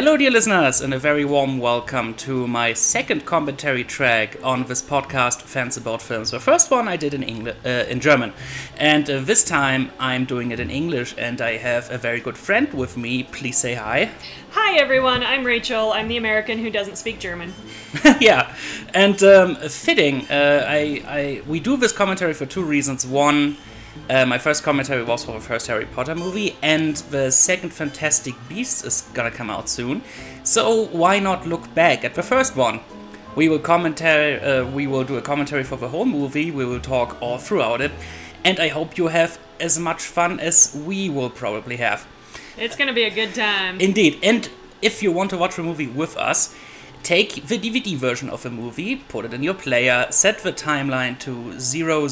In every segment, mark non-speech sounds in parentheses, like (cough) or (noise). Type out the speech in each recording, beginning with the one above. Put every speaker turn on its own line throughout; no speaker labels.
Hello, dear listeners, and a very warm welcome to my second commentary track on this podcast, Fans About Films. The first one I did in English, uh, in German, and uh, this time I'm doing it in English, and I have a very good friend with me. Please say hi.
Hi everyone, I'm Rachel. I'm the American who doesn't speak German. (laughs)
yeah, and um, fitting. Uh, I, I we do this commentary for two reasons. One. Uh, my first commentary was for the first Harry Potter movie, and the second Fantastic Beasts is gonna come out soon. So why not look back at the first one? We will commentary. Uh, we will do a commentary for the whole movie. We will talk all throughout it, and I hope you have as much fun as we will probably have.
It's gonna be a good time.
Indeed, and if you want to watch the movie with us, take the DVD version of the movie, put it in your player, set the timeline to 000,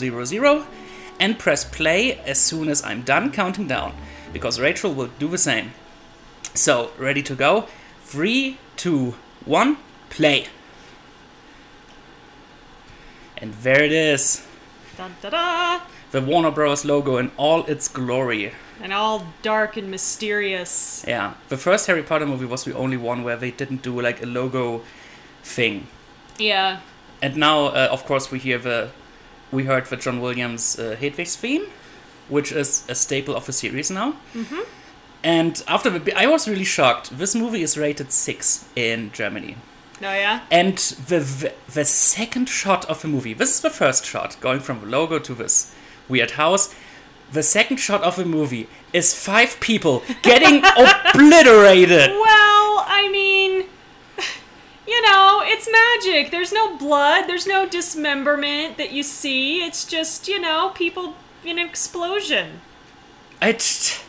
and press play as soon as I'm done counting down, because Rachel will do the same. So, ready to go? Three, two, one, play. And there it is.
Da da da!
The Warner Bros. logo in all its glory.
And all dark and mysterious.
Yeah, the first Harry Potter movie was the only one where they didn't do like a logo thing.
Yeah.
And now, uh, of course, we hear the we heard the John Williams uh, Hedwig's theme, which is a staple of the series now.
Mm-hmm.
And after the, I was really shocked. This movie is rated six in Germany.
Oh yeah.
And the, the the second shot of the movie, this is the first shot, going from the logo to this weird house. The second shot of the movie is five people getting (laughs) obliterated.
Well, I mean, you know, it's magic. There's no blood. There's no dismemberment that you see. It's just you know people in an explosion.
It's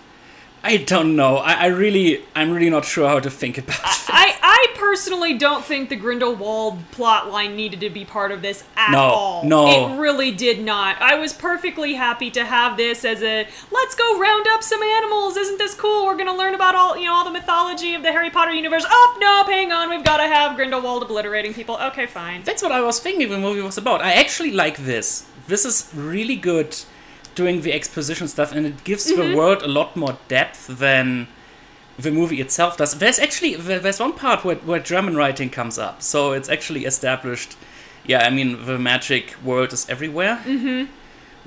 I don't know. I, I really, I'm really not sure how to think about this.
I, I personally don't think the Grindelwald plot line needed to be part of this at
No,
all.
no.
It really did not. I was perfectly happy to have this as a let's go round up some animals. Isn't this cool? We're gonna learn about all you know all the mythology of the Harry Potter universe. Oh no, hang on, we've gotta have Grindelwald obliterating people. Okay, fine.
That's what I was thinking the movie was about. I actually like this. This is really good doing the exposition stuff, and it gives the world a lot more depth than the movie itself does. There's actually there's one part where, where German writing comes up, so it's actually established. Yeah, I mean the magic world is everywhere. Mm-hmm.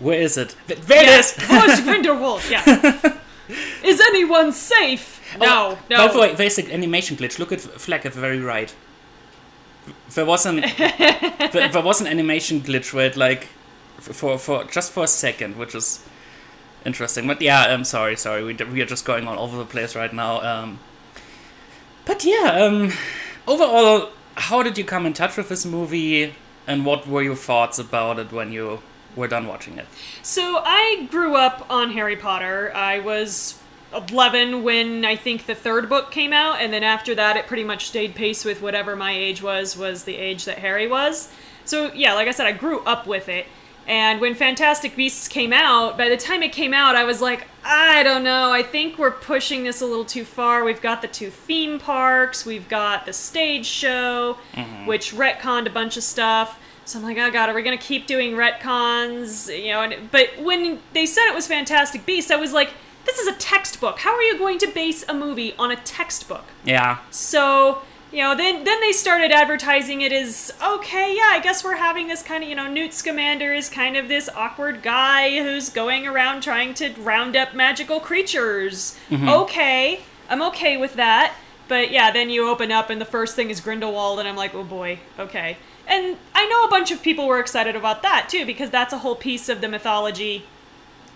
Where is it? Th- There it is. (laughs)
Grindelwald? Yeah. (laughs) Is anyone safe? No,
Oh,
no.
By the way, there's an animation glitch. Look at the flag at the very right. There was an (laughs) there, there was an animation glitch where it like for for just for a second, which is interesting. But yeah, I'm sorry, sorry. We we are just going all over the place right now. Um, but yeah, um, overall, how did you come in touch with this movie, and what were your thoughts about it when you were done watching it?
So I grew up on Harry Potter. I was 11 when I think the third book came out, and then after that, it pretty much stayed pace with whatever my age was, was the age that Harry was. So yeah, like I said, I grew up with it. And when Fantastic Beasts came out, by the time it came out, I was like, I don't know. I think we're pushing this a little too far. We've got the two theme parks, we've got the stage show, mm-hmm. which retconned a bunch of stuff. So I'm like, oh god, are we gonna keep doing retcons? You know, and, but when they said it was Fantastic Beasts, I was like, this is a textbook. How are you going to base a movie on a textbook?
Yeah,
So, you know, then then they started advertising it as okay, yeah, I guess we're having this kind of, you know, Newt Scamander is kind of this awkward guy who's going around trying to round up magical creatures. Mm-hmm. Okay, I'm okay with that. But yeah, then you open up and the first thing is Grindelwald, and I'm like, oh boy, okay. And I know a bunch of people were excited about that too, because that's a whole piece of the mythology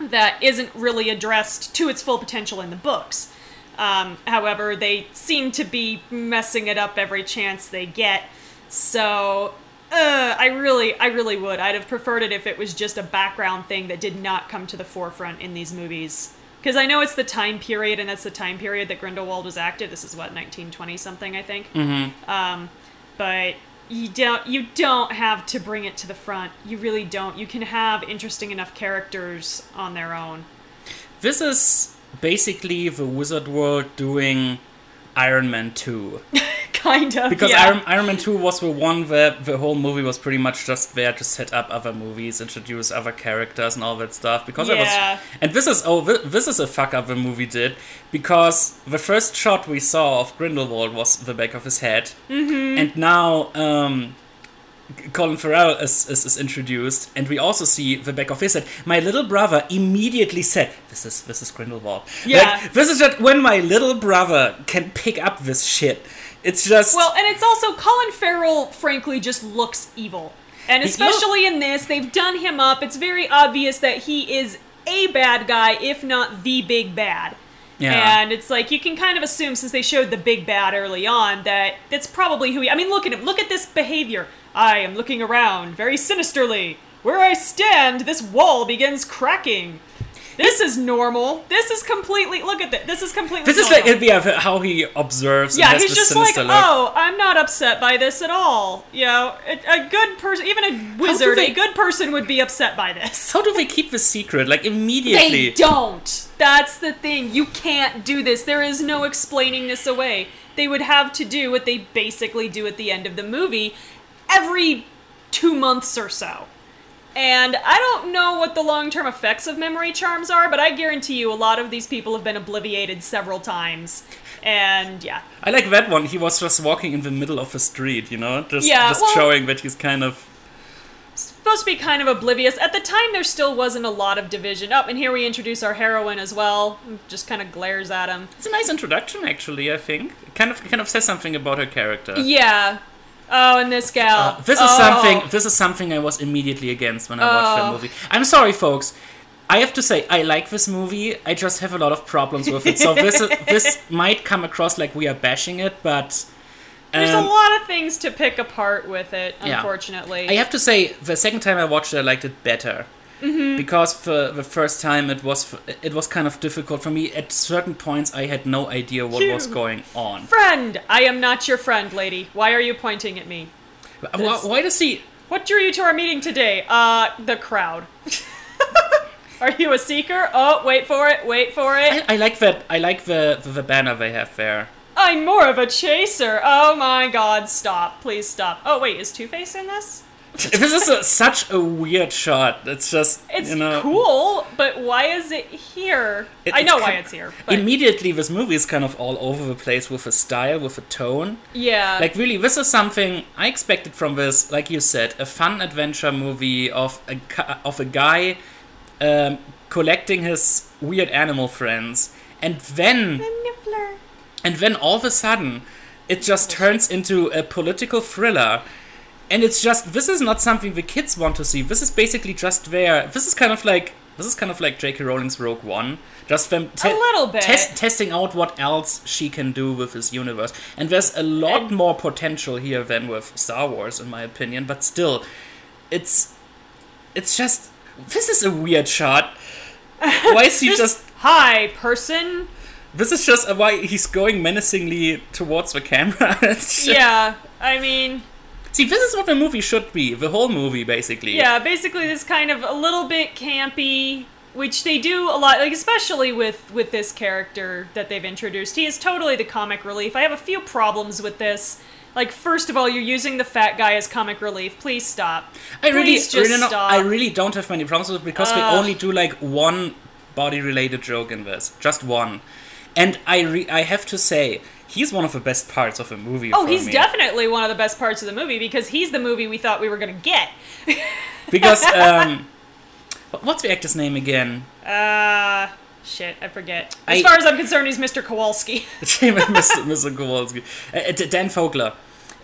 that isn't really addressed to its full potential in the books. Um, however, they seem to be messing it up every chance they get. So, uh, I really, I really would. I'd have preferred it if it was just a background thing that did not come to the forefront in these movies. Because I know it's the time period, and that's the time period that Grindelwald was active. This is what 1920 something, I think.
Mm-hmm.
Um, but you don't you don't have to bring it to the front. You really don't. You can have interesting enough characters on their own.
This is basically the Wizard World doing Iron Man 2. (laughs)
kind of.
Because
yeah.
Iron, Iron Man 2 was the one where the whole movie was pretty much just there to set up other movies, introduce other characters and all that stuff. Because it
Yeah.
was. And this is, oh, thi- this is a fuck up the movie did. Because the first shot we saw of Grindelwald was the back of his head. Mm-hmm. And now, um, Colin Farrell is, is, is introduced, and we also see the back of his head. My little brother immediately said, "This is this is Grindelwald."
Yeah.
Like, this is just when my little brother can pick up this shit. It's just
Well, and it's also Colin Farrell. Frankly, just looks evil, and especially in this, they've done him up. It's very obvious that he is a bad guy, if not the big bad.
Yeah.
And it's like you can kind of assume since they showed the big bad early on that that's probably who he. I mean, look at him. Look at this behavior. I am looking around very sinisterly. Where I stand, this wall begins cracking. This is normal. This is completely. Look at this. This is completely.
this is
normal.
like yeah, how he observes.
Yeah, he's just like,
look.
oh, I'm not upset by this at all. You know, a, a good person, even a wizard,
they-
a good person would be upset by this.
How do they keep the secret? Like immediately.
They don't. That's the thing. You can't do this. There is no explaining this away. They would have to do what they basically do at the end of the movie every two months or so. And I don't know what the long term effects of memory charms are, but I guarantee you a lot of these people have been obliviated several times. And yeah.
I like that one. He was just walking in the middle of a street, you know, just
Yeah,
just
well-
showing that he's kind of.
supposed to be kind of oblivious. At the time, there still wasn't a lot of division. Oh, and here we introduce our heroine as well. Just kind of glares at him.
It's a nice introduction, actually. I think kind of kind of says something about her character.
Yeah. Oh, and this gal.
Uh, this is
Oh.
something. This is something I was immediately against when I watched the
Oh.
movie. I'm sorry, folks. I have to say I like this movie. I just have a lot of problems with it. So (laughs) this is, this might come across like we are bashing it, but
There's
um,
a lot of things to pick apart with it,
Yeah.
unfortunately.
I have to say the second time I watched it, I liked it better.
Mm-hmm.
Because for the first time it was it was kind of difficult for me. At certain points, I had no idea what was going on.
friend! I am not your friend, lady. Why are you pointing at me?
Why, why does he?
What drew you to our meeting today? Uh, the crowd. (laughs) are you a seeker? Oh, wait for it, wait for it.
I, I like that. I like the, the the banner they have there.
I'm more of a chaser. Oh my god, stop. Please stop. Oh, wait, is Two Face in this?
This is a, such a weird shot. It's just
It's
you know
cool, but why is it here?
It-
I know why
kind-
it's here. But
Immediately, this movie is kind of all over the place with a style, with a tone.
yeah.
Like, really, this is something I expected from this. Like you said, a fun adventure movie of a of a guy um, collecting his weird animal friends, and then
Niffler.
and then all of a sudden, it just turns into a political thriller. And it's just this is not something the kids want to see. This is basically just there. This is kind of like this is kind of like J.K. Rowling's Rogue One, just them te-
A little bit.
test- testing out what else she can do with this universe. And there's a lot
And-
more potential here than with Star Wars, in my opinion. But still, it's it's just this is a weird shot. (laughs) Why is he
Just,
just
hi, person.
this is just why he's going menacingly towards the camera. (laughs)
Yeah, I mean,
See, this is what the movie should be. The whole movie, basically.
yeah, basically this kind of a little bit campy, which they do a lot, like especially with with this character that they've introduced. He is totally the comic relief. I have a few problems with this. Like, first of all, you're using the fat guy as comic relief. Please stop.
I really,
Please just
really, not,
stop.
I really don't have many problems with it because they
Ugh.
only do like one body-related joke in this, just one. And I, re- I have to say, he's one of the best parts of the movie.
Oh, he's
me.
definitely one of the best parts of the movie because he's the movie we thought we were gonna get. (laughs)
because um, what's the actor's name again?
Uh, shit, I forget. As
I-
far as I'm concerned, he's Mr. Kowalski. (laughs)
Mr. Mr. Kowalski. Uh, uh, Dan Fogler. Uh,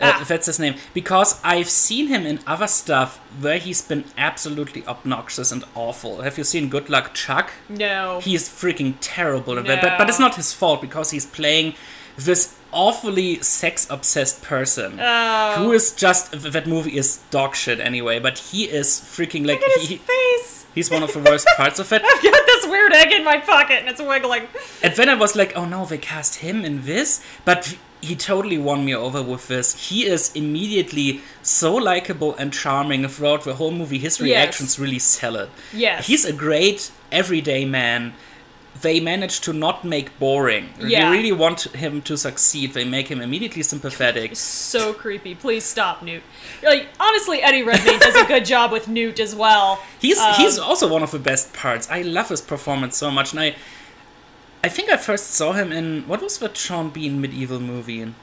Ah.
That's his name. Because I've seen him in other stuff where he's been absolutely obnoxious and awful. Have you seen Good Luck Chuck?
no.
He's freaking terrible that. But, but it's not his fault because he's playing this awfully sex obsessed person.
Oh.
Who is just. That movie is dog shit anyway, but he is freaking like.
Look at his
he,
face.
he's one of the worst (laughs) parts of it.
I've got this weird egg in my pocket and it's wiggling.
And then I was like, oh no, they cast him in this? But he totally won me over with this. He is immediately so likable and charming throughout the whole movie. His
Yes.
reactions really sell it.
Yes.
He's a great everyday man they manage to not make boring.
Yeah.
You really want him to succeed. They make him immediately sympathetic.
So creepy. Please stop, Newt. Like honestly, Eddie Redmayne does a good job with Newt as well.
He's
Um,
he's also one of the best parts. I love his performance so much, and I I think I first saw him in what was the Sean Bean medieval movie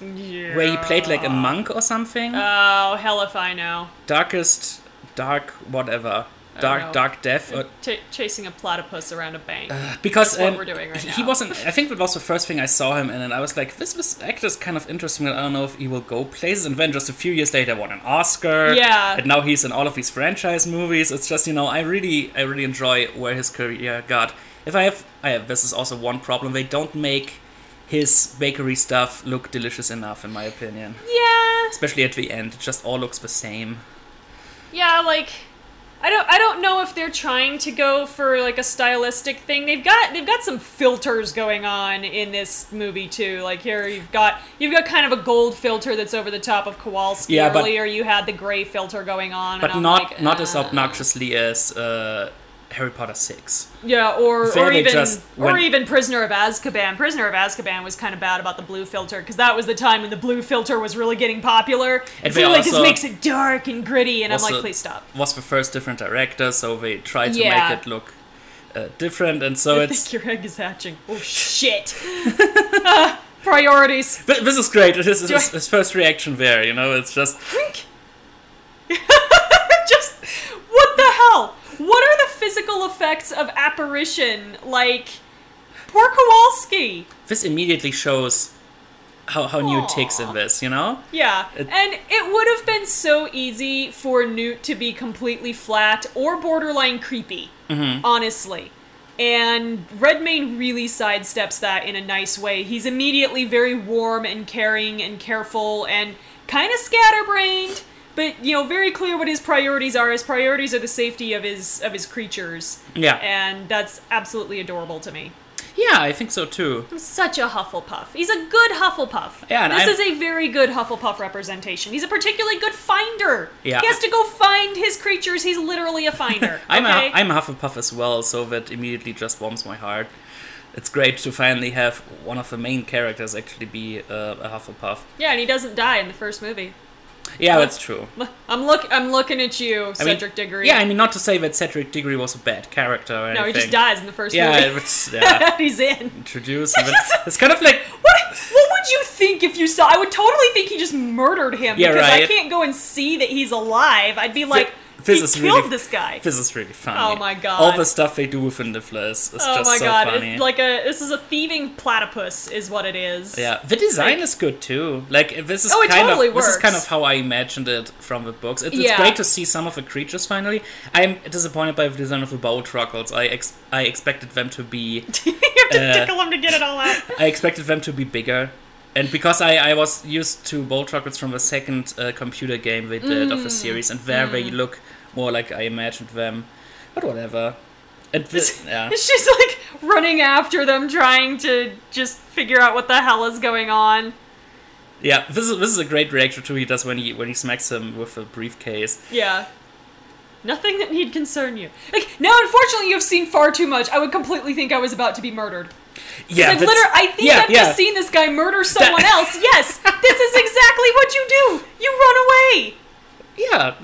yeah.
where he played like a monk or something.
Oh hell if I know.
Darkest dark whatever dark dark death or
Ch- chasing a platypus around a bank.
because
That's what
um,
we're doing right
he
now.
wasn't i think that was the first thing i saw him in and i was like this was actor is kind of interesting i don't know if he will go places and then just a few years later won an oscar
Yeah.
and now he's in all of these franchise movies it's just you know i really i really enjoy where his career got if i have i have this is also one problem they don't make his bakery stuff look delicious enough in my opinion
yeah.
especially at the end it just all looks the same
Yeah, like I don't I don't know if they're trying to go for like a stylistic thing. They've got they've got some filters going on in this movie too. Like here you've got you've got kind of a gold filter that's over the top of Kowalski.
Yeah, but-
Earlier you had the gray filter going on.
but not
like,
not as
uh,
obnoxiously as uh, harry potter 6
Yeah, or
There
or even or even Prisoner of Azkaban. Prisoner of Azkaban was kind of bad about the blue filter because that was the time when the blue filter was really getting popular.
And
so like this makes it dark and gritty, and I'm like, please stop.
was the first different director, so they tried to
Yeah.
make it look uh, different, and so
I
it's.
think your egg is hatching. Oh (laughs) shit! Ah, (laughs) priorities.
Th- This is great. This is
Do I-
his, his first reaction there. You know, it's just (laughs)
Just what the hell? What are the physical effects of apparition? Like poor Kowalski.
this immediately shows how how Newt takes in this. You know,
Yeah,
It-
and it would have been so easy for Newt to be completely flat or borderline creepy, mm-hmm. honestly. And Redmayne really sidesteps that in a nice way. He's immediately very warm and caring and careful and kind of scatterbrained, but you know, very clear what his priorities are. His priorities are the safety of his of his creatures.
Yeah.
And that's absolutely adorable to me.
yeah, I think so too.
Such a Hufflepuff. He's a good Hufflepuff.
Yeah,
this
I'm-
is a very good Hufflepuff representation. He's a particularly good finder.
Yeah.
He has to go find his creatures. He's literally a finder. (laughs)
I'm
okay?
a I'm a Hufflepuff as well, so that immediately just warms my heart. It's great to finally have one of the main characters actually be uh, a Hufflepuff.
yeah, and he doesn't die in the first movie.
Yeah, that's true.
I'm look. I'm looking at you,
I mean,
Cedric Diggory.
Yeah, I mean, not to say that Cedric Diggory was a bad character or anything.
no, he just dies in the first
Yeah,
movie.
it's, yeah. (laughs)
he's in.
introduced. (laughs) it's kind of like
What? What would you think if you saw? I would totally think he just murdered him
Yeah,
because I can't go and see that he's alive. I'd be like,
this
he
is
killed
really-
this guy.
this is really funny.
Oh my God.
All the stuff they do with Niffler is,
Oh
just
my
so
god!
funny.
It's like a this is a thieving platypus, is what it is.
yeah, the design
like-
is good too. Like this is
Oh, it
kind
totally
of this is kind of how I imagined it from the books. It's, it's
Yeah.
great to see some of the creatures finally. I'm disappointed by the design of the bowtruckles. I ex- I expected them to be (laughs)
you have to
Uh,
tickle him to get it all out. (laughs)
I expected them to be bigger. And because I, I was used to Bowtruckles from the second uh, computer game they did
Mm.
of the series, and there they look more like I imagined them. But whatever. And this, yeah. (laughs)
She's like running after them, trying to just figure out what the hell is going on.
Yeah, this is this is a great reaction too he does when he when he smacks him with a briefcase.
Yeah. Nothing that need concern you. Like now, unfortunately, you've seen far too much. I would completely think I was about to be murdered.
Yeah,
I've literally, I think
yeah,
I've
yeah.
just seen this guy murder someone
That-
else. Yes, this is (laughs) exactly what you do. You run away.
Yeah,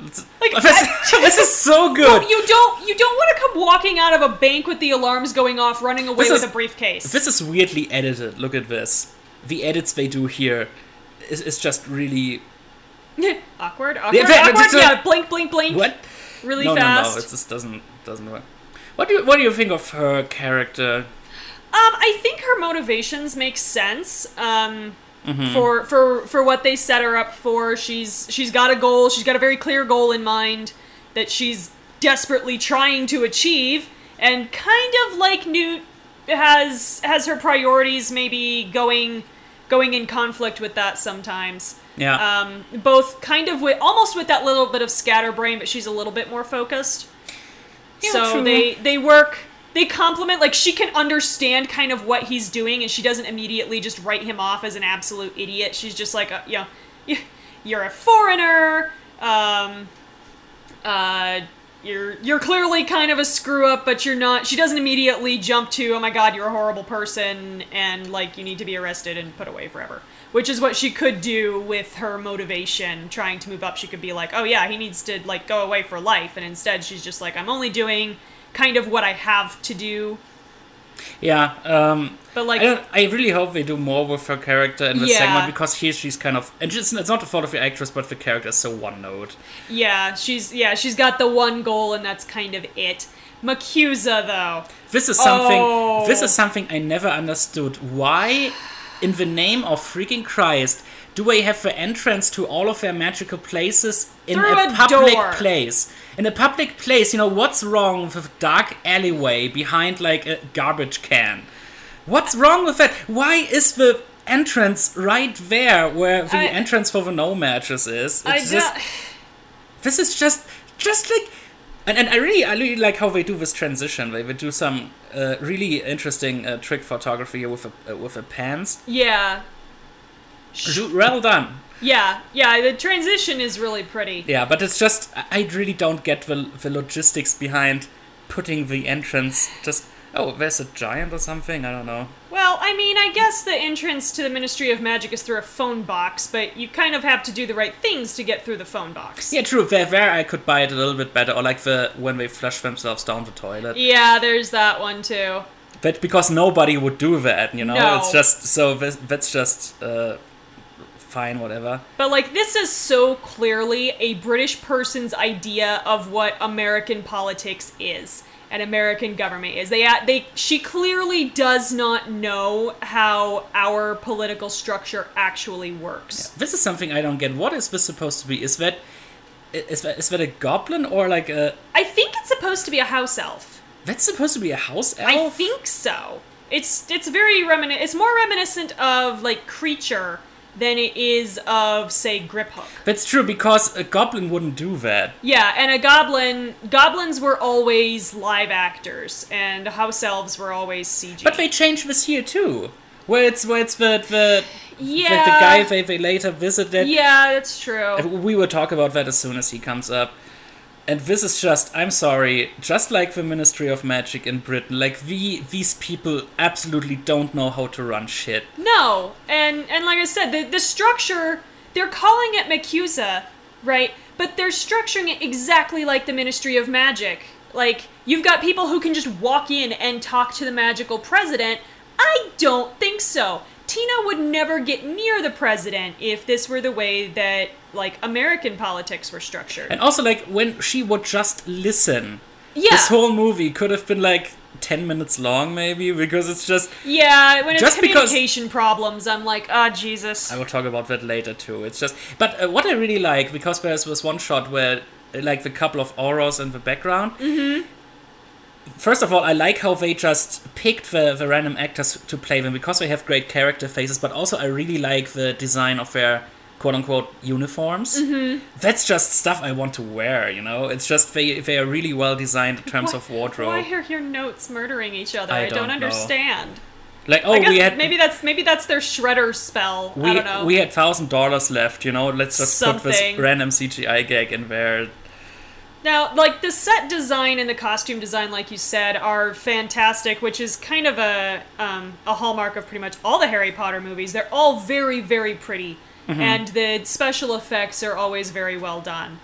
Like, (laughs)
this,
I-
this is so (laughs) good.
You don't. You don't want to come walking out of a bank with the alarms going off, running away
This
with
is-
a briefcase.
This is weirdly edited. Look at this. The edits they do here is, is just really
awkward. (laughs) Awkward.
Yeah,
awkward.
but-
yeah. Blink. Blink. Blink.
what?
Really
no,
fast.
no, no. It just doesn't doesn't work. What do you what do you think of her character?
Um, I think her motivations make sense. Um,
Mm-hmm.
for for for what they set her up for. She's she's got a goal. She's got a very clear goal in mind that she's desperately trying to achieve, and kind of like Newt has has her priorities maybe going going in conflict with that sometimes.
Yeah.
Um, both kind of with almost with that little bit of scatterbrain, but she's a little bit more focused.
Yeah,
so
true.
they they work they compliment like she can understand kind of what he's doing and she doesn't immediately just write him off as an absolute idiot she's just like uh, you know you, (laughs) you're a foreigner um uh you're you're clearly kind of a screw up, but you're not. She doesn't immediately jump to, oh my god, you're a horrible person, and like you need to be arrested and put away forever. Which is what she could do with her motivation, trying to move up. She could be like, oh yeah, he needs to like go away for life, and instead she's just like, I'm only doing kind of what I have to do.
Yeah, um,
But like,
I, I really hope they do more with her character in this
Yeah.
segment because here she's kind of and just, it's not the fault of the actress, but the character is so one note.
yeah, she's yeah, she's got the one goal, and that's kind of it. Macusa though.
This is something.
Oh.
This is something I never understood. Why, in the name of freaking Christ, do they have the entrance to all of their magical places in
Through
a
a
public
door.
place? In a public place, you know what's wrong with a dark alleyway behind like a garbage can? What's wrong with that? Why is the entrance right there where the
I-
entrance for the No-Majs is?
I
It's
do- (sighs)
this is just just like and, and I really I really like how they do this transition. They would do some uh, really interesting uh, trick photography here with a uh, with a pans.
yeah,
Well done.
Yeah, yeah. The transition is really pretty.
Yeah, but it's just I really don't get the the logistics behind putting the entrance just oh there's a giant or something I don't know.
Well, I mean, I guess the entrance to the Ministry of Magic is through a phone box, but you kind of have to do the right things to get through the phone box.
Yeah, true. There, there I could buy it a little bit better, or like the when they flush themselves down the toilet.
Yeah, there's that one too.
But because nobody would do that, you know,
No.
it's just so that's just uh, fine, whatever.
But like this is so clearly a British person's idea of what American politics is and American government is. They they she clearly does not know how our political structure actually works.
This is something I don't get. What is this supposed to be? Is that is that, is that a goblin or like a?
I think it's supposed to be a house elf.
That's supposed to be a house elf.
I think so. It's it's very remin. It's more reminiscent of like Kreacher than it is of say Griphook.
That's true because a goblin wouldn't do that.
Yeah, and a goblin. Goblins were always live actors, and house elves were always CG.
But they changed this here too, where it's where it's the the
yeah,
the, the guy they, they later visited.
Yeah, that's true.
Uh, we will talk about that as soon as he comes up. And this is just, I'm sorry, just like the Ministry of Magic in Britain, like the, these people absolutely don't know how to run shit.
No, and and like I said, the the structure they're calling it Macusa, right? But they're structuring it exactly like the Ministry of Magic. Like you've got people who can just walk in and talk to the magical president. I don't think so. Tina would never get near the president if this were the way that like American politics were structured.
And also, like, when she would just listen,
yeah.
this whole movie could have been like 10 minutes long, maybe, because it's just.
yeah, when it's
Just because-
communication problems, I'm like, ah, Jesus.
I will talk about that later too. It's just. But uh, what I really like, because there's was one shot where, uh, like, the couple of Aurors in the background. Mm-hmm. First of all, I like how they just picked the, the random actors to play them because they have great character faces, but also I really like the design of their quote unquote uniforms. Mm-hmm. That's just stuff I want to wear, you know? It's just they, they are really well designed in terms
Why-
of wardrobe.
Why are your notes murdering each other?
I
I, don't,
don't know.
understand.
like, oh,
I guess
we had.
maybe that's maybe that's their shredder spell. I
we,
don't know.
we had thousand dollars left, you know. Let's just put this
Something.
random CGI gag in there.
now, like the set design and the costume design, like you said, are fantastic, which is kind of a um, a hallmark of pretty much all the Harry Potter movies. They're all very very pretty,
Mm-hmm.
and the special effects are always very well done.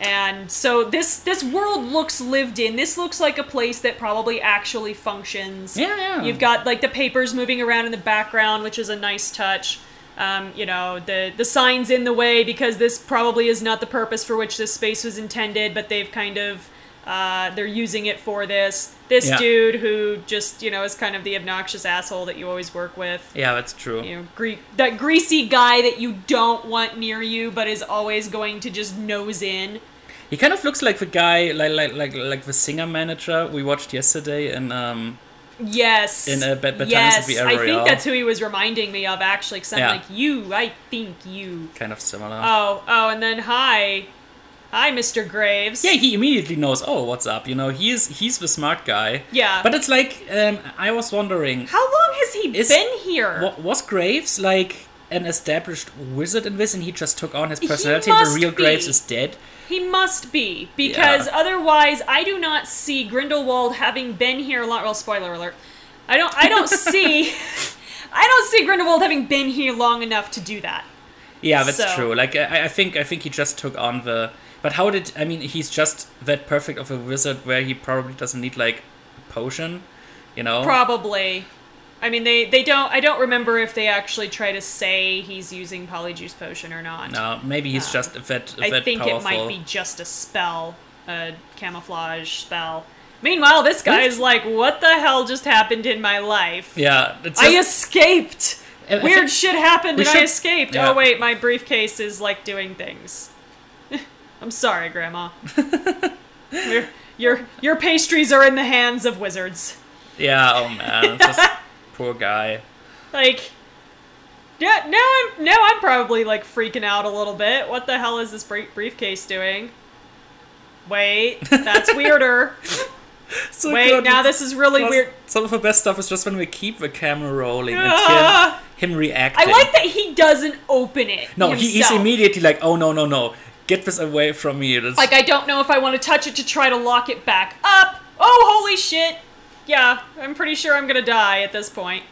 And so this this world looks lived in. This looks like a place that probably actually functions.
Yeah, yeah.
You've got like the papers moving around in the background, which is a nice touch. Um, you know, the the signs in the way because this probably is not the purpose for which this space was intended, but they've kind of uh, they're using it for this. This
Yeah.
dude who just you know is kind of the obnoxious asshole that you always work with.
Yeah, that's true.
You know, gre- that greasy guy that you don't want near you, but is always going to just nose in.
He kind of looks like the guy, like like like like the singer manager we watched yesterday in um
Yes.
In, uh, Bat- Batallas
yes,
of the
I think that's who he was reminding me of actually. Cause I'm
Yeah.
like you. I think you.
kind of similar.
Oh, oh, and then hi, hi, Mr. Graves.
yeah, he immediately knows. Oh, what's up? You know, he's he's the smart guy.
Yeah.
But it's like um, I was wondering,
How long has he
Is-
been here?
wa- was Graves like an established wizard in this, and he just took on his personality. the real
be.
Graves is dead.
He must be because
Yeah.
otherwise, I do not see Grindelwald having been here long. Well, spoiler alert. I don't. I don't (laughs) see. I don't see Grindelwald having been here long enough to do that.
Yeah, that's
So-
true. Like I, I think I think he just took on the. But how did I mean? He's just that perfect of a wizard where he probably doesn't need like a potion, you know?
Probably. I mean, they they don't. I don't remember if they actually try to say he's using Polyjuice Potion or not.
no, maybe he's
Uh,
just that
I think
powerful.
it might be just a spell, a camouflage spell. Meanwhile, this guy is like, "What the hell just happened in my life?
Yeah, it's
I escaped.
I-
Weird shit happened
we
and I escaped.
yeah.
Oh wait, my briefcase is like doing things. I'm sorry, Grandma. (laughs) your, your your pastries are in the hands of wizards.
yeah. Oh man, just (laughs) poor guy.
Like, yeah, now I'm now I'm probably like freaking out a little bit. What the hell is this brief- briefcase doing? Wait, that's (laughs) weirder.
So
Wait,
good.
now this is really
Plus,
weird.
Some of the best stuff is just when we keep the camera rolling and
Ah.
him, him
I like that he doesn't open it.
No, he, he's immediately like, "Oh no, no, no! Get this away from me!" That's,
Like, I don't know if I want to touch it to try to lock it back up. Oh, holy shit. Yeah, I'm pretty sure I'm gonna die at this point.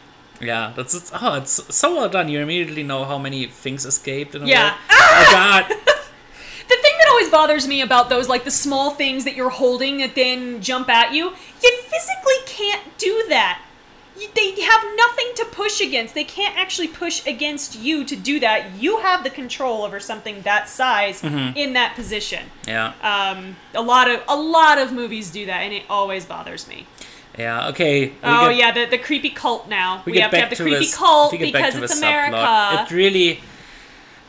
yeah, that's it's, oh, it's so well done. You immediately know how many things escaped. In a
Yeah.
row. (laughs) Oh god.
The thing that always bothers me about those, like the small things that you're holding that then jump at you, you physically can't do that. They have nothing to push against. They can't actually push against you to do that. You have the control over something that size
Mm-hmm.
in that position.
yeah.
Um, a lot of a lot of movies do that, and it always bothers me.
Yeah. Okay.
oh
get-
yeah, the, the creepy cult now.
We,
We, have to have the
to
creepy
this,
cult because it's America.
Subplot. It really,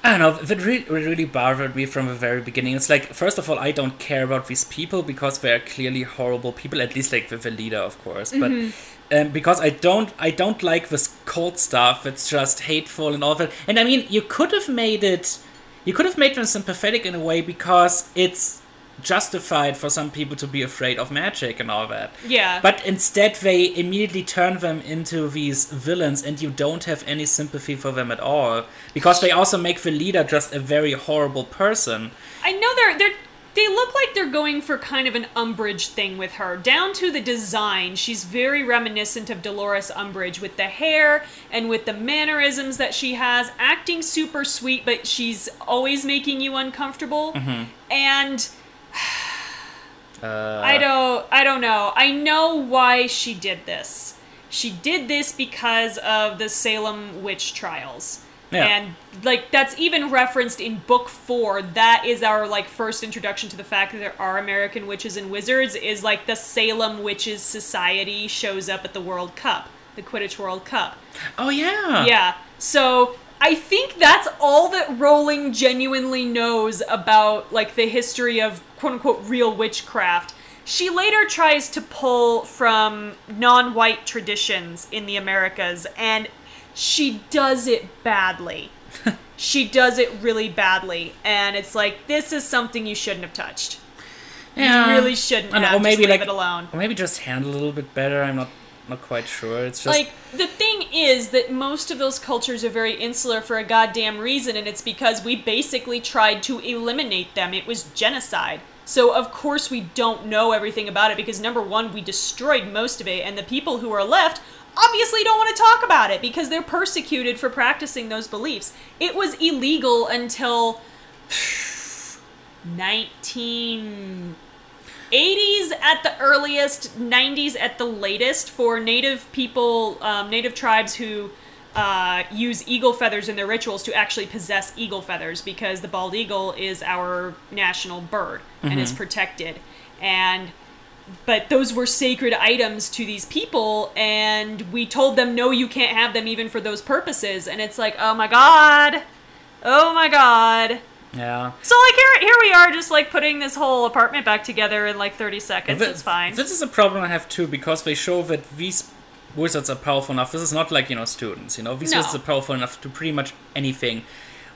I don't know. That really, really bothered me from the very beginning. It's like, first of all, I don't care about these people because they are clearly horrible people. At least, like with the leader, of course.
Mm-hmm.
Um, because I don't, I don't like this cult stuff. It's just hateful and all that. And I mean, you could have made it, you could have made them sympathetic in a way because it's justified for some people to be afraid of magic and all that.
yeah,
But instead, they immediately turn them into these villains, and you don't have any sympathy for them at all. Because they also make the leader just a very horrible person.
I know they're they're they look like they're going for kind of an Umbridge thing with her. Down to the design, she's very reminiscent of Dolores Umbridge with the hair and with the mannerisms that she has. Acting super sweet, but she's always making you uncomfortable. And (sighs)
Uh,
I don't I don't know. I know why she did this. She did this because of the Salem witch trials.
Yeah.
And like that's even referenced in book 4. That is our like first introduction to the fact that there are American witches and wizards is like the Salem Witches Society shows up at the World Cup, the Quidditch World Cup.
oh, yeah.
Yeah. So I think that's all that Rowling genuinely knows about like the history of quote unquote real witchcraft. She later tries to pull from non-white traditions in the Americas and she does it badly. (laughs) she does it really badly and it's like this is something you shouldn't have touched.
Yeah.
You really shouldn't
I know,
have.
or maybe
Just leave
like,
it alone.
Or maybe just handle a little bit better. I'm not, not quite sure. It's just.
like the thing is that most of those cultures are very insular for a goddamn reason and it's because we basically tried to eliminate them it was genocide so of course we don't know everything about it because number one we destroyed most of it and the people who are left obviously don't want to talk about it because they're persecuted for practicing those beliefs it was illegal until 19 80s at the earliest, 90s at the latest for native people, um, native tribes who uh, use eagle feathers in their rituals to actually possess eagle feathers because the bald eagle is our national bird and is protected. And but those were sacred items to these people and we told them no you can't have them even for those purposes and it's like oh my god oh my god
yeah.
so like here, here we are, just like putting this whole apartment back together in like thirty seconds.
Th-
it's fine.
This is a problem I have too because they show that these wizards are powerful enough. This is not like you know students. You know these
No.
wizards are powerful enough to pretty much anything.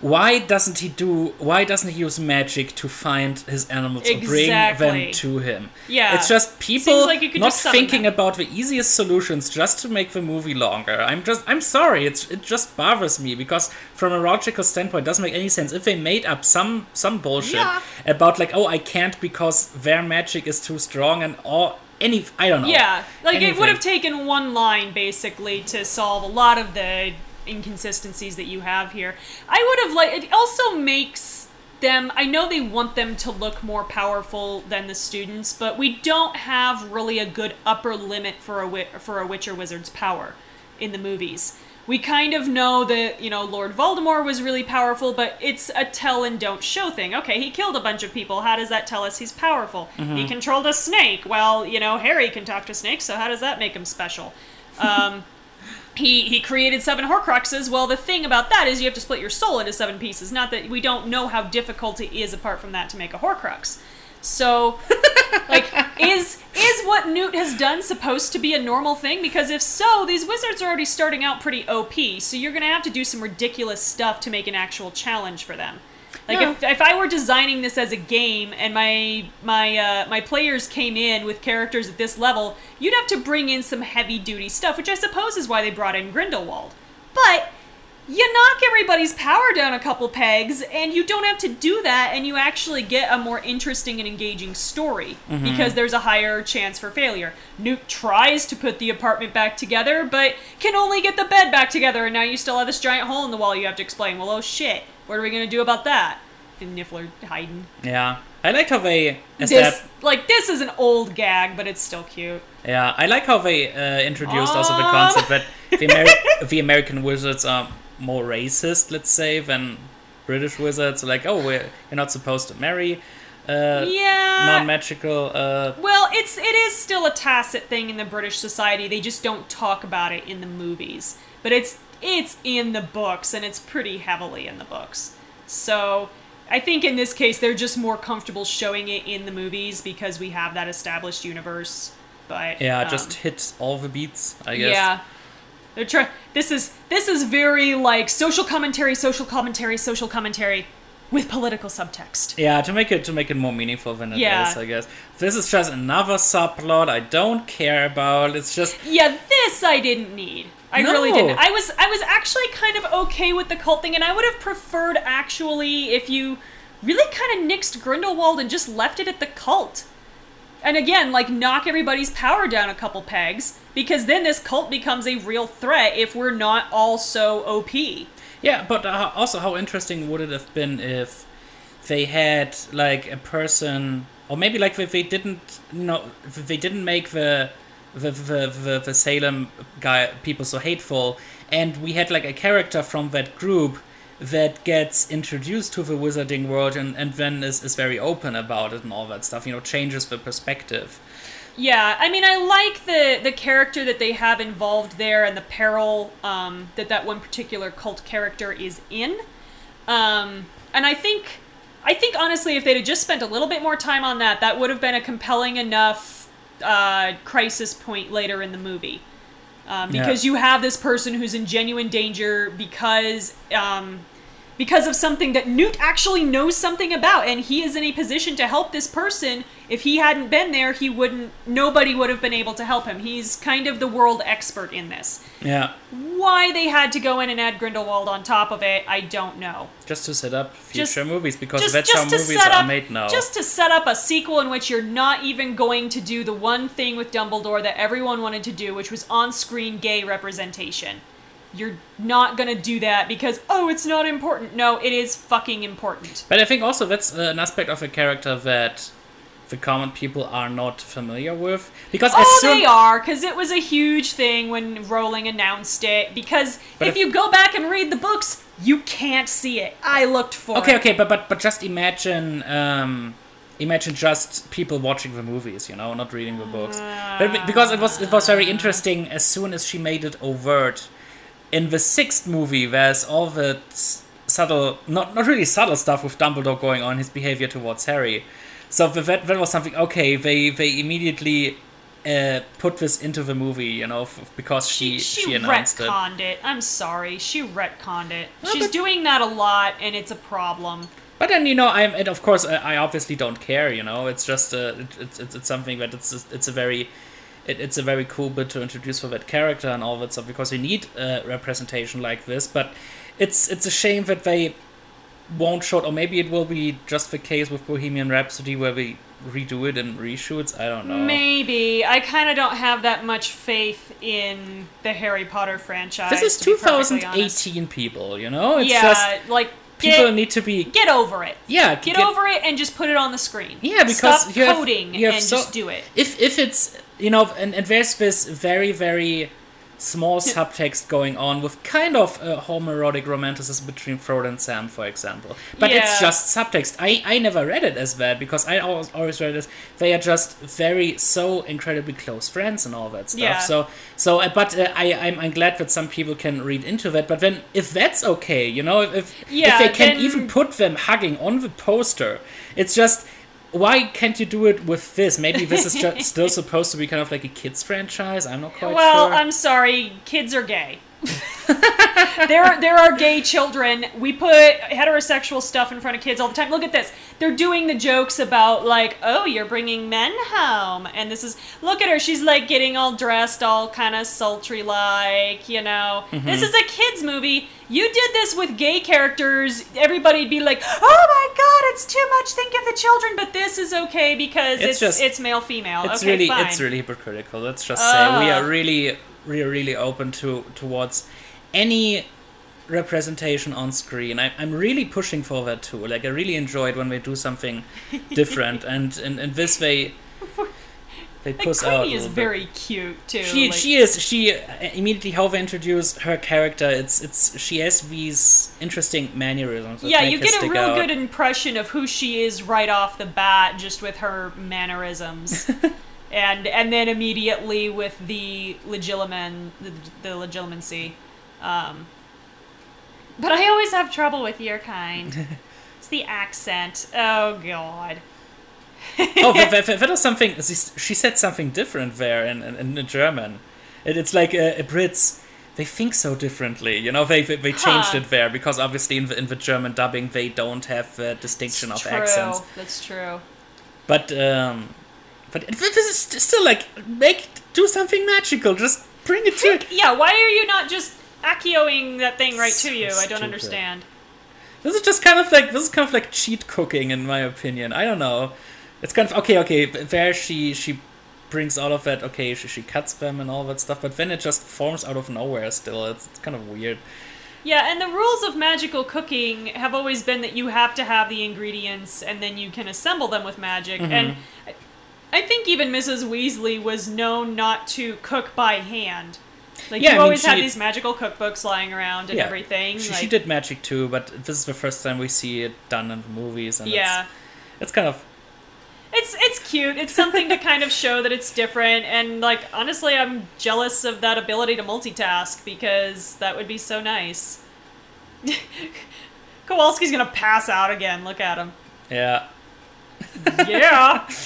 Why doesn't he do? Why doesn't he use magic to find his animals or bring them to him?
Yeah.
it's just people
like
not
just
thinking
them.
about the easiest solutions just to make the movie longer. I'm just, I'm sorry, it's it just bothers me because from a logical standpoint, it doesn't make any sense if they made up some some bullshit
Yeah.
about like, oh, I can't because their magic is too strong and all any, I don't know.
Yeah, like it would have taken one line basically to solve a lot of the inconsistencies that you have here. I would have like it also makes them I know they want them to look more powerful than the students, but we don't have really a good upper limit for a for a witch or wizard's power in the movies. We kind of know that, you know, Lord Voldemort was really powerful, but it's a tell and don't show thing. Okay, he killed a bunch of people. How does that tell us he's powerful? He controlled a snake. Well, you know, Harry can talk to snakes, so how does that make him special? Um, he he created seven Horcruxes. Well, the thing about that is you have to split your soul into seven pieces. Not that we don't know how difficult it is apart from that to make a Horcrux. So, (laughs) like, is is what Newt has done supposed to be a normal thing? Because if so, these wizards are already starting out pretty OP. So you're gonna have to do some ridiculous stuff to make an actual challenge for them. Like
Yeah.
if, if I were designing this as a game and my my uh, my players came in with characters at this level, you'd have to bring in some heavy duty stuff, which I suppose is why they brought in Grindelwald. But you knock everybody's power down a couple pegs, and you don't have to do that, and you actually get a more interesting and engaging story because there's a higher chance for failure. Newt tries to put the apartment back together, but can only get the bed back together, and now you still have this giant hole in the wall you have to explain. Well, oh shit, what are we gonna do about that? And Niffler hiding.
Yeah, I like how they
This, like, this is an old gag, but it's still cute.
Yeah, I like how they uh, introduced also the
Um.
concept that the, Ameri- (laughs) the American wizards are more racist, let's say, than British wizards. Like, oh, we're you're not supposed to marry uh,
Yeah.
non-magical. Uh,
Well, it's it is still a tacit thing in the British society. They just don't talk about it in the movies. But it's it's in the books and it's pretty heavily in the books. So, I think in this case they're just more comfortable showing it in the movies because we have that established universe. But
yeah,
um,
just hit all the beats, I guess.
yeah. They're try- this is this is very like social commentary, social commentary, social commentary with political subtext.
Yeah, to make it to make it more meaningful than it is,
Yeah.
I guess. This is just another subplot I don't care about. It's just
Yeah, this I didn't need. I really didn't. I was I was actually kind of okay with the cult thing, and I would have preferred actually if you really kind of nixed Grindelwald and just left it at the cult. And again, like knock everybody's power down a couple pegs, because then this cult becomes a real threat if we're not all so OP.
Yeah, but uh, also, how interesting would it have been if they had like a person, or maybe like if they didn't, you know, if they didn't make the the the, the, the Salem guy people so hateful, and we had like a character from that group that gets introduced to the wizarding world and, and then is, is very open about it and all that stuff you know changes the perspective
Yeah, I mean, I like the the character that they have involved there and the peril um, that that one particular cult character is in. Um, and I think, I think honestly, if they'd have just spent a little bit more time on that, that would have been a compelling enough uh, crisis point later in the movie. Um,
Yeah.
because you have this person who's in genuine danger because um, because of something that Newt actually knows something about, and he is in a position to help this person. If he hadn't been there, he wouldn't. Nobody would have been able to help him. He's kind of the world expert in this.
yeah
Why they had to go in and add Grindelwald on top of it, I don't know.
just to set up future
Just-
movies because
Just,
that's
just
how movies
set
are made now
just to set up a sequel in which you're not even going to do the one thing with Dumbledore that everyone wanted to do, which was on-screen gay representation. You're not gonna do that because oh, it's not important. No, it is fucking important.
But I think also that's an aspect of a character that the common people are not familiar with. Because as
Oh,
soon
they are, because it was a huge thing when Rowling announced it. Because if,
if-
you go back and read the books, you can't see it. I looked for
Okay,
it.
okay, but but but just imagine um imagine just people watching the movies, you know, not reading the books. But because it was it was very interesting as soon as she made it overt. In the sixth movie, there's all the subtle, not not really subtle stuff with Dumbledore going on, his behavior towards Harry. So th- that that was something. Okay, they they immediately uh, put this into the movie, you know, f- because she
she,
she, announced
retconned it. I'm sorry, she retconned it. She's
but-
doing that a lot, and it's a problem.
But then you know, I'm and of course I, I obviously don't care. You know, it's just uh, it, it's, it's it's something that it's it's a very it, it's a very cool bit to introduce for that character and all that stuff because we need uh, representation like this. But it's it's a shame that they won't show it, or maybe it will be just the case with Bohemian Rhapsody where we redo it and reshoots. I don't know.
Maybe I kind of don't have that much faith in the Harry Potter franchise.
This is
to be perfectly honest.
2018 people. You know, it's
yeah,
just
like
people
get,
need to be
get over it.
yeah
Get, over it and just put it on the screen.
Yeah, because
stop
you have-
coding
you have
and
so-
just do it.
if if it's you know and, and there's this very very small subtext going on with kind of a homoerotic romanticism between Frodo and Sam, for example. But it's just subtext. I, I never read it as that because I always, always read it as they are just very so incredibly close friends and all that stuff.
Yeah.
So so uh, but uh, I I'm, I'm glad that some people can read into that. But then if that's okay, you know, if if,
Yeah,
if they can
then-
even put them hugging on the poster, it's just why can't you do it with this? Maybe this is just (laughs) still supposed to be kind of like a kids franchise. I'm not quite
Well,
sure.
I'm sorry, kids are gay. (laughs) there, there are gay children. We put heterosexual stuff in front of kids all the time. Look at this. They're doing the jokes about like, oh, you're bringing men home, and this is look at her. She's like getting all dressed, all kind of sultry, like you know.
Mm-hmm.
This is a kids movie. You did this with gay characters. Everybody'd be like, oh my god, it's too much. Think of the children. But this is okay because
It's
it's
just-
it's male female.
it's
okay,
really
fine.
it's really hypocritical. Let's just say we are really we are really open to towards any representation on screen. I, I'm really pushing for that too. Like I really enjoyed when we do something (laughs) different, and in, in this way (laughs) they
Like
push out. a
Queenie is
little bit.
very cute too.
She
like-
she is she uh, immediately how they introduce her character. It's it's she has these interesting mannerisms.
yeah, you get a real
out.
good impression of who she is right off the bat, just with her mannerisms, (laughs) and and then immediately with the legilimen, the, the legilimency. Um, but I always have trouble with your kind. (laughs) it's the accent. Oh God.
oh, that, that, that was something. She, she said something different there in in, in German. It, it's like uh, Brits. They think so differently, you know. They they, they changed
Huh.
it there because obviously in the, in the German dubbing they don't have the distinction of
true.
accents.
That's true.
But um, but this is still like make do something magical. Just bring it to.
Yeah, why are you not just Accioing that thing right
So
to you? I don't understand.
This is just kind of like this is kind of like cheat cooking in my opinion. I don't know. It's kind of okay. Okay, there she she brings all of that. Okay, she, she cuts them and all that stuff, but then it just forms out of nowhere. Still, it's, it's kind of weird.
Yeah, and the rules of magical cooking have always been that you have to have the ingredients and then you can assemble them with magic.
Mm-hmm.
And I- I think even Mrs. Weasley was known not to cook by hand. Like
Yeah, I
you
mean,
always had these magical cookbooks lying around and
yeah,
everything.
She,
like,
she did magic too, but this is the first time we see it done in the movies, and
Yeah.
it's, it's kind of
It's it's cute. It's something to kind of show that it's different and like honestly I'm jealous of that ability to multitask because that would be so nice. (laughs) Kowalski's gonna pass out again. Look at him.
yeah.
Yeah. (laughs)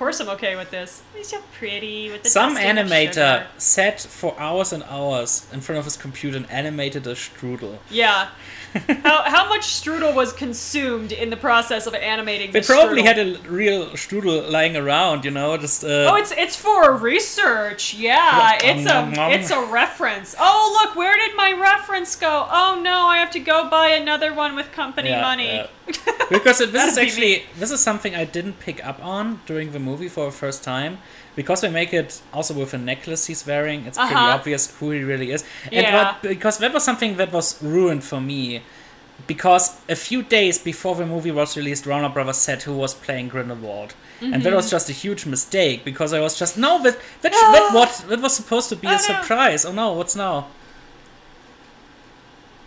of course I'm okay with this. He's so pretty with the
Some
dust and the
animator sat for hours and hours in front of his computer and animated a strudel.
Yeah. (laughs) how, how much strudel was consumed in the process of animating
They
the
probably
strudel?
had a real strudel lying around, you know, just. Uh,
Oh, it's it's for research. Yeah,
Yeah.
it's a
nom.
it's a reference. Oh, look, where did my reference go? Oh no, I have to go buy another one with company
Yeah,
money. (laughs)
because this is
be
actually this is something I didn't pick up on during the movie for the first time because we make it also with a necklace he's wearing. It's pretty
Uh-huh.
obvious who he really is, and
Yeah.
but because that was something that was ruined for me. Because a few days before the movie was released, Warner Brothers said who was playing Grindelwald, and that
Mm-hmm.
was just a huge mistake. Because I was just no, that that, sh- that what that was supposed to be
Oh,
a
no.
surprise. Oh no, what's now?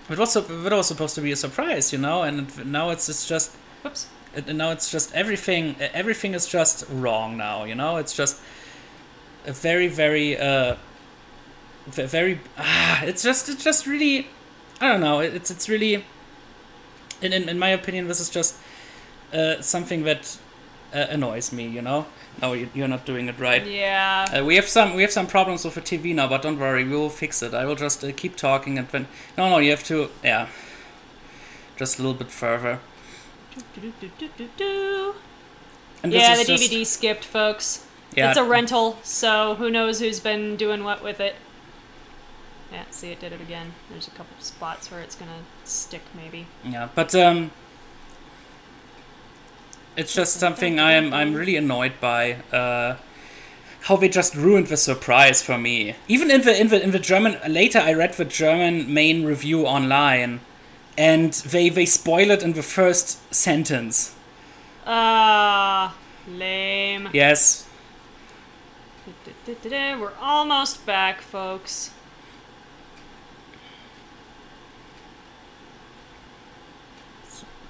It was it was supposed to be a surprise, you know, and now it's it's just
Whoops.
Now it's just everything everything is just wrong now you know it's just a very very uh very ah, it's just it's just really i don't know it's it's really in in, in my opinion this is just uh, something that uh, annoys me. You know, no, you- you're not doing it right.
Yeah.
Uh, we have some we have some problems with the TV now, but don't worry, we will fix it. I will just uh, keep talking and when no no you have to yeah, just a little bit further.
Yeah, the
just-
DVD skipped, folks.
Yeah,
It's a rental, so who knows who's been doing what with it. Yeah, see, it did it again. There's a couple spots where it's gonna stick, maybe.
Yeah, but um, it's just something I'm I'm really annoyed by. Uh, how they just ruined the surprise for me. Even in the in the in the German later, I read the German main review online, and they they spoil it in the first sentence.
Ah, lame.
Yes,
We're almost back, folks.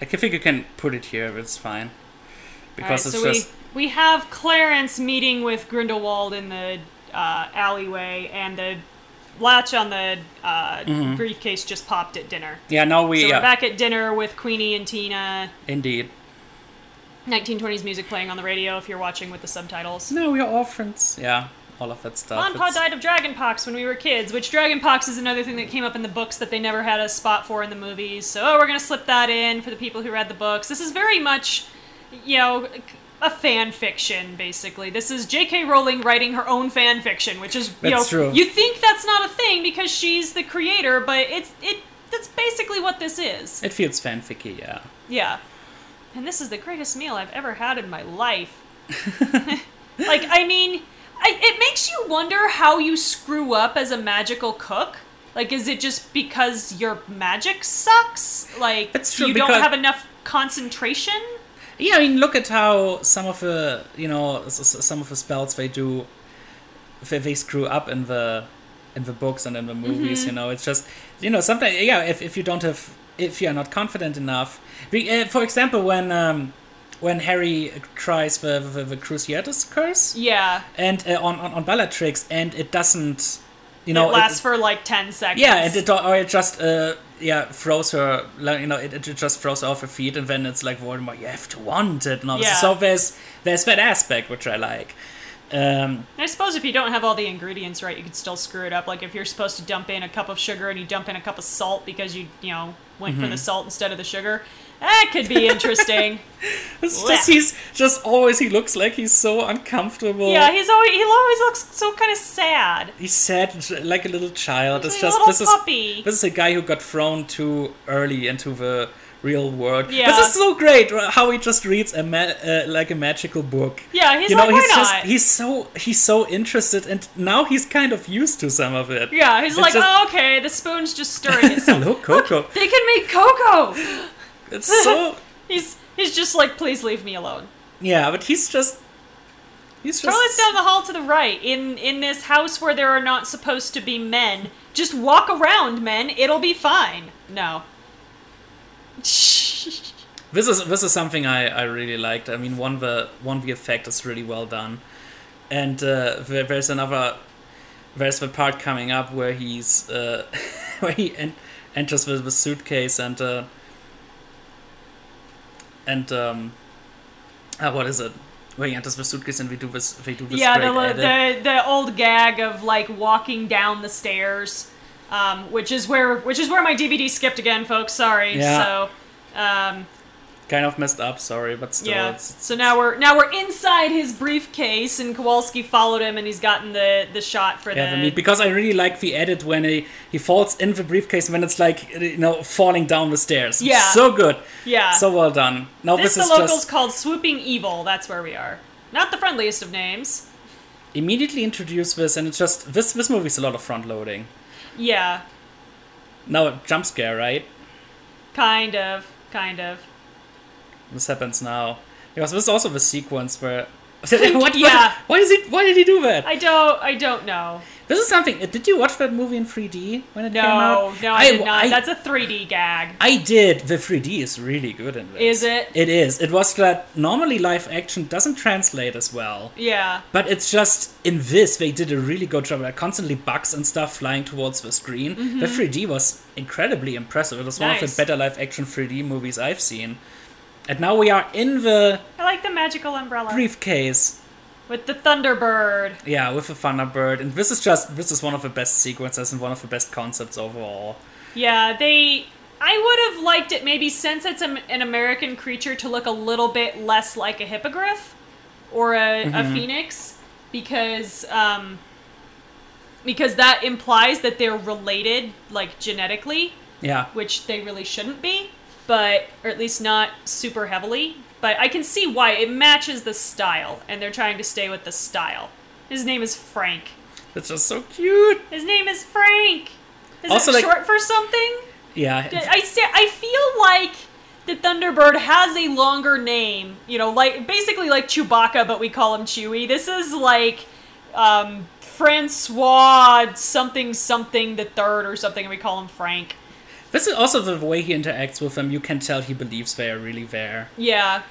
I can think you can put it here. It's fine because
Alright,
it's
so
just
we we have Credence meeting with Grindelwald in the uh, alleyway, and the latch on the uh, briefcase just popped at dinner.
yeah. no, we
So
yeah,
we're back at dinner with Queenie and Tina.
indeed.
1920s music playing on the radio if you're watching with the subtitles.
No, we're orphans. Yeah, all of that stuff.
Grandpa
It's-
died of dragonpox when we were kids, which dragonpox is another thing that came up in the books that they never had a spot for in the movies. So oh, we're gonna slip that in for the people who read the books. This is very much, you know, a fan fiction basically. This is J.K. Rowling writing her own fan fiction, which is you
That's
know
true.
you think that's not a thing because she's the creator, but it's it that's basically what this is.
It feels fanficky. Yeah.
Yeah. And this is the greatest meal I've ever had in my life. (laughs) like, I mean, I, it makes you wonder how you screw up as a magical cook. Like, is it just because your magic sucks? Like, you don't have enough concentration?
Yeah, I mean, look at how some of the you know some of the spells they do, they, they screw up in the in the books and in the movies.
Mm-hmm.
You know, it's just you know sometimes yeah if if you don't have if you are not confident enough. Uh, for example, when um when Harry tries the the, the Cruciatus curse
Yeah.
and uh, on, on on Bellatrix and it doesn't you know
it lasts for like 10 seconds.
yeah, and it or it just uh yeah throws her like you know it, it just throws her off her feet and then it's like Voldemort you have to want it and all this.
Yeah.
so there's there's that aspect which I like. Um,
I suppose if you don't have all the ingredients right, you could still screw it up. Like if you're supposed to dump in a cup of sugar and you dump in a cup of salt because you, you know, went
Mm-hmm.
for the salt instead of the sugar, that could be interesting. (laughs)
it's
Blech.
just he's just always he looks like he's so uncomfortable.
yeah, he's always he always looks so kind of sad.
he's sad like a little child.
He's
it's
like
just
little
this is this is a guy who got thrown too early into the real world.
Yeah.
This is so great how he just reads a ma- uh, like a magical book.
Yeah, he's
you
like,
know,
why
he's
not?
just he's so he's so interested, and now he's kind of used to some of it.
yeah, he's
It's
like,
just-
oh, okay, the spoon's just stirring itself. (laughs)
Hello, Coco.
they can make cocoa.
It's so (laughs)
He's he's just like, please leave me alone.
yeah, but he's just he's just
Toilets down the hall to the right. In in this house where there are not supposed to be men. Just walk around, men. It'll be fine. No. (laughs)
This is this is something I, I really liked. I mean, one the one the effect is really well done, and uh, there, there's another there's the part coming up where he's uh, (laughs) where he en- enters with the suitcase and uh, and um, ah, what is it? Where he enters the suitcase and we do this they do this
yeah, the, the the old gag of like walking down the stairs, um, which is where which is where my DVD skipped again, folks. Sorry.
Yeah.
So, um,
kind of messed up. Sorry, but still,
yeah. So now we're now we're inside his briefcase, and Kowalski followed him, and he's gotten the the shot for
Yeah,
the.
because I really like the edit when he he falls in the briefcase when it's like you know falling down the stairs.
Yeah.
so good.
Yeah.
so well done. Now
this
this,
the
is
locals
just
called Swooping Evil. That's where we are. Not the friendliest of names.
immediately introduce this, and it's just this this movie's a lot of front loading.
Yeah,
Now a jump scare, right?
kind of, kind of.
This happens now because this is also the sequence where. (laughs) (laughs) What,
yeah.
Why is it? Why did he do that?
I don't, I don't know.
this is something. uh, Did you watch that movie in 3D when it
No,
came out?
no, I, did not.
I,
That's a 3D gag.
I did. The 3D is really good in this.
Is it?
It is. It was that normally live action doesn't translate as well.
Yeah,
But it's just in this they did a really good job. Like constantly bugs and stuff flying towards the screen. The 3D was incredibly impressive. It was one of
Mm-hmm.
The better live action 3D movies I've seen. And now we are in the
I like the magical umbrella
briefcase.
with the Thunderbird.
Yeah, with the Thunderbird, and this is just this is one of the best sequences and one of the best concepts overall.
Yeah, they. I would have liked it maybe since it's a, an American creature to look a little bit less like a hippogriff or a, a phoenix because um, because that implies that they're related like genetically,
Yeah,
which they really shouldn't be, but or at least not super heavily. But I can see why it matches the style, and they're trying to stay with the style. His name is Frank.
That's just so cute.
His name is Frank. Is
Also,
it
like-
short for something?
Yeah,
I say, I feel like the Thunderbird has a longer name. You know, like basically like Chewbacca, but we call him Chewie. This is like um, Francois something something the third or something, and we call him Frank.
This is also the way he interacts with them. You can tell he believes they are really there.
Yeah,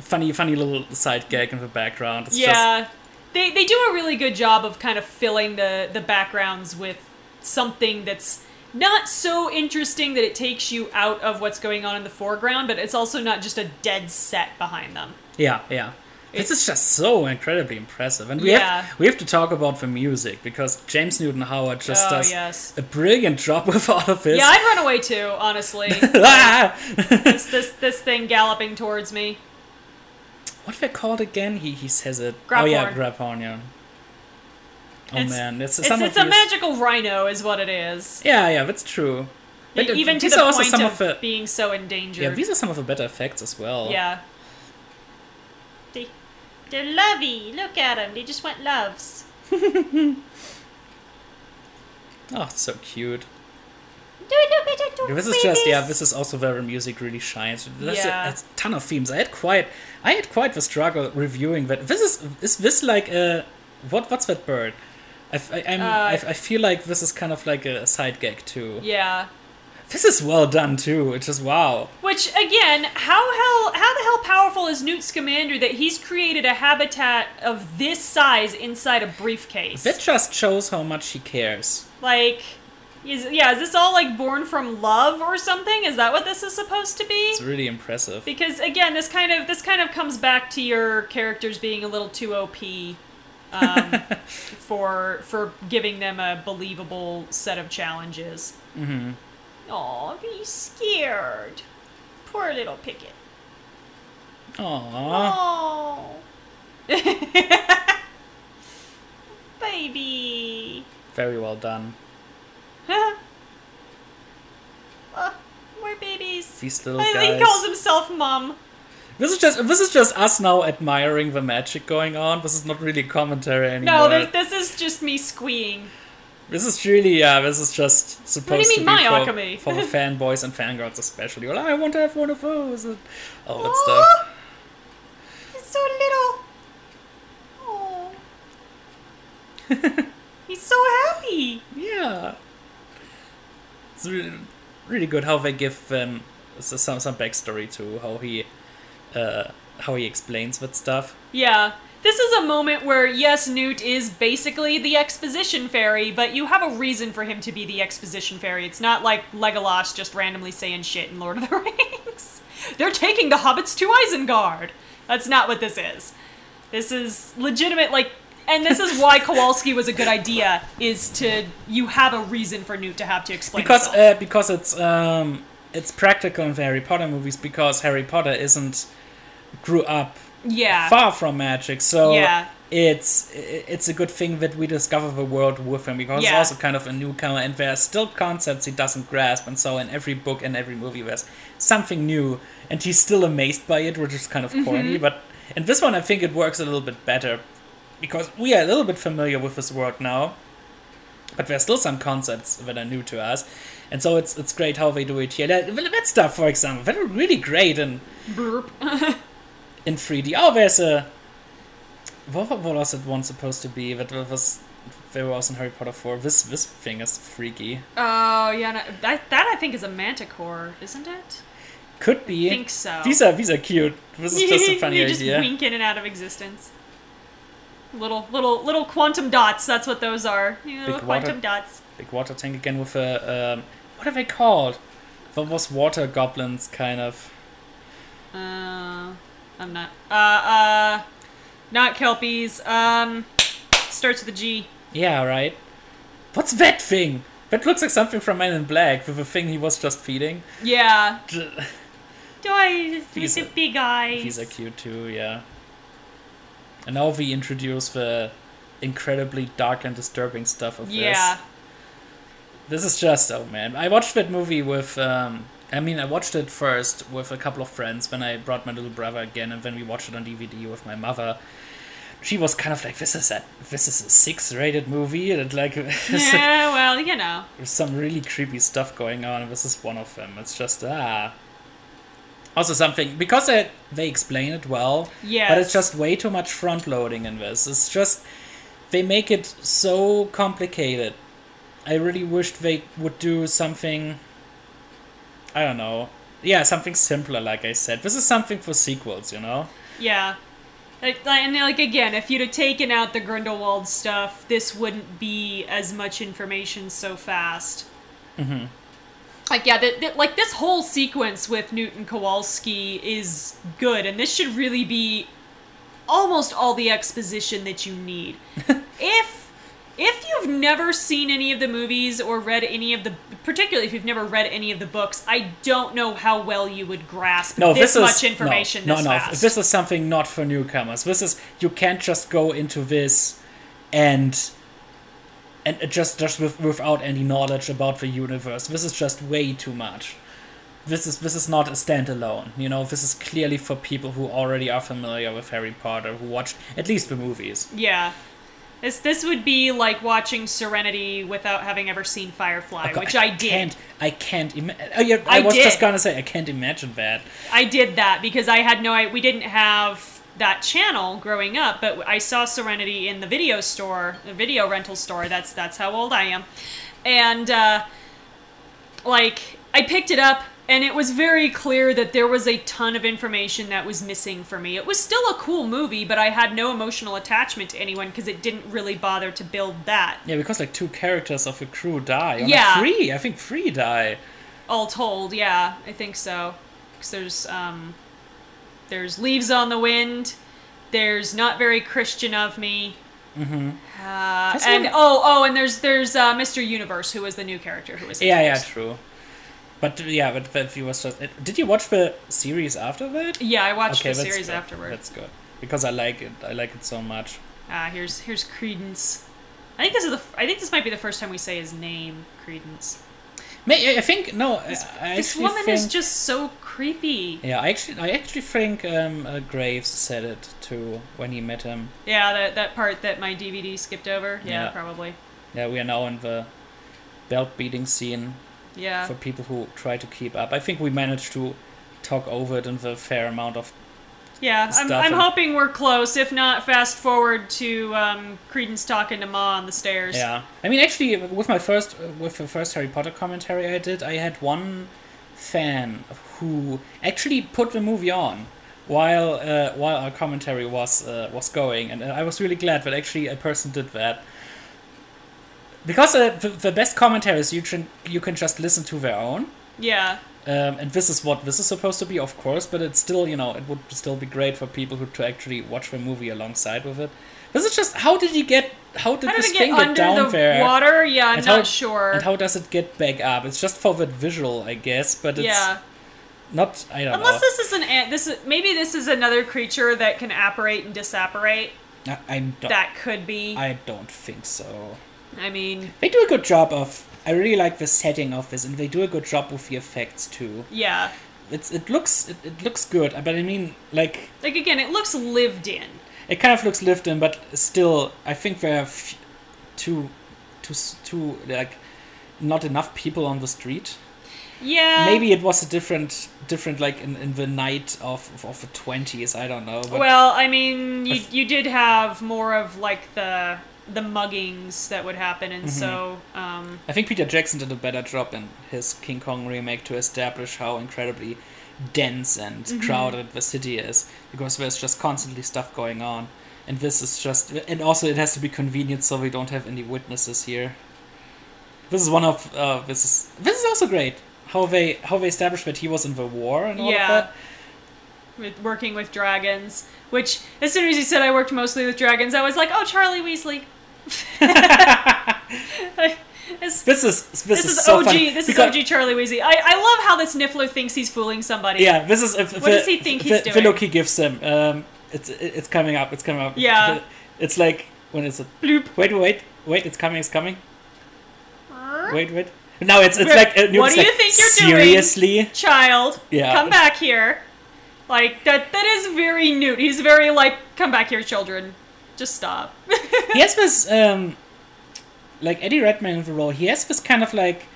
Funny, funny little side gag in the background. It's
yeah. They they do a really good job of kind of filling the the backgrounds with something that's not so interesting that it takes you out of what's going on in the foreground, but it's also not just a dead set behind them.
Yeah, yeah. This is just so incredibly impressive, and we
Yeah.
have we have to talk about the music because James Newton Howard just
Oh,
does
yes.
a brilliant job (laughs) with all of this.
Yeah, I'd run away too, honestly.
Ah! (laughs)
this, this this thing galloping towards me.
what they called again? He he says it. Oh
Graphorn.
yeah, Graphorn. Yeah. Oh
It's-
man, it's,
It's, it's a magical rhino, is what it is.
Yeah, yeah, that's true. But, uh,
Even to the point
some
of,
of the
being so endangered.
yeah, these are some of the better effects as well.
Yeah. They, they're lovey. Look at them. They just want loves. (laughs)
Oh, it's so cute.
Do look at the
This is just yeah. This is also where the music really shines. There's
Yeah.
a, a ton of themes. I had quite, I had quite the struggle reviewing that. This is is this like a what? What's that bird? I, I,
Uh,
I, I feel like this is kind of like a side gag too.
Yeah.
This is well done too. It's just wow.
Which again, how hell how the hell powerful is Newt Scamander that he's created a habitat of this size inside a briefcase?
That just shows how much he cares.
Like, is yeah, is this all like born from love or something? Is that what this is supposed to be?
It's really impressive.
Because again, this kind of this kind of comes back to your characters being a little too OP um, (laughs) for for giving them a believable set of challenges.
Mm-hmm.
Aw, he's scared. Poor little Pickett.
Aww.
Oh. (laughs) Baby.
Very well done.
oh, (laughs) more babies.
These little
I think
guys.
he calls himself mom.
This is just this is just us now admiring the magic going on. This is not really commentary
No,
anymore.
this, this is just me squeeing.
This is really yeah. This is just supposed to be
my
for,
alchemy?
for the (laughs) fanboys and fangirls especially. Well, I want to have one of those and all that
Aw,
stuff.
He's so little. Oh. (laughs) He's so happy.
Yeah, it's really really good how they give um some some backstory to how he uh how he explains that stuff.
Yeah. This is a moment where, yes, Newt is basically the exposition fairy, but you have a reason for him to be the exposition fairy. It's not like Legolas just randomly saying shit in Lord of the (laughs) Rings. They're taking the hobbits to Isengard. That's not what this is. This is legitimate, like, and this is why Kowalski was a good idea, is to, you have a reason for Newt to have to explain
because uh, because it's um it's practical in the Harry Potter movies because Harry Potter isn't grew up
yeah.
far from magic, so
Yeah.
it's it's a good thing that we discover the world with him because
Yeah.
he's also kind of a newcomer and there are still concepts he doesn't grasp, and so in every book and every movie there's something new, and he's still amazed by it, which is kind of
Mm-hmm.
corny. But in this one, I think it works a little bit better because we are a little bit familiar with this world now. But there's still some concepts that are new to us, and so it's it's great how they do it here. That, that stuff, for example, that are really great and
Burp. (laughs)
in 3D. Oh, there's a. What, what was it once supposed to be? That was. There was in Harry Potter 4. This this thing is freaky.
Oh, yeah. No, that, that I think is a manticore, isn't it?
Could be.
I think so.
These are these are cute. This is just a (laughs) funny
you just
idea.
wink in and out of existence. Little little little quantum dots. That's what those are. You know,
Big
quantum
water-
dots.
Big water tank again with a. Um, what are they called? What was water goblins kind of?
Uh, I'm not. Uh, uh, not kelpies. Um, starts with a G.
Yeah, right. What's that thing? That looks like something from Men in Black with the thing he was just feeding.
Yeah. Toys
are-
the big eyes.
These are cute too, yeah. And now we introduce the incredibly dark and disturbing stuff of
Yeah.
this. Yeah. This is just oh man. I watched that movie with um I mean I watched it first with a couple of friends when I brought my little brother again and then we watched it on DVD with my mother. She was kind of like this is a this is a six rated movie and like (laughs)
Yeah, well, you know.
there's some really creepy stuff going on this is one of them. It's just ah also something because they, they explain it well
Yeah,
but it's just way too much front loading in this. It's just they make it so complicated. I really wished they would do something I don't know. Yeah, something simpler like I said. This is something for sequels, you know?
Yeah. Like, and like again, if you'd have taken out the Grindelwald stuff, this wouldn't be as much information so fast.
Mhm.
Like yeah, that that- like this whole sequence with Newton Kowalski is good, and this should really be almost all the exposition that you need. (laughs) if if you've never seen any of the movies or read any of the particularly if you've never read any of the books, I don't know how well you would grasp
No,
this,
this,
much information
No,
this
no, no.
fast.
This is something not for newcomers. This is you can't just go into this and and just just with, without any knowledge about the universe. This is just way too much. This is this is not a standalone. You know, this is clearly for people who already are familiar with Harry Potter, who watched at least the movies.
Yeah. This this would be like watching Serenity without having ever seen Firefly,
God,
which I, did.
Can't, I can't imagine. Oh, yeah, I,
I
was just gonna say I can't imagine that.
I did that because I had no I we didn't have that channel growing up, but I saw Serenity in the video store, the video rental store. That's that's how old I am. And uh like I picked it up and it was very clear that there was a ton of information that was missing for me. It was still a cool movie, but I had no emotional attachment to anyone because it didn't really bother to build that.
Yeah, because like two characters of the crew die. Or
Yeah.
three. I think three die.
all told yeah i think so because there's um there's leaves on the wind there's not very christian of me mm-hmm. uh, and oh oh and there's there's uh, mr universe who was the new character who was
Yeah, yeah, true. But yeah, but but he was just. Did you watch the series after that?
yeah i watched the series
good.
afterward
That's good because I like it. I like it so much.
ah here's here's credence i think this is the I think this might be the first time we say his name credence
May I think no. I- I
this woman
think,
is just so creepy
Yeah, I actually, I actually think um, uh, Graves said it too when he met him.
yeah that, that part that my dvd skipped over yeah,
Yeah.
probably
Yeah, we are now in the belt beating scene
yeah
for people who try to keep up. I think we managed to talk over it in the fair amount of
Yeah, I'm, I'm hoping we're close. If not, fast forward to um, Credence talking to Ma on the stairs.
Yeah, I mean, actually, with my first, with the first Harry Potter commentary I did, I had one fan who actually put the movie on while uh, while our commentary was uh, was going, and I was really glad that actually a person did that. Because uh, the, the best commentaries you can you can just listen to their own,
Yeah.
um, and this is what this is supposed to be, of course. But it's still, you know, it would still be great for people who to actually watch the movie alongside with it. This is just how did you get? How did
How
this thing get down
the
there?
water? Yeah, I'm
And
not
how-
sure.
And how does it get back up? It's just for the visual, I guess, but it's
yeah.
not. I don't
Unless
know.
this is an ant. This is maybe this is another creature that can apparate and disapparate.
I, I don't.
That could be. I
don't think so.
Mean,
They do a good job of. I really like the setting of this, and they do a good job with the effects too.
yeah.
It's it looks it, it looks good, uh, but I mean like
Like again, it looks lived in.
it kind of looks lived in, but still, I think there are f- too too too like not enough people on the street.
Yeah.
Maybe it was a different different like in, in the night of of the twenties. I don't know. But
Well, I mean, you
If-
you did have more of like the the muggings that would happen, and
Mm-hmm.
so um,
I think Peter Jackson did a better job in his King Kong remake to establish how incredibly dense and
Mm-hmm.
crowded the city is because there's just constantly stuff going on. And this is just, and also it has to be convenient so we don't have any witnesses here. This is one of, uh, this is, this is also great. How they, how they established that he was in the war and all
Yeah.
of that.
with working with dragons. Which, as soon as he said I worked mostly with dragons, I was like, oh, Charlie Weasley. It's- (laughs)
This is this,
this
is,
is
so
OG.
funny
This
because-
is OG Charlie Weasley. I, I love how this Niffler thinks he's fooling somebody.
Yeah, this is. If,
What does he think he's doing?
Loki gives him. Um, it's it's coming up. It's coming up.
Yeah.
It's like when is it?
Bloop.
Wait, wait, wait! It's coming! It's coming! Wait, wait! No, it's it's like uh,
what
it's
do you think you're doing?
seriously?
Child,
Yeah.
come back here. Like that. That is very Newt. He's very like, come back here, children. Just stop.
he has this um like Eddie Redmayne in the role. He has this kind of like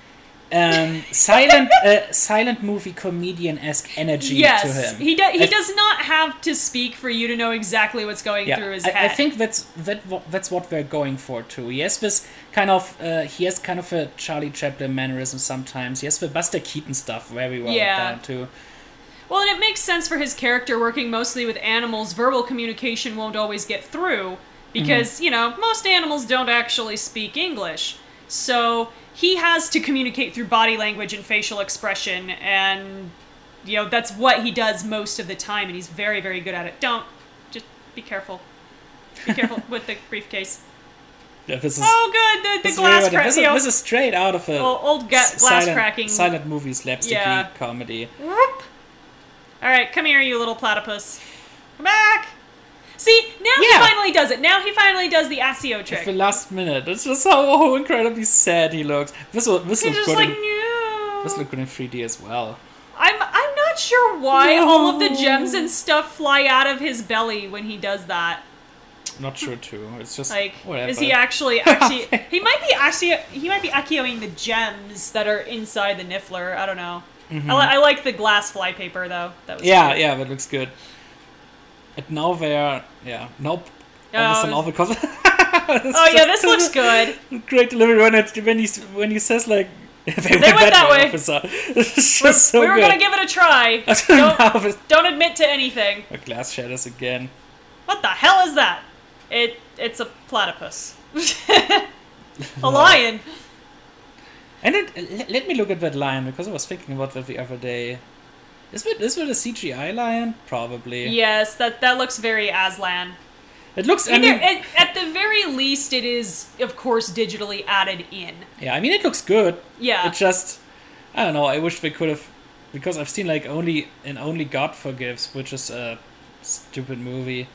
um (laughs) silent uh, silent movie comedian esque energy
yes,
to him.
he does. He
I-
does not have to speak for you to know exactly what's going
Yeah,
through his
I,
head.
I think that's that that's what we're going for too. He has this kind of uh, he has kind of a Charlie Chaplin mannerism sometimes. He has the Buster Keaton stuff very well
Yeah.
down too.
Well, and it makes sense for his character working mostly with animals. Verbal communication won't always get through because,
Mm-hmm.
you know, most animals don't actually speak English. So he has to communicate through body language and facial expression, and, you know, that's what he does most of the time, and he's very, very good at it. Don't. Just be careful. Be careful (laughs) with the briefcase.
Yeah, this is
Oh, good. The, the glass crack.
This,
you
is,
know,
this is straight out of a
old, old ga- glass
silent,
cracking.
silent movie slapsticky
Yeah.
comedy.
Whoop. All right, come here, you little platypus. Come back. See, now
Yeah.
he finally does it. Now he finally does the Accio
At
trick.
the last minute, it's just how, how incredibly sad he looks. This will this looks
just
good.
like,
in,
no.
this look good in 3D as well.
I'm I'm not sure why
No.
all of the gems and stuff fly out of his belly when he does that.
Not sure too. It's just
Like,
whatever.
is he actually (laughs) actually? he might be actually he might be echoing the gems that are inside the Niffler. I don't know. I, li- I like the glass flypaper though. That was
Mm-hmm. Yeah,
cute.
yeah, that looks good. And now they're yeah, nope.
Oh,
an awful cover. (laughs)
Oh yeah, this looks good.
Great delivery when it when he when he says like (laughs) they went,
went that way. We're-
so
we were
good.
gonna give it a try. (laughs) Don't, don't admit to anything.
a glass shatters again.
What the hell is that? It it's a platypus. a lion.
And it, let, me look at that lion because I was thinking about that the other day. Is it is it a CGI lion? Probably.
Yes, that that looks very Aslan.
It looks. I
Either,
mean,
at, at the very least, it is of course digitally added in.
yeah. I mean, it looks good.
Yeah.
It just, I don't know. I wish they could have, because I've seen like only and only God forgives, which is a stupid movie.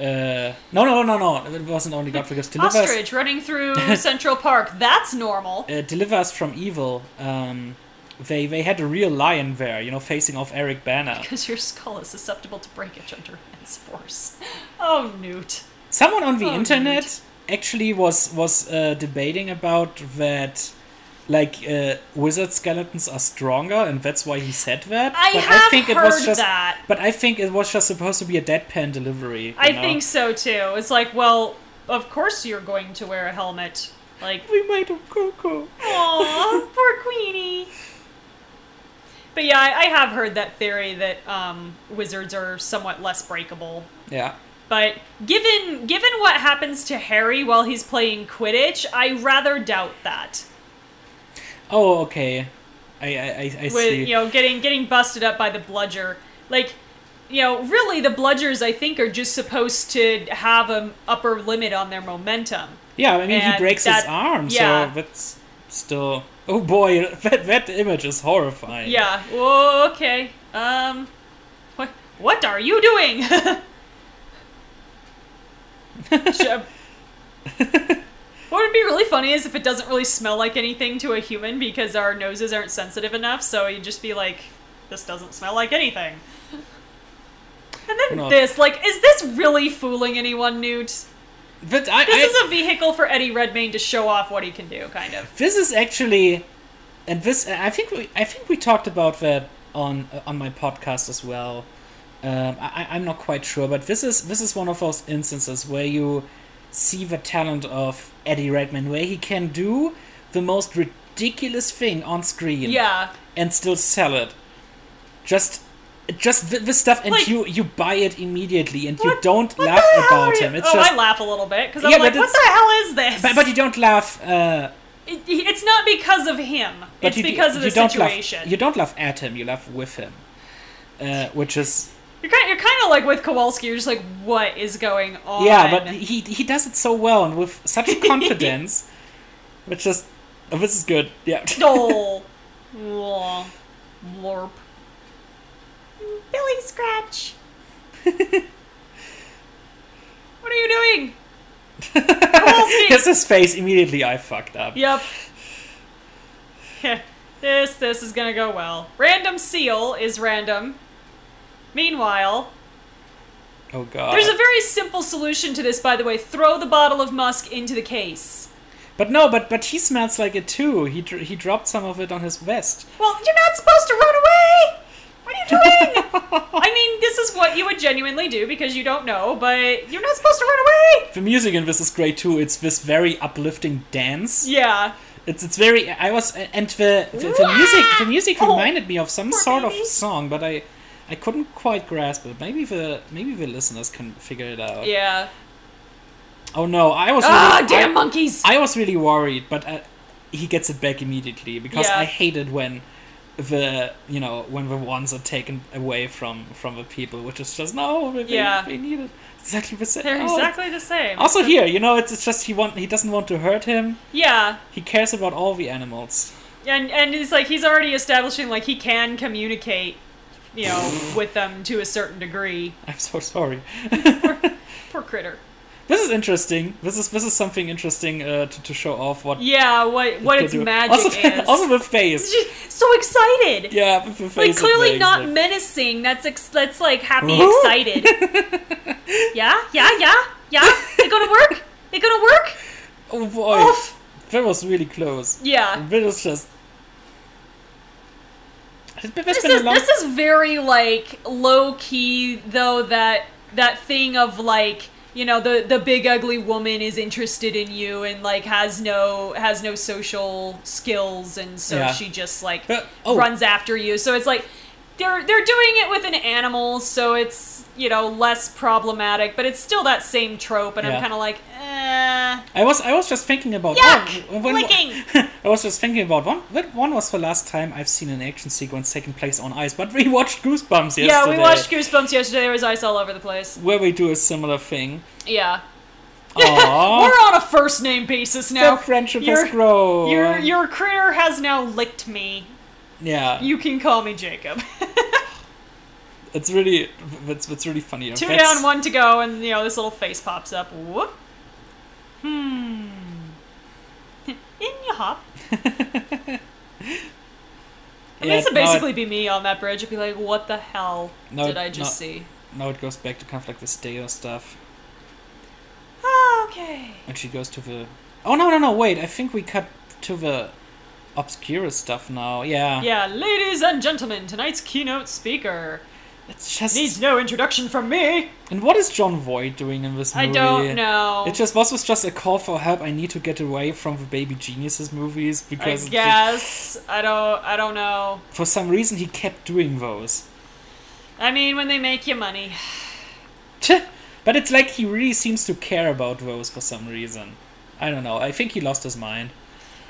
Uh, no, no, no, no. It wasn't only God forgives. Deliver us,
Ostrich running through (laughs) Central Park. That's normal.
uh, deliver us from evil. Um, they they had a real lion there, you know, facing off Eric Bana.
Because your skull is susceptible to breakage under its force. Oh, Newt.
Someone on the
Oh,
internet actually was was uh, debating about that. Like uh, wizard skeletons are stronger, and that's why he said that.
I
but
have
I think
heard
it was just
that.
But I think it was just supposed to be a deadpan delivery.
I
know?
think so too. It's like, well, of course you're going to wear a helmet. Like,
we might have Coco.
Aw, (laughs) poor Queenie. But yeah, I, I have heard that theory that um, wizards are somewhat less breakable.
Yeah.
But given given what happens to Harry while he's playing Quidditch, I rather doubt that.
Oh, okay. I I, I, I
With
see.
you know getting getting busted up by the bludger, like you know, really the bludgers I think are just supposed to have an upper limit on their momentum.
yeah, I mean he
and
breaks his arm,
yeah.
so that's still. Oh boy, (laughs) that that image is horrifying.
Yeah. Whoa, okay. Um, what what are you doing? (laughs) (laughs) What would be really funny is if it doesn't really smell like anything to a human because our noses aren't sensitive enough. So you'd just be like, "This doesn't smell like anything." And then
No.
this, like, is this really fooling anyone, Newt?
But I,
This
I,
is a vehicle for Eddie Redmayne to show off what he can do, kind of.
this is actually and this i think we i think we talked about that on uh, on my podcast as well um, I, i'm not quite sure but this is this is one of those instances where you see the talent of eddie redmayne where he can do the most ridiculous thing on screen
Yeah.
and still sell it just just th- this stuff and
Like-
you you buy it immediately and you don't laugh
the
about him it's
oh,
just
I laugh a little bit because I'm
Yeah,
like, what the hell is this?
but, but you don't laugh uh,
It, it's not because of him. It's
you,
because of
you
the situation.
Laugh, you don't laugh at him. You laugh with him, uh, which is
You're kind, you're kind of like with Kowalski. You're just like, what is going on?
Yeah, but he he does it so well and with such (laughs) confidence, which just oh, this is good. Yeah.
oh, Aw, lorp. Billy Scratch. (laughs) what are you doing? Kowalski. (laughs)
Here's his face immediately. I fucked up.
Yep. this this is gonna go well. Random seal is random. Meanwhile,
Oh god.
there's a very simple solution to this, by the way. Throw the bottle of musk into the case.
But no, but but he smells like it too. He dr- he dropped some of it on his vest.
Well, you're not supposed to run away! What are you doing? (laughs) I mean, this is what you would genuinely do because you don't know, but you're not supposed to run away!
The music in this is great too. It's this very uplifting dance.
Yeah.
It's it's very. I was and the the, the music the music
Oh,
reminded me of some sort
baby.
of song, but I I couldn't quite grasp it. Maybe the maybe the listeners can figure it out.
Yeah.
Oh no, I was
Ah,
really,
damn
I,
monkeys!
I was really worried, but uh, he gets it back immediately because
Yeah.
I hated when the you know when the ones are taken away from from the people, which is just no, they,
Yeah.
they need it exactly the same.
They're
Oh.
exactly the same.
Also
So-
here, you know, it's, it's just he want he doesn't want to hurt him.
Yeah.
He cares about all the animals.
And and it's like he's already establishing like he can communicate, you know, with them to a certain degree. (laughs)
I'm so sorry.
Poor critter.
This is interesting. This is this is something interesting uh, to, to show off what
Yeah, what what its
do.
magic
also, (laughs)
is.
Also the face.
So excited.
Yeah, the face.
like clearly
makes,
not
like-
menacing. That's ex- that's like happy,
Woo!
excited. (laughs) yeah, yeah, yeah, yeah. They gonna work. They gonna work.
Oh boy,
Oof.
that was really close.
Yeah.
That was just. It's been, it's
This is
long.
this is very like low key though that that thing of like you know the the big ugly woman is interested in you and like has no has no social skills and so
Yeah.
she just like
But- oh.
runs after you so it's like they're they're doing it with an animal so it's you know less problematic but it's still that same trope and
Yeah.
I'm kind of like eh
I was I was just thinking about
Yuck!
oh, when-
Licking!
I was just thinking about one. When one was the last time I've seen an action sequence taking place on ice? But we (laughs) watched Goosebumps yesterday.
yeah we watched Goosebumps yesterday there was ice all over the place
where we do a similar thing.
yeah. (laughs) We're on a first name basis now.
the friendship
Your-
has grown.
Your your critter has now licked me.
Yeah,
You can call me Jacob. (laughs)
it's really it's, it's really funny.
Two
That's-
down, one to go, and you know this little face pops up. Whoop. Hmm. (laughs) In your hop. (laughs) I mean,
Yeah,
this would
now it-
basically be me on that bridge. I'd be like, "What the hell
No,
did I just
no.
see?"
Now it goes back to kind of like the Stayo stuff,
Okay.
and she goes to the. Oh no no no! Wait, I think we cut to the obscure stuff now. Yeah,
Yeah, ladies and gentlemen, tonight's keynote speaker
It's just.
needs no introduction from me.
And what is Jon Voight doing in this movie?
I don't know.
It just was was just a call for help. I need to get away from the Baby Geniuses movies because it-
guess I don't. I don't know.
for some reason he kept doing those.
I mean, when they make you money.
But it's like he really seems to care about those for some reason. I don't know. I think he lost his mind.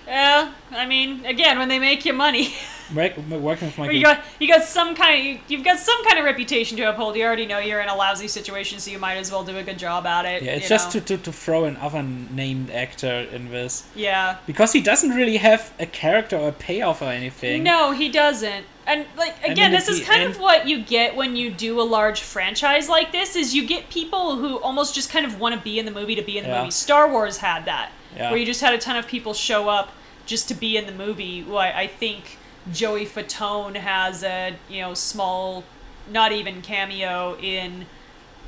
Yeah, I mean, again, when they make you money,
Work- Working with Michael.
you got you got some kind of you've got some kind of reputation to uphold. You already know you're in a lousy situation, so you might as well do a good job at it.
yeah, it's just
know?
to, to, to throw another named actor in this.
yeah.
Because he doesn't really have a character or a payoff or anything.
No, he doesn't. And like again,
then
this is kind
end-
of what you get when you do a large franchise like this. Is you get people who almost just kind of want to be in the movie to be in the
Yeah.
movie. Star Wars had that,
Yeah.
where you just had a ton of people show up just to be in the movie. Why I think Joey Fatone has a you know small, not even cameo in.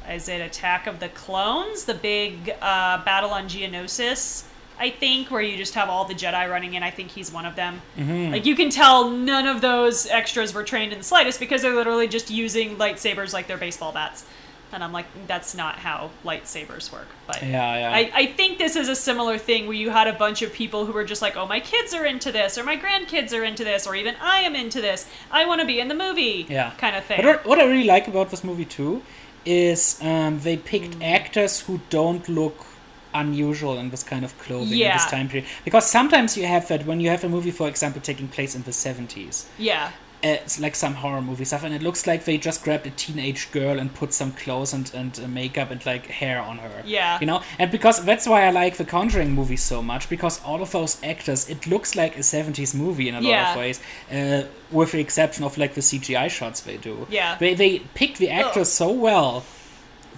Is it Attack of the Clones? The big uh, battle on Geonosis, I think, where you just have all the Jedi running in. I think he's one of them.
Mm-hmm.
Like you can tell none of those extras were trained in the slightest because they're literally just using lightsabers like they're baseball bats. And I'm like, that's not how lightsabers work. But
Yeah, yeah.
I, I think this is a similar thing where you had a bunch of people who were just like, oh, my kids are into this, or my grandkids are into this, or even I am into this. I want to be in the movie.
Yeah.
Kind of thing.
But what, I really like about this movie too is um, they picked
Mm.
actors who don't look unusual in this kind of clothing in this time period. Because sometimes you have that when you have a movie, for example, taking place in the seventies.
yeah.
It's like some horror movie stuff, and it looks like they just grabbed a teenage girl and put some clothes and and uh, makeup and like hair on her.
Yeah.
you know, and because that's why I like the Conjuring movie so much because all of those actors, it looks like a '70s movie in a lot of ways, uh, with the exception of like the CGI shots they do.
Yeah.
they they picked the actors so well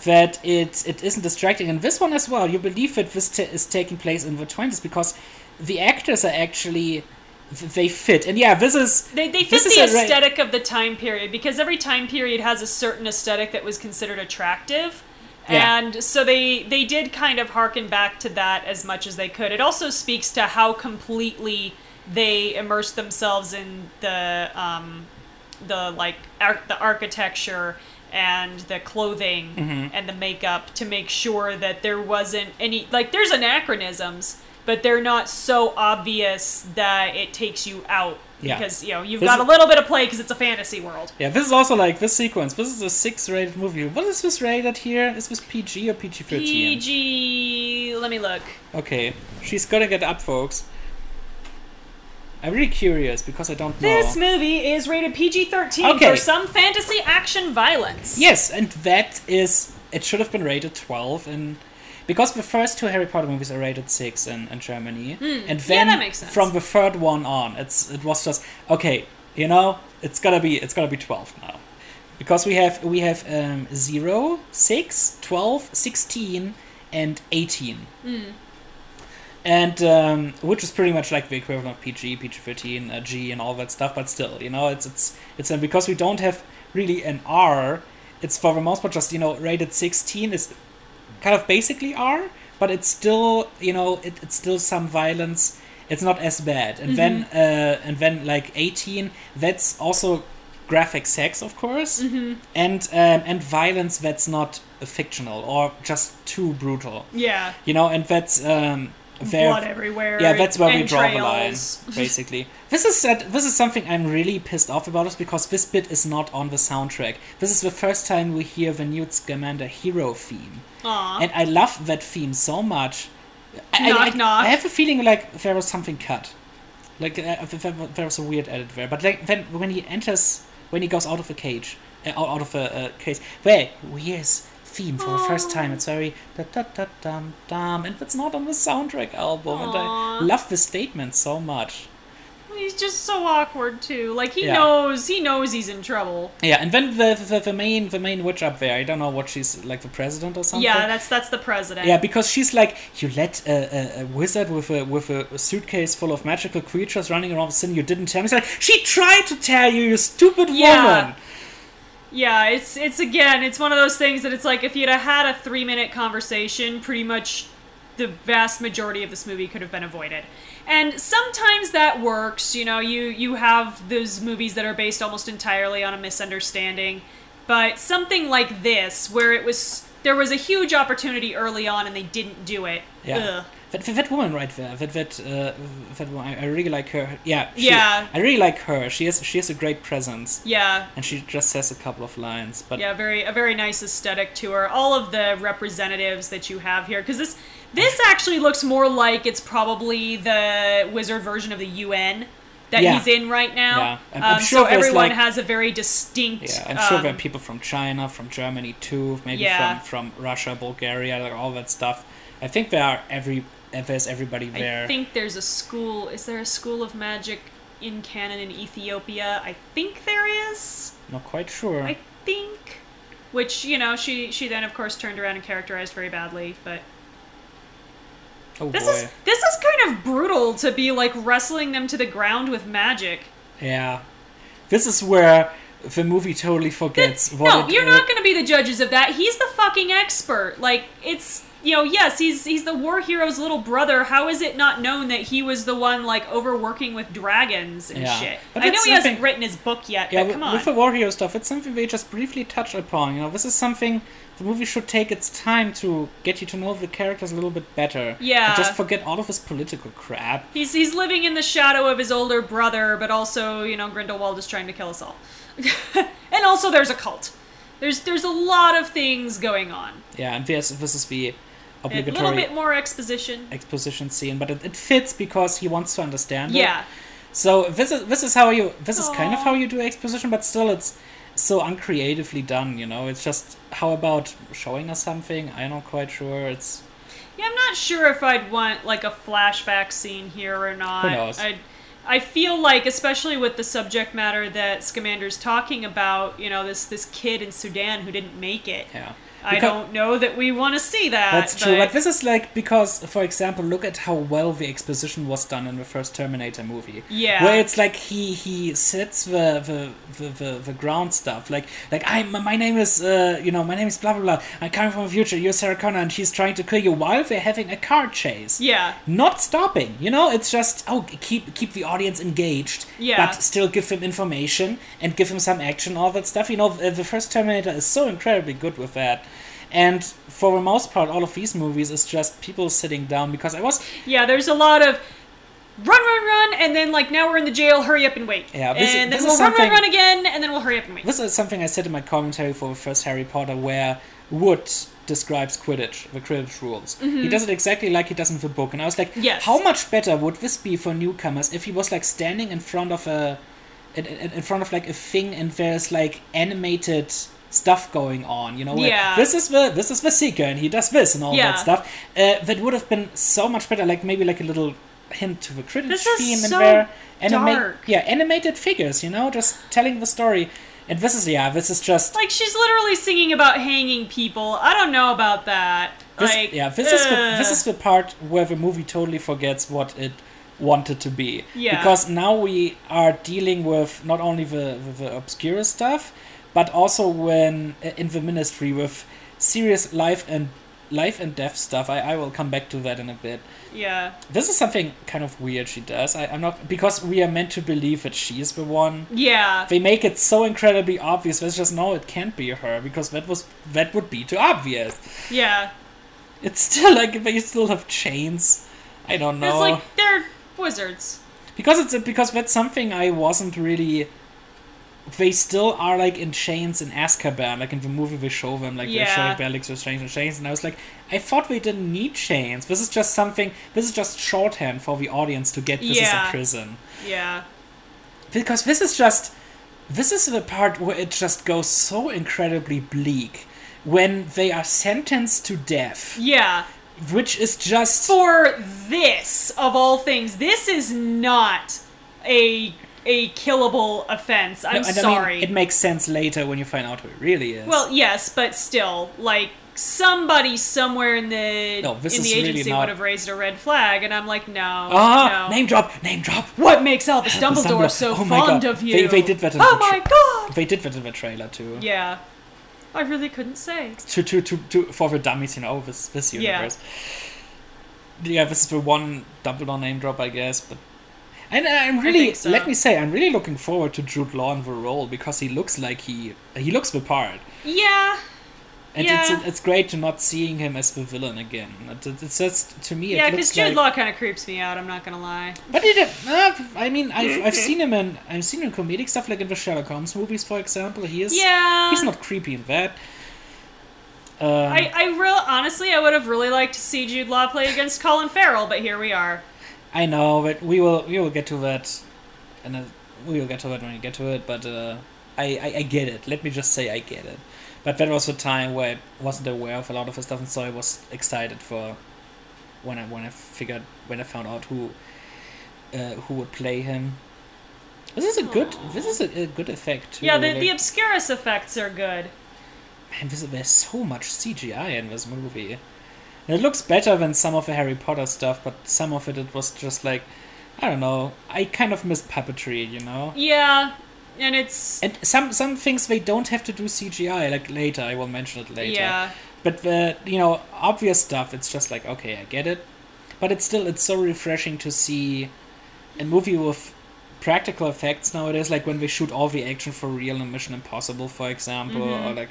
that it it isn't distracting. And this one as well, you believe that this ta is taking place in the twenties because the actors are actually they fit. And yeah, this is
They, they fit the
is a ra-
aesthetic of the time period because every time period has a certain aesthetic that was considered attractive.
Yeah.
And so they they did kind of harken back to that as much as they could. It also speaks to how completely they immersed themselves in the um, the like ar- the architecture and the clothing
Mm-hmm.
and the makeup to make sure that there wasn't any like there's anachronisms but they're not so obvious that it takes you out
Yeah.
because you know you've
This
got a little bit of play because it's a fantasy world
Yeah, this is also like this sequence. This is a six-rated movie. What is this rated here? Is this PG or PG thirteen?
pg let me look
Okay, she's gonna get up, folks. I'm really curious because I don't know.
this movie is rated pg-13
Okay.
for some fantasy action violence
Yes, and that is it should have been rated twelve and because the first two Harry Potter movies are rated six in, in Germany, and then
that makes sense.
from the third one on, it's it was just okay. You know, it's gotta be it's gotta be twelve now, because we have we have um, 0, 6, 12, 16, and eighteen.
Hmm.
And um, which is pretty much like the equivalent of PG, PG thirteen, uh, G, and all that stuff. But still, you know, it's it's it's uh, because we don't have really an R. It's for the most part just you know rated sixteen is kind of basically R, but it's still you know it, it's still some violence. It's not as bad, and then uh, and then like eighteen, that's also graphic sex, of course, and um, and violence that's not uh, fictional or just too brutal,
yeah
you know, and that's um, there-
blood everywhere
yeah, that's where we draw the line, basically. (laughs) this is that. This is something I'm really pissed off about, is because this bit is not on the soundtrack. This is the first time we hear the Newt Scamander hero theme,
Aw.
and I love that theme so much. I,
Knock,
I,
knock.
I have a feeling like there was something cut, like uh, there, there was a weird edit there. But like then when he enters, when he goes out of the cage, uh, out, of a uh, case, where hear his theme for the first time. It's very da da da dum dum, and it's not on the soundtrack album. And I love the statement so much.
He's just so awkward too like he
Yeah.
knows he knows he's in trouble
Yeah, and then the, the the main the main witch up there. I don't know what she's like, the president or something.
yeah that's that's the president
Yeah, because she's like, you let a, a, a wizard with a with a suitcase full of magical creatures running around the city. You didn't tell me. It's like she tried to tell you, you stupid
Yeah.
woman.
Yeah, it's it's again, it's one of those things that it's like if you'd have had a three minute conversation, pretty much the vast majority of this movie could have been avoided. And sometimes that works, you know, you you have those movies that are based almost entirely on a misunderstanding. But something like this, where it was there was a huge opportunity early on and they didn't do it.
Yeah.
Ugh.
That, that, that woman right there, that that uh, that woman, I, I really like her. Yeah, she-
Yeah.
I really like her. She has she has a great presence,
Yeah.
and she just says a couple of lines. But
Yeah, very a very nice aesthetic to her. All of the representatives that you have here, because this this actually looks more like it's probably the wizard version of the UN that
Yeah.
he's in right now.
Yeah, I'm- I'm
um,
sure
so everyone
like-
has a very distinct.
yeah, I'm sure there are
um,
people from China, from Germany too, maybe
Yeah.
from from Russia, Bulgaria, like all that stuff. I think there are every there's everybody there.
I think there's a school. Is there a school of magic in canon in Ethiopia? I think there is.
Not quite sure.
I think. Which you know, she she then of course turned around and characterized very badly, but
oh
This
boy.
is this is kind of brutal to be like wrestling them to the ground with magic.
Yeah. This is where the movie totally forgets what
no,
it,
you're not going to be the judges of that. He's the fucking expert. Like it's you know, yes, he's he's the war hero's little brother. How is it not known that he was the one like overworking with dragons and
Yeah.
shit?
But
I know he hasn't written his book yet,
Yeah,
but
with,
on.
with the war hero stuff, it's something they just briefly touch upon. You know, this is something the movie should take its time to get you to know the characters a little bit better.
Yeah.
Just forget all of his political crap.
He's he's living in the shadow of his older brother, but also, you know, Grindelwald is trying to kill us all. (laughs) and also there's a cult. There's there's a lot of things going on.
Yeah, and this this is the obligatory
A little bit more exposition.
exposition scene, but it, it fits because he wants to understand it.
Yeah.
So this is this is how you this is kind of how you do exposition, but still it's so uncreatively done. You know, it's just how about showing us something? I'm not quite sure. It's
Yeah, I'm not sure if I'd want like a flashback scene here or not.
Who knows?
I I feel like, especially with the subject matter that Scamander's talking about, you know, this this kid in Sudan who didn't make it.
yeah.
I don't know that we want to see that.
That's true, but this is like because, for example, look at how well the exposition was done in the first Terminator movie.
Yeah.
where it's like he he sets the the, the, the, the ground stuff, like like I my name is uh, you know my name is blah blah blah. I'm coming from the future. You're Sarah Connor, and she's trying to kill you while they're having a car chase.
yeah.
Not stopping, you know. It's just oh, keep keep the audience engaged,
Yeah.
but still give him information and give him some action, all that stuff. You know, the first Terminator is so incredibly good with that. And for the most part, all of these movies is just people sitting down because I was
Yeah, there's a lot of run, run, run, and then like now we're in the jail, hurry up and wait.
Yeah, this is-
and
this
then we'll run, run, run again, and then we'll hurry up and wait.
This is something I said in my commentary for the first Harry Potter, where Wood describes Quidditch, the Quidditch rules. He does it exactly like he does in the book, and I was like,
Mm-hmm. Yes.
how much better would this be for newcomers if he was like standing in front of a, in in front of like a thing, and there's like animated stuff going on, you know? where
Yeah.
This is the this is the seeker, and he does this and all
Yeah.
that stuff. Uh, that would have been so much better. Like maybe like a little hint to the
is
theme
so
in there. Anima- yeah, animated figures, you know, just telling the story. And this is yeah, this is just
Like she's literally singing about hanging people. I don't know about that.
this,
like
yeah, this is the, this is the part where the movie totally forgets what it wanted to be.
Yeah.
Because now we are dealing with not only the the, the obscure stuff, but also when uh, in the ministry with serious life and life and death stuff. I, I will come back to that in a bit.
yeah.
This is something kind of weird she does. I, I'm not because we are meant to believe that she is the one.
Yeah.
They make it so incredibly obvious. There's just no, it can't be her because that was that would be too obvious.
Yeah.
It's still like they still have chains. I don't know
It's like they're wizards.
because it's because that's something I wasn't really. They still are like in chains in Azkaban, like in the movie they show them, like they're
Yeah.
showing Bellatrix with chains and chains, and I was like, I thought they didn't need chains. This is just something. This is just shorthand for the audience to get this is a prison
Yeah.
because this is just this is the part where it just goes so incredibly bleak when they are sentenced to death
Yeah.
which is just
For this, of all things, this is not a a killable offense. I'm
No, I mean,
sorry.
it makes sense later when you find out who it really is
well, yes, but still, like somebody somewhere in the
No, this
in the
really
agency
not-
would have raised a red flag, and I'm like, no,
ah
no.
name drop name drop
What makes Albus (gasps) Dumbledore
Dumbledore.
so
Oh
fond
God.
of you?
They- they did that in
oh
the
my god!
they did that in the trailer too
Yeah, I really couldn't say.
to, to, to, to for the dummies you know this this
Yeah.
universe yeah this is the one Dumbledore name drop I guess but and I'm really
so.
let me say I'm really looking forward to Jude Law in the role because he looks like he he looks the part
Yeah,
and
Yeah.
it's it's great to not seeing him as the villain again it- it's just to me
yeah, because Jude
like
Law kind of creeps me out. I'm not gonna lie.
but it, uh, I mean I've, I've (laughs) seen him in I've seen him in comedic stuff like in the Sherlock Holmes movies for example he is
Yeah,
he's not creepy in that um,
I, I real honestly, I would have really liked to see Jude Law play against Colin Farrell, but here we are.
I know, but we will we will get to that, and uh, we will get to that when we get to it. But uh, I, I I get it. Let me just say I get it. But that was the time where I wasn't aware of a lot of his stuff, and so I was excited for when I when I figured when I found out who uh, who would play him. This is a good this is a, a good effect too.
Yeah, the,
like-
the Obscurus effects are good.
Man, this, there's so much CGI in this movie. It looks better than some of the Harry Potter stuff, but some of it it was just like, I don't know. I kind of miss puppetry, you know.
Yeah, and it's
And some some things they don't have to do CGI. Like later, I will mention it later.
yeah,
But the you know obvious stuff, it's just like okay, I get it. But it's still it's so refreshing to see a movie with practical effects nowadays, like when they shoot all the action for real in Mission Impossible, for example,
Mhm.
or like,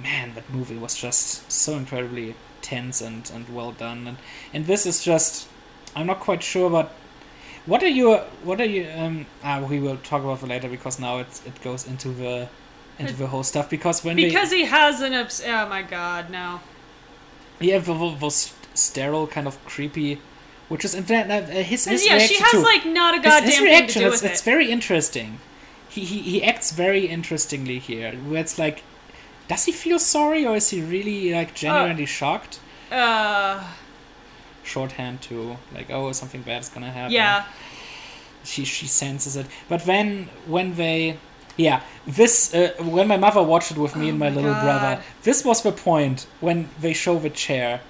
man, that movie was just so incredibly tense and, and well done, and and this is just, I'm not quite sure, but what are your what are you um ah we will talk about it later because now it's it goes into the into the whole stuff because when they
because he has an obs- oh my god, no.
yeah, the, the, those sterile, kind of creepy which is in fact uh, his his
yeah, she has
too.
like not a goddamn
his,
thing
reaction
to do
it's,
with
it's
it.
very interesting. He, he he acts very interestingly here. Where it's like, does he feel sorry or is he really like genuinely shocked?
uh,
Shorthand to like, oh, something bad is gonna happen.
yeah.
she she senses it. But when when they yeah this uh, when my mother watched it with me and my,
Oh my
little
God.
brother, this was the point when they show the chair.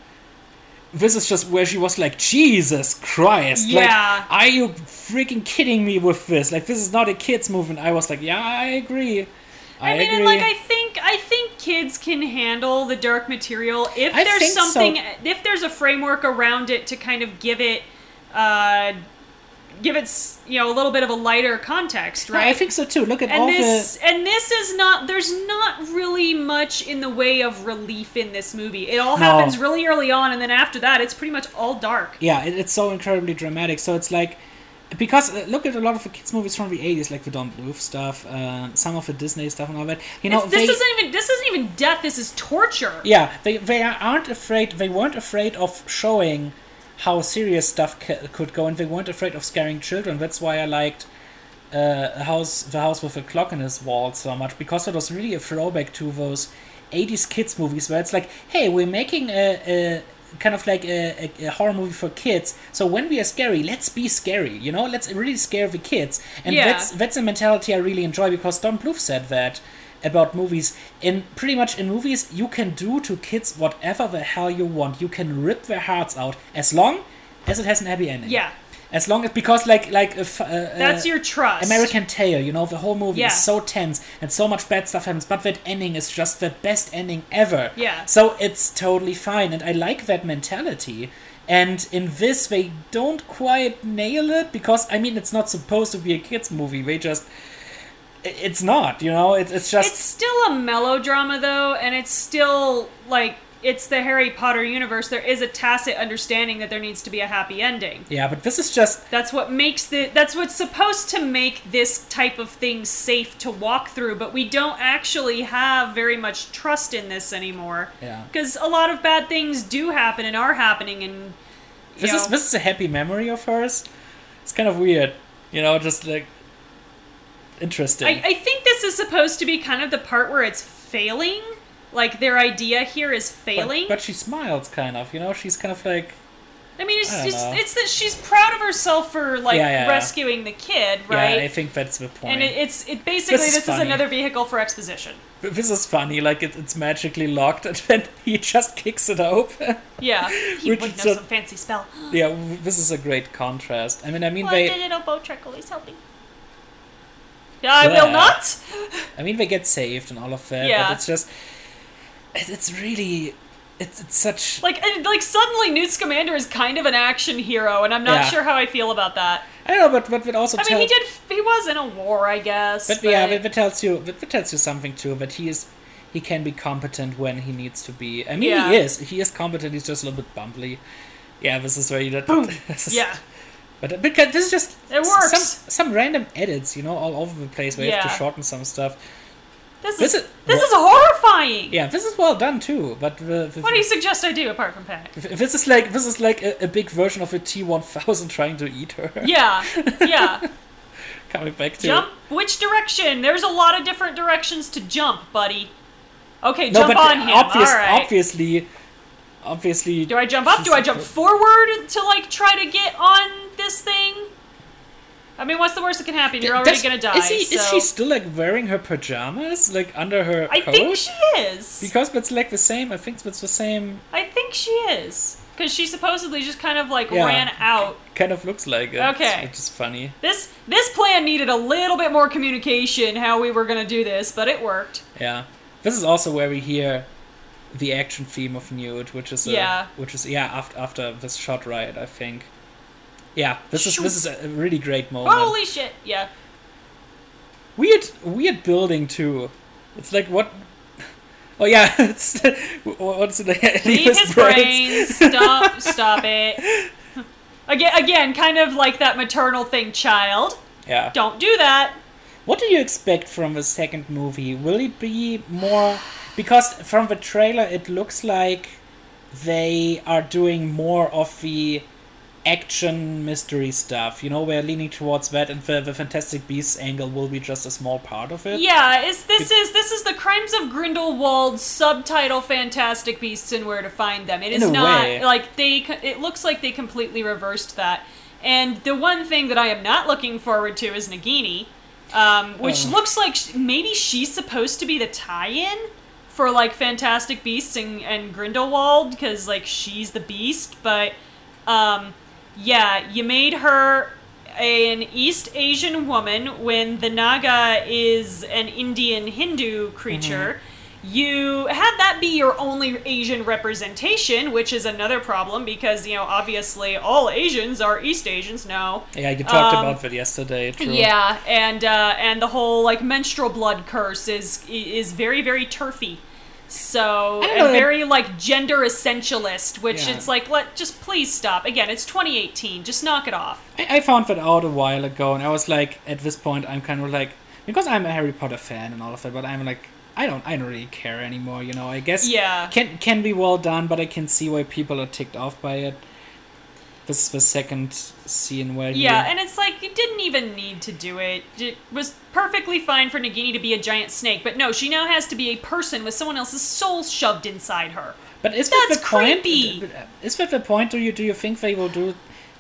This is just where she was like, Jesus Christ!
Yeah.
Like, are you freaking kidding me with this? Like, this is not a kids' movie. And I was like, Yeah, I agree. I,
I mean,
agree.
and like I think I think kids can handle the dark material if
I
there's
think so.
something if there's a framework around it to kind of give it uh give it you know a little bit of a lighter context,
No,
right?
I think so too. Look at all
and this
the
and this is not there's not really much in the way of relief in this movie. It all
No.
happens really early on and then after that it's pretty much all dark.
yeah, it, it's so incredibly dramatic. So it's like because uh, look at a lot of the kids movies from the 80s like the Don Bluth stuff, uh, some of the Disney stuff and all that. You know,
It's- this
they,
isn't even this isn't even death, this is torture.
Yeah, they they aren't afraid. They weren't afraid of showing how serious stuff ca- could go, and they weren't afraid of scaring children. That's why I liked uh, a house, the house with a clock in his wall so much because it was really a throwback to those '80s kids movies where it's like, hey, we're making a. a kind of like a, a, a horror movie for kids. So when we are scary let's be scary you know? Let's really scare the kids. And
Yeah.
that's that's a mentality i really enjoy because don bluth said that about movies. In pretty much in movies you can do to kids whatever the hell you want. You can rip their hearts out as long as it has an happy ending.
Yeah.
As long as because like like if uh,
That's
uh,
your trust.
American Tail, you know, the whole movie
Yeah.
is so tense and so much bad stuff happens, but that ending is just the best ending ever.
Yeah.
So it's totally fine, and I like that mentality. And in this, they don't quite nail it because I mean, it's not supposed to be a kids movie. They just, it's not, you know. It's it's just
It's still a melodrama though, and it's still like it's the Harry Potter universe. There is a tacit understanding that there needs to be a happy ending.
yeah. But this is just
That's what makes the that's what's supposed to make this type of thing safe to walk through, but we don't actually have very much trust in this anymore.
Yeah.
Because a lot of bad things do happen and are happening and
this is this is a happy memory of hers. It's kind of weird, you know, just like interesting.
I, I think this is supposed to be kind of the part where it's failing. Like their idea here is failing.
But, she smiles, kind of. You know, she's kind of like,
I mean, it's
I
it's, it's that she's proud of herself for like
Yeah, yeah,
rescuing the kid, right?
yeah, I think that's the point.
and it, it's it basically
This
this,
is
is, another vehicle for exposition.
But this is funny. Like it, it's magically locked, (laughs) and then he just kicks it open.
Yeah, he (laughs) would know some fancy spell. (gasps)
yeah, this is a great contrast. I mean, I mean they.
Well,
they,
the little bowtruckle is helping. Yeah, I will not.
I mean they get saved and all of that.
Yeah.
But it's just, it, it's really, it's it's such.
Like, and, like suddenly Newt Scamander is kind of an action hero, and I'm not
Yeah.
sure how I feel about that.
I don't know, but but it also.
I mean, he did. He was in a war, I guess.
But, yeah, but it tells you that tells you something too. That he is, he can be competent when he needs to be. I mean,
Yeah.
he is. He is competent. He's just a little bit bumbly. Yeah, this is where you. (laughs) This is-
yeah,
But uh, because this is just
It works.
Some some random edits, you know, all over the place. Where you have to shorten some stuff.
This
This
is
is-
this is horrifying.
Yeah, this is well done too. But uh, the,
What do you suggest I do apart from panic?
this is like this is like a, a big version of a T one thousand (laughs) trying to eat her.
Yeah, yeah. (laughs)
Coming back to
Jump. Which direction? There's a lot of different directions to jump, buddy. Okay,
No,
jump on him.
obvious,
All right.
obviously, obviously.
Do I jump up? Do I jump forward to like try to get on this thing? I mean, what's the worst that can happen? You're already
Does-
gonna die.
Is, he, is she still like wearing her pajamas, like under her
I
coat?
think she is.
Because it's like the same. I think it's the same.
I think she is. Because she supposedly just kind of like
Yeah.
ran out.
Kind of looks like it.
Okay.
which is funny.
This this plan needed a little bit more communication how we were gonna do this, but it worked.
Yeah. This is also where we hear the action theme of Newt, which is a,
Yeah.
which is yeah after after this shot right, I think. Yeah, this is this is a really great moment.
Holy shit! Yeah.
Weird weird building too. It's like what. Oh yeah, (laughs) it's what's it like? (laughs)
Leave his brains. Stop. (laughs) Stop it. Again, again, kind of like that maternal thing, child.
Yeah.
Don't do that.
What do you expect from the second movie? Will it be more because from the trailer it looks like they are doing more of the action mystery stuff. You know, we're leaning towards that, and the, the Fantastic Beasts angle will be just a small part of it.
Yeah, is this is this is the Crimes of Grindelwald subtitle Fantastic Beasts and Where to Find Them. It is not
way.
like they it looks like they completely reversed that. And the one thing that I am not looking forward to is Nagini, um, which
Oh.
looks like sh- maybe she's supposed to be the tie-in for like Fantastic Beasts and, and Grindelwald because like she's the beast, but um, yeah, you made her an East Asian woman when the Naga is an Indian Hindu creature. You had that be your only Asian representation, which is another problem because, you know, obviously all Asians are East Asians now.
Yeah, you talked
Um,
about that yesterday. True.
Yeah, and uh, and the whole like menstrual blood curse is is very very turfy. So and very like gender essentialist, which
Yeah.
it's like let just please stop. Again, it's 2018. Just knock it off.
I, I found that out a while ago, and I was like, at this point, I'm kind of like, because I'm a Harry Potter fan and all of that, but I'm like, I don't, I don't really care anymore. You know, I guess
Yeah.
can can be well done, but I can see why people are ticked off by it. This is the second scene where he-
Yeah, and it's like you didn't even need to do it. It was perfectly fine for Nagini to be a giant snake, but no, she now has to be a person with someone else's soul shoved inside her.
But is that the point?
creepy.
Is that the point? Do you do you think they will do?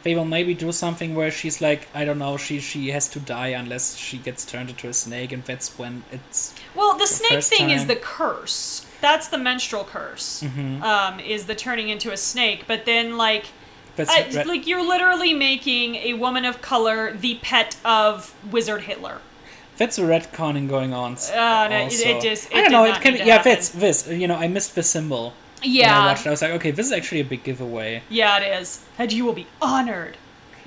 They will maybe do something where she's like, I don't know, she she has to die unless she gets turned into a snake, and that's when it's
Well, the snake
first
thing is the curse. That's the menstrual curse.
Mm-hmm.
Um, is the turning into a snake, but then like.
That's
I,
re-
like you're literally making a woman of color the pet of Wizard Hitler.
that's a retconning going on.
Uh, no, it- it just- it
I don't know. It can
need
be,
to
yeah, that's this. You know, I missed the symbol. When I
Yeah,
watched it, I was like, okay, this is actually a big giveaway.
yeah, it is. And you will be honored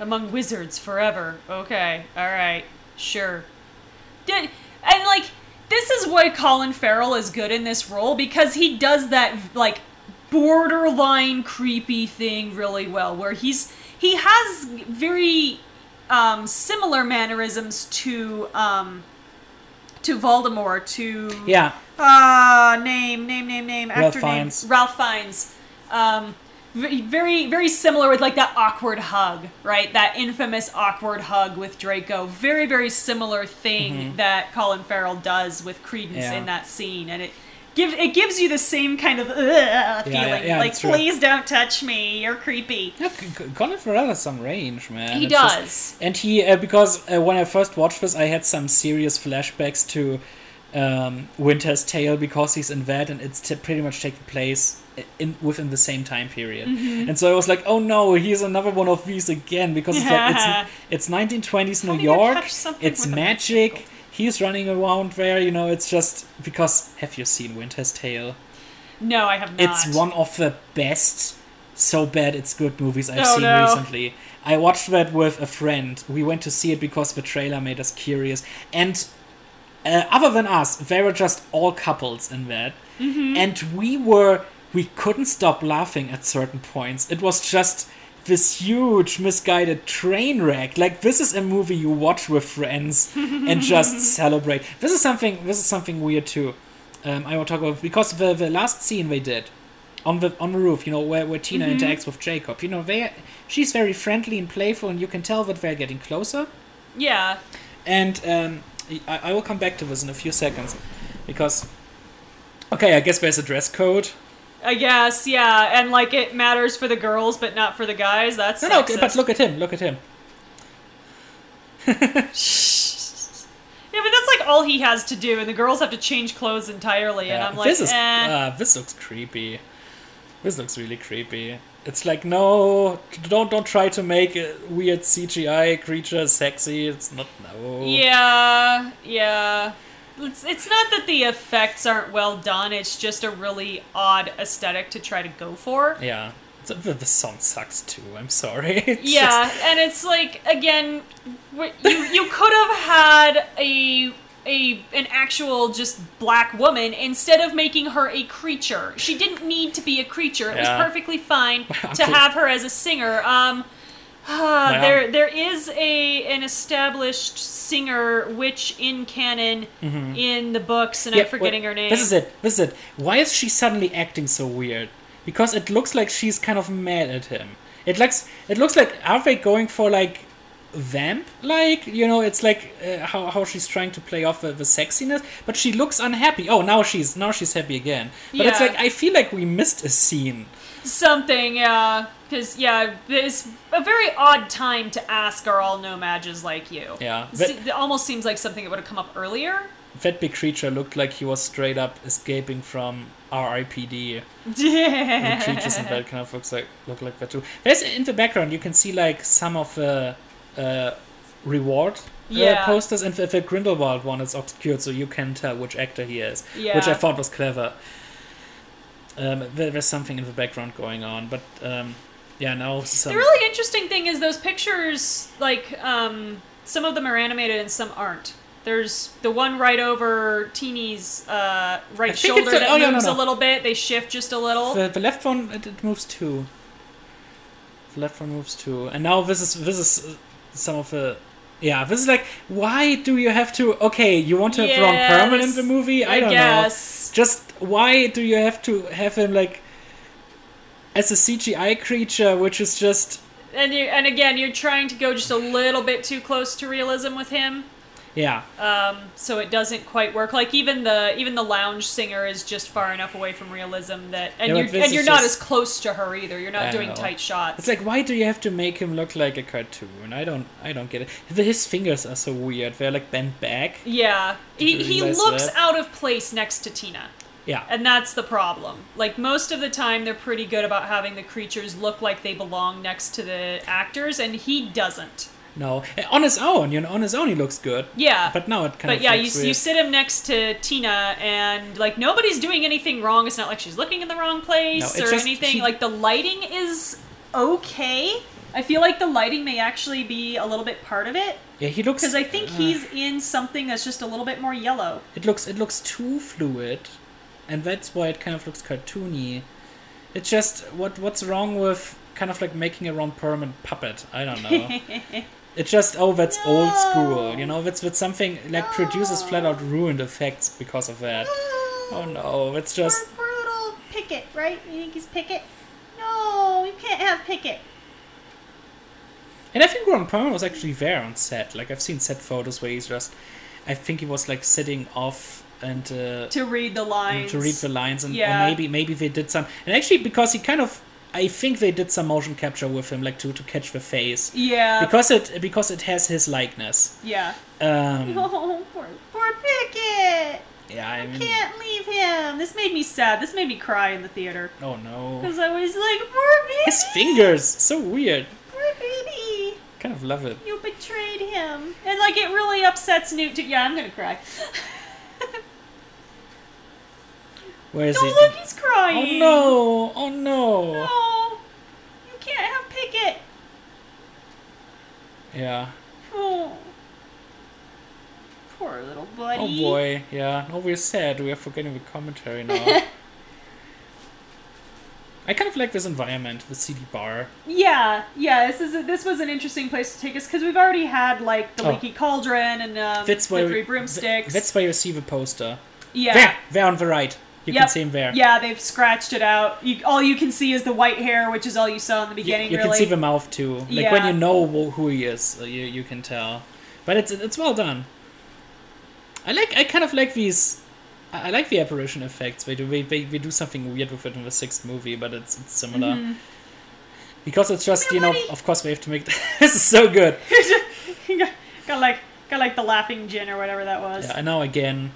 among wizards forever. Okay, all right, sure. Did and like this is why Colin Farrell is good in this role because he does that like borderline creepy thing really well, where he's he has very um, similar mannerisms to um, to Voldemort to
Yeah,
Ah, name, name, name, name.
Ralph
Actor
Fiennes.
name. Ralph Fiennes. Um, very, very similar with like that awkward hug, right? That infamous awkward hug with Draco. Very, very similar thing that Colin Farrell does with Credence
Mm-hmm. Yeah.
in that scene, and it gives it gives you the same kind of Ugh, feeling.
yeah,
like,
it's true.
please don't touch me. You're creepy.
yeah. Colin Farrell has some range, man.
He
It's just-
does.
and he uh, because uh, when I first watched this, I had some serious flashbacks to um, Winter's Tale because he's in that, and it's t- pretty much taking place in within the same time period.
Mm-hmm.
And so I was like, oh no, he's another one of these again because it's like it's (laughs) it's 1920s New York. It's magic. He's running around there, you know. It's just because have you seen Winter's Tale?
No, I have not.
It's one of the best, so bad it's good movies I've
Oh,
seen
no.
recently. I watched that with a friend. We went to see it because the trailer made us curious. And uh, other than us, there were just all couples in that.
Mm-hmm.
And we were, we couldn't stop laughing at certain points. It was just this huge misguided train wreck. Like this is a movie you watch with friends and just (laughs) celebrate. This is something. This is something weird too. Um, I will talk about because the the last scene they did on the on the roof, you know, where, where Tina interacts with Jacob. You know, they she's very friendly and playful, and you can tell that they're getting closer.
yeah.
And um, I, I will come back to this in a few seconds because. Okay, I guess there's a dress code.
I guess, yeah, and like it matters for the girls, but not for the guys. That's
No, no, but look at him. Look at him. (laughs) (laughs)
Yeah, but that's like all he has to do, and the girls have to change clothes entirely. And I'm like,
this is
eh.
uh, this looks creepy. This looks really creepy. It's like no, don't don't try to make weird CGI creature sexy. It's not no.
yeah, yeah. It's it's not that the effects aren't well done. It's just a really odd aesthetic to try to go for.
Yeah. The, the, song sucks too. I'm sorry. (laughs) It's
Yeah,
just-
and it's like again, you you could have had a a an actual just black woman instead of making her a creature. She didn't need to be a creature. It
Yeah.
was perfectly fine (laughs) to have her as a singer. Um,
My
there there is a an established singer which in canon in the books, and
Mm-hmm. Yeah,
I'm forgetting
wait,
her name.
This is it. This is it. Why is she suddenly acting so weird? Because it looks like she's kind of mad at him. It looks it looks like are they going for like vamp like you know it's like uh, how, how she's trying to play off the, the sexiness but she looks unhappy oh now she's now she's happy again but it's like i feel like we missed a scene
Something, yeah. Because, yeah, it's a very odd time to ask are all No-Majs like you.
Yeah.
It almost seems like something that would have come up earlier.
that big creature looked like he was straight up escaping from RIPD. Yeah, (laughs) The
Yeah.
creatures in that kind of looks like look like that too. There's in the background you can see like some of the uh, reward uh, posters, and the, the Grindelwald one is obscured, so you can tell which actor he is,
yeah.
which I thought was clever. Um, there, there's something in the background going on, but um, yeah, no. some.
The really interesting thing is those pictures, like, um, some of them are animated and some aren't. There's the one right over Tina's uh, right shoulder
a-
that
oh, no, no,
moves
no.
a little bit. They shift just a little.
The, the left one it, it moves too. The left one moves too, and now this is this is uh, some of the. Yeah, this is like, why do you have to? Okay, you want to have Ron
Yeah,
Perlman in the movie? I,
I
don't know.
guess.
Just why do you have to have him like as a CGI creature, which is just
And you, and again, you're trying to go just a little bit too close to realism with him.
yeah,
um, so it doesn't quite work. Like even the even the lounge singer is just far enough away from realism that, and
Yeah,
you're and you're not
just-
as close to her either. You're
I
not doing
know.
tight shots.
it's like why do you have to make him look like a cartoon? I don't I don't get it. His fingers are so weird. They're like bent back.
yeah, he
Did you
he looks
that?
out of place next to Tina.
Yeah,
And that's the problem. Like most of the time, they're pretty good about having the creatures look like they belong next to the actors, and he doesn't.
no, on his own, you know, on his own he looks good.
Yeah,
But now it kind
But
of
yeah, you,
looks
you
weird.
sit him next to Tina, and like nobody's doing anything wrong. It's not like she's looking in the wrong place
No,
or
just
anything.
he-
Like the lighting is okay. I feel like the lighting may actually be a little bit part of it
Yeah, he looks
because I think
uh,
he's in something that's just a little bit more yellow.
It looks it looks too fluid, and that's why it kind of looks cartoony. It's just what what's wrong with kind of like making a Ron Perlman puppet? I don't know. (laughs) it's just oh that's old school, you know. That's that's something like producers flat out ruined effects because of that. Oh no, it's just
Poor, poor little Pickett, right? You think he's Pickett? No, you can't have Pickett.
and I think Ron Perlman was actually there on set. Like I've seen set photos where he's just, I think he was like sitting off and. Uh,
To read the lines.
to read the lines and
Yeah.
maybe maybe they did some and actually because he kind of I think they did some motion capture with him like to to catch the face
Yeah.
because it because it has his likeness
yeah.
um (laughs)
Oh, poor, poor Pickett.
yeah I mean
Can't leave him. This made me sad. This made me cry in the theater.
oh no
Because I was like, poor baby.
his fingers so weird
Poor baby.
kind of love it
You betrayed him. And like, it really upsets Newt too. Yeah, I'm gonna cry. (laughs)
where is
Don't
he
look, he's crying.
oh no oh no
No. You can't have Pickett.
yeah
Oh. Poor little buddy.
oh boy yeah no we're sad we are forgetting the commentary now (laughs) I kind of like this environment the CD bar
Yeah, yeah. This is a, this was an interesting place to take us because we've already had like the
Oh.
leaky cauldron and um,
that's
the
where
three broomsticks.
that's where you see the poster
yeah.
There, there on the right. You can see him there.
Yeah, they've scratched it out. You, all you can see is the white hair, which is all you saw in the beginning.
you
really.
can see the mouth too. Like when you know who who he is, uh, you you can tell. But it's it's well done. I like I kind of like these. I I like the apparition effects. They do they, they, they do something weird with it in the sixth movie, but it's, it's similar.
Mm-hmm.
Because it's just you know, of course we have to make (laughs) this is so good. (laughs)
got, got like got like the laughing gin or whatever that was.
Yeah, and now again,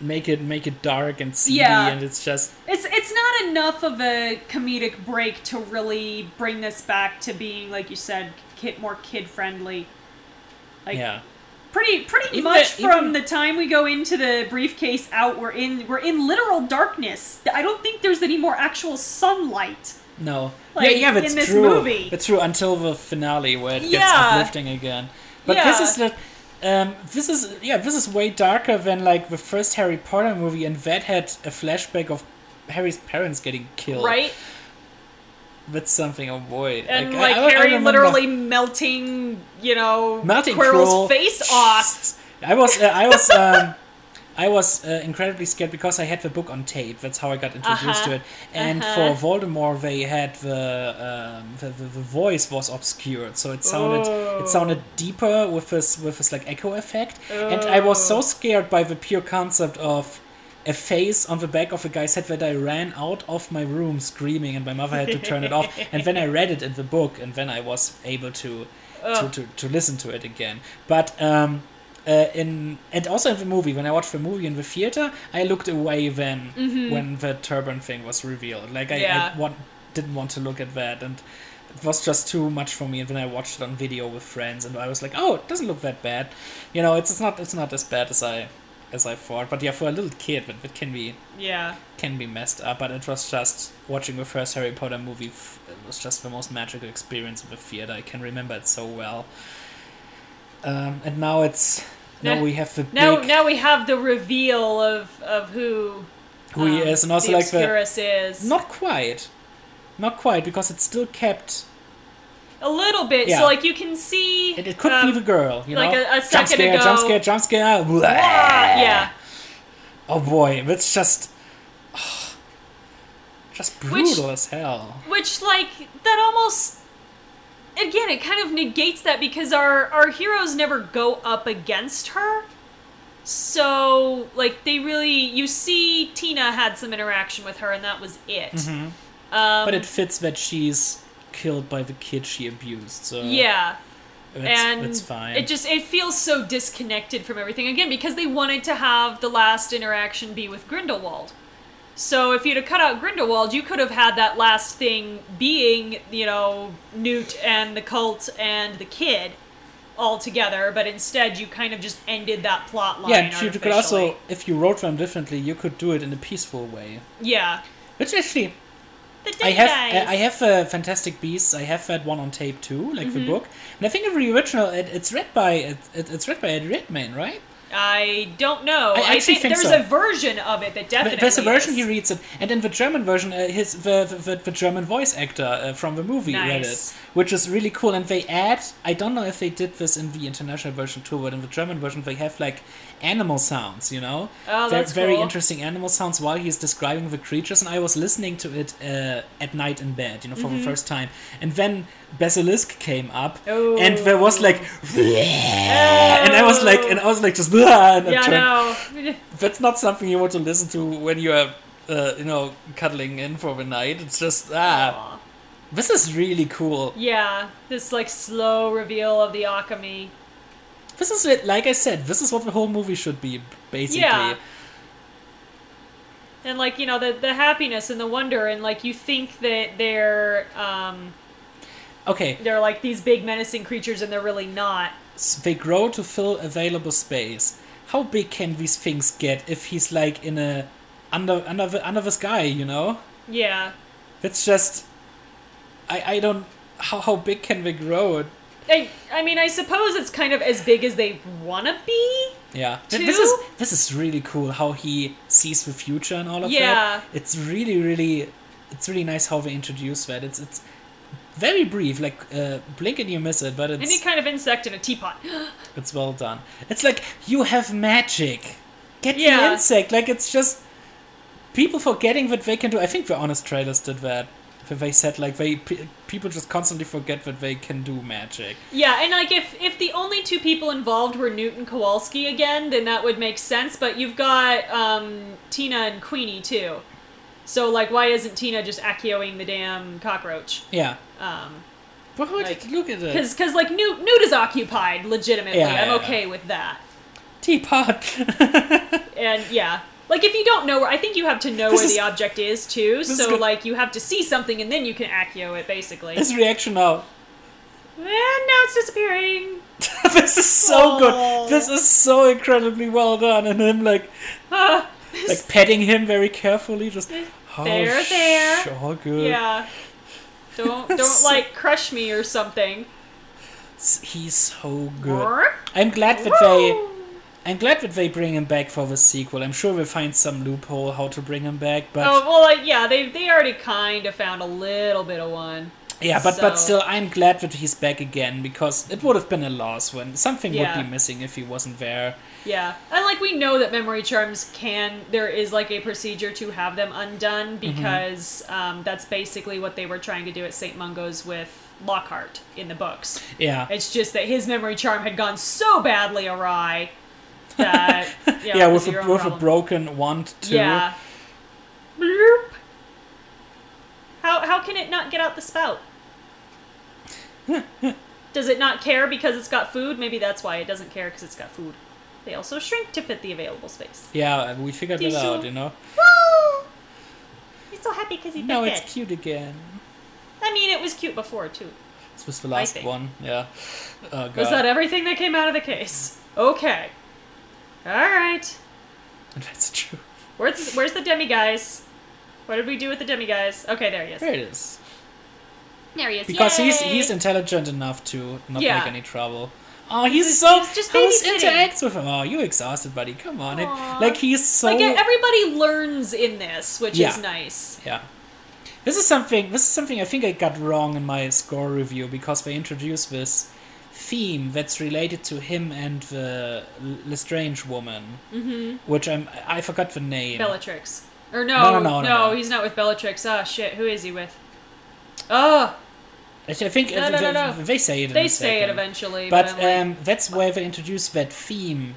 make it make it dark and seedy,
Yeah.
and it's just
It's it's not enough of a comedic break to really bring this back to being like you said, kid more kid friendly. Like
yeah.
pretty pretty
Even
much
the-
from
even-
the time we go into the briefcase out we're in we're in literal darkness. I don't think there's any more actual sunlight.
No.
Like,
yeah, yeah, that's
in this
true.
movie.
That's true until the finale where it gets
Yeah.
uplifting again. But this is the um, this is yeah, this is way darker than like the first Harry Potter movie, and that had a flashback of Harry's parents getting killed.
Right?
That's something. Oh boy.
And
I-
like
I- I
Harry
remember-
literally melting, you know,
melting
Quirrell's
Quirrell.
face off.
I was uh, I was um, (laughs) I was uh, incredibly scared because I had the book on tape. That's how I got introduced
Uh-huh.
to it. And
Uh-huh.
for Voldemort, they had the, um, the, the the voice was obscured, so it sounded
Oh.
it sounded deeper with this with this like echo effect. And I was so
Oh.
scared by the pure concept of a face on the back of a guy's head that I ran out of my room screaming, and my mother had to turn it off. And then I read it in the book, and then I was able to to, to, to listen to it again. But um, uh, in and also in the movie, when I watched the movie in the theater, I looked away then when the turban thing was revealed. Like I,
Mm-hmm. Yeah.
I want, didn't want to look at that, and it was just too much for me. And then I watched it on video with friends, and I was like, "Oh, it doesn't look that bad." You know, it's, it's not it's not as bad as I as I thought. But yeah, for a little kid, it, it can be
Yeah.
can be messed up. But it was just watching the first Harry Potter movie. f- It was just the most magical experience in the theater. I can remember it so well. Um, and now it's now
Now-
we have the
Now,
big
now we have the reveal of of who
who he
um,
is, and also
the
like the
is.
not quite, not quite because it's still kept.
a little bit.
Yeah.
So like you can see.
It, it could
um,
be the girl, you
like
know.
a- a
jump
second
scare,
ago-
jump scare, jump scare. blah.
Ah, yeah.
Oh boy, it's just. (sighs) just
Which-
brutal as hell.
Which like that almost again it kind of negates that because our our heroes never go up against her. So like they really you see Tina had some interaction with her and that was it. Um,
But it fits that she's killed by the kid she abused, so
yeah.
it's,
and
it's fine.
it just it feels so disconnected from everything again because they wanted to have the last interaction be with Grindelwald. So if you'd have cut out Grindelwald, you could have had that last thing being, you know, Newt and the cult and the kid all together, but instead you kind of just ended that plot line.
yeah, and you could also, if you wrote them differently, you could do it in a peaceful way.
yeah.
Which actually,
The
I have
guys.
I have uh, Fantastic Beasts. I have that one on tape too, like
Mm-hmm.
the book. And I think in the original, it, it's read by it, it, it's read by Ed Redmayne, right?
I don't know.
I
I,
actually
think,
think
there's
so.
a version of it that definitely
there's a version
is.
he reads it, and in the German version, uh, his the, the, the, the German voice actor uh, from the movie read it, which is really cool. And they add, I don't know if they did this in the international version too, but in the German version they have like animal sounds, you know,
Oh, that's
very
cool.
interesting animal sounds while he's describing the creatures. And I was listening to it uh, at night in bed, you know, for
Mm-hmm.
the first time, and then Basilisk came up,
Oh.
and there was like, (laughs) and I was like, and I was like just, (laughs) and I
Yeah,
turned-
no. (laughs)
that's not something you want to listen to when you are, uh, you know, cuddling in for the night. It's just ah,
Aw.
this is really cool.
Yeah, this like slow reveal of the Occamy.
This is it. Like I said, this is what the whole movie should be, basically.
Yeah. And like, you know, the the happiness and the wonder and like you think that they're um
Okay,
they're like these big menacing creatures and they're really not.
s- they grow to fill available space. How big can these things get if he's like in a under under the under the sky? You know,
Yeah.
it's just. I I don't. How how big can they grow?
I, I mean, I suppose it's kind of as big as they want to be.
Yeah,
Two?
this is this is really cool how he sees the future and all of
Yeah.
that. It's really really it's really nice how they introduce that. It's it's very brief, like uh, blink and you miss it, but
Any kind of insect in a teapot. (gasps)
it's well done. It's like you have magic. Get the insect. Like it's just people forgetting what they can do. I think the honest trailers did that. They said like they pe- people just constantly forget that they can do magic.
yeah, and like if if the only two people involved were Newt and Kowalski again, then that would make sense. But you've got um, Tina and Queenie too. So like, why isn't Tina just Accioing the damn cockroach?
Yeah.
Um,
But look,
Like-
look at it.
Because, cause like Newt, Newt is occupied legitimately.
Yeah,
I'm
yeah,
okay with that.
Teapot. (laughs)
And yeah, like if you don't know where, I think you have to know
This
where
is-
the object is too. So like you have to see something and then you can accio it basically.
His reaction now.
and now it's disappearing. (laughs)
this is so good. This is so incredibly well done, and him like
Ah,
like petting him very carefully, just oh,
There, there.
so good.
yeah. Don't don't (laughs)
So-
like crush me or something.
He's so good. I'm glad that they. I'm glad that they bring him back for the sequel. I'm sure we'll find some loophole how to bring him back, but
Oh well, like, yeah, they they already kind of found a little bit of one.
Yeah, but but still, I'm glad that he's back again because it would have been a loss when something
Yeah.
would be missing if he wasn't there.
Yeah, and like we know that memory charms can there is like a procedure to have them undone
Mm-hmm.
because um, that's basically what they were trying to do at St. Mungo's with Lockhart in the books.
Yeah,
It's just that his memory charm had gone so badly awry that (laughs) yeah,
yeah, with a, with a broken wand too.
Yeah. Bloop. How how can it not get out the spout? (laughs) Does it not care because it's got food? Maybe that's why it doesn't care because it's got food. They also shrink to fit the available space.
Yeah, we figured it
Tissue.
out, you know.
Woo! He's so happy because he
No, it's
it.
cute again.
I mean, it was cute before too.
This was the last one. Yeah. Oh.
Was that everything that came out of the case? Okay. All right. (laughs)
That's true.
Where's where's the Demiguise? What did we do with the Demiguise? Okay, there he is.
There it is.
There he is.
Because he's
Yay!
he's intelligent enough to not
Yeah.
make any trouble. Oh, he's
He's-
so.
he's just
how is
babysitting.
interacts with him? Oh, you exhausted, buddy. Come on. It, like he's so.
like everybody learns in this, which
Yeah.
is nice.
Yeah. This is something. This is something I think I got wrong in my score review because they introduced this theme that's related to him and the Lestrange woman, mm-hmm. which I'm I forgot the name.
Bellatrix. Or no,
No, no, no, no, no.
he's not with Bellatrix. Ah, shit. Who is he with? Oh,
I think
No, no,
they,
no,
they say it.
They say it eventually,
But
but, like,
um, that's where they introduced that theme,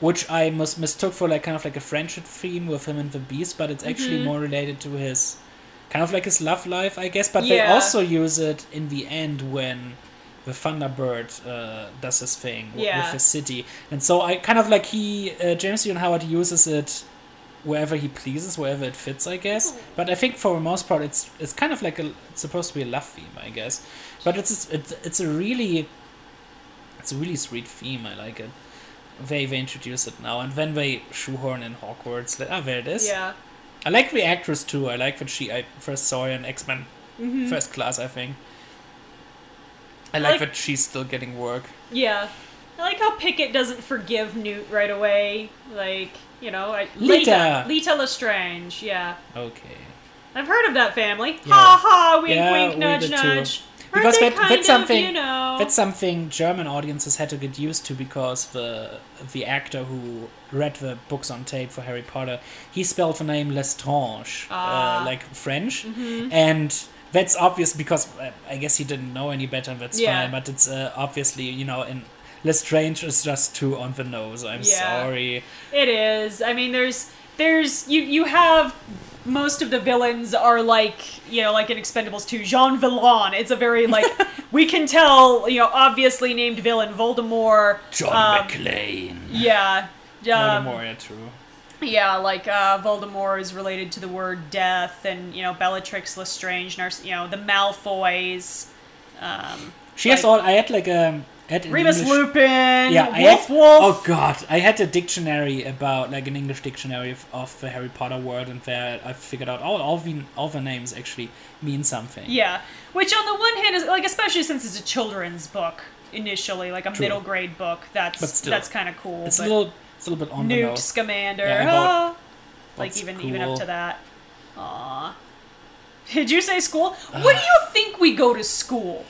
which I mis- mistook for like kind of like a friendship theme with him and the beast, but it's actually
Mm-hmm.
more related to his kind of like his love life, I guess. But they also use it in the end when the Thunderbird uh, does his thing w-
Yeah.
with the city, and so I kind of like he uh, James Newton Howard uses it wherever he pleases, wherever it fits, I guess. But I think for the most part, it's it's kind of like a it's supposed to be a love theme, I guess. But it's it's it's a really it's a really sweet theme. I like it. They they introduce it now, and then they shoehorn in Hogwarts. Ah, there it is.
yeah.
I like the actress too. I like that she I first saw her in X Men First Class. I think. I like,
like-
that she's still getting work.
Yeah. I like how Pickett doesn't forgive Newt right away. Like, you know, I,
Leta.
Leta. Leta Lestrange, yeah.
Okay.
I've heard of that family.
Yeah.
Ha ha, wink
Yeah,
wink, nudge nudge.
Because that- that's
of,
something-
you know.
That's something German audiences had to get used to because the the actor who read the books on tape for Harry Potter, he spelled the name Lestrange,
Ah.
uh, like French,
Mm-hmm.
and that's obvious because uh, I guess he didn't know any better. and That's
Yeah.
fine, but it's uh, obviously you know in Lestrange is just too on the nose. I'm
Yeah.
sorry.
It is. I mean, there's there's you you have most of the villains are like you know like in Expendables 2, Jean Vilain. It's a very like (laughs) we can tell you know obviously named villain Voldemort.
John
um,
McClane.
Yeah. Um,
Voldemort, yeah, true.
Yeah, like uh, Voldemort is related to the word death, and you know Bellatrix Lestrange, Narc- you know the Malfoys, um,
She has all. I had like um. Had
Remus
English-
Lupin,
Yeah, I
Wolf
had,
Wolf.
Oh god, I had a dictionary about like an English dictionary of, of the Harry Potter world, and there I figured out all all the all the names actually mean something.
Yeah, which on the one hand is like, especially since it's a children's book initially, like a
True.
middle grade book. That's
But still,
that's kind of cool.
it's a little it's a little bit on the
Newt
nose.
Scamander,
Yeah,
ah, like even even up to that. Aw. Did you say school? (sighs) What do you think we go to school?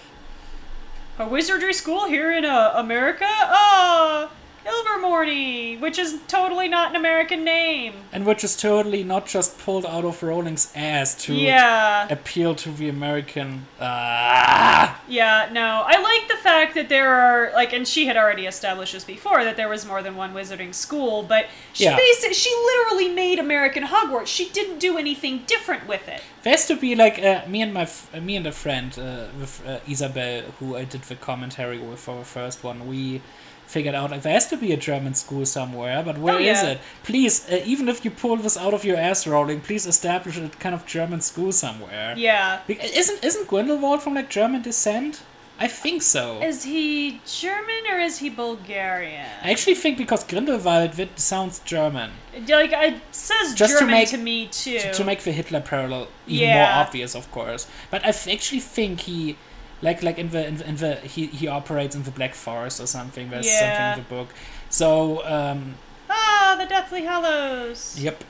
A wizardry school here in uh, America? Oh, Ilvermorny, which is totally not an American name.
And which is totally not just pulled out of Rowling's ass to
Yeah.
appeal to the American. Ah, (laughs)
Yeah, no. I like the fact that there are like, and she had already established this before that there was more than one wizarding school, but she
Yeah.
basi- she literally made American Hogwarts. She didn't do anything different with it.
there has to be like uh, me and my f- uh, me and a friend uh, with uh, Isabel, who I did the commentary with for the first one. We figured out there has to be a German school somewhere, but where
Oh,
is
yeah.
it? Please, uh, even if you pull this out of your ass, Rowling, please establish a kind of German school somewhere.
Yeah.
Be- Isn't isn't Grindelwald from like German descent? I think so.
Is he German or is he Bulgarian?
I actually think because Grindelwald it sounds German.
Like it says
Just to
German
make-
to me too.
to, to make the Hitler parallel even
Yeah.
more obvious, of course. But I actually think he, like like in the in the, in the he, he operates in the Black Forest or something. There's
Yeah.
something in the book. So um,
ah, the Deathly Hallows.
yep.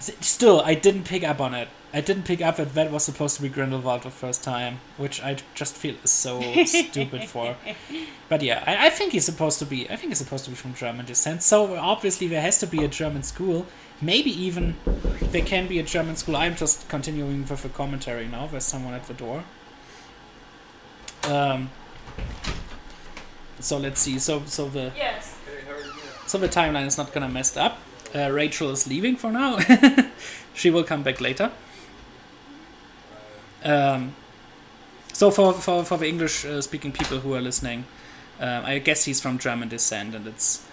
Still, I didn't pick up on it. I didn't pick up that that was supposed to be Grindelwald the first time, which I just feel is so (laughs) stupid for. But yeah, I, I think he's supposed to be. I think he's supposed to be from German descent. So obviously there has to be a German school. Maybe even there can be a German school. I'm just continuing with the commentary now. There's someone at the door. Um. So let's see. So so the
Yes.
so the timeline is not gonna mess up. Uh, Rachel is leaving for now. (laughs) she will come back later. Um, so for for, for the English uh, speaking people who are listening, um, I guess he's from German descent, and it's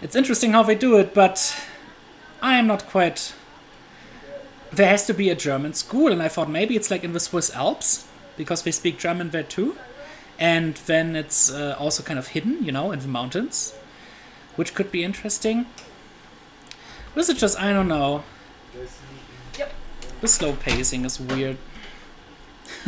it's interesting how they do it, but I am not quite. There has to be a German school, and I thought maybe it's like in the Swiss Alps because they speak German there too, and then it's uh, also kind of hidden, you know, in the mountains, which could be interesting. This is just I don't know.
Yep.
The slow pacing is weird.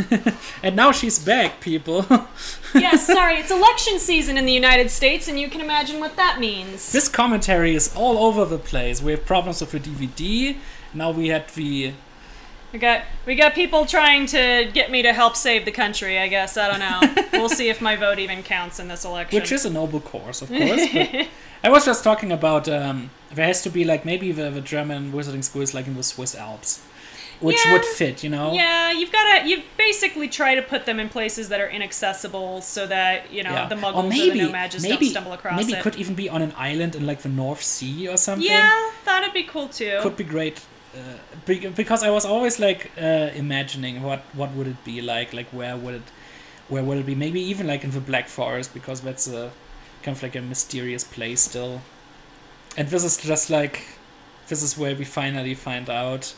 (laughs) and now she's back, people. (laughs)
yes, sorry, it's election season in the United States, and you can imagine what that means.
this commentary is all over the place. We have problems with the DVD. Now we had the
We got we got people trying to get me to help save the country. I guess I don't know. (laughs) we'll see if my vote even counts in this election.
which is a noble course, of course. I was just talking about um, there has to be like maybe the, the German wizarding school is like in the Swiss Alps, which
Yeah.
would fit, you know.
yeah, you've got to you basically try to put them in places that are inaccessible, so that you know
Yeah.
the Muggles
or maybe
or the
maybe
don't stumble across
maybe
it.
could even be on an island in like the North Sea or something.
yeah, that'd be cool too.
could be great. Uh, be- because I was always like uh, imagining what what would it be like, like where would it, where would it be? Maybe even like in the Black Forest because that's a kind of like a mysterious place still. And this is just like, this is where we finally find out,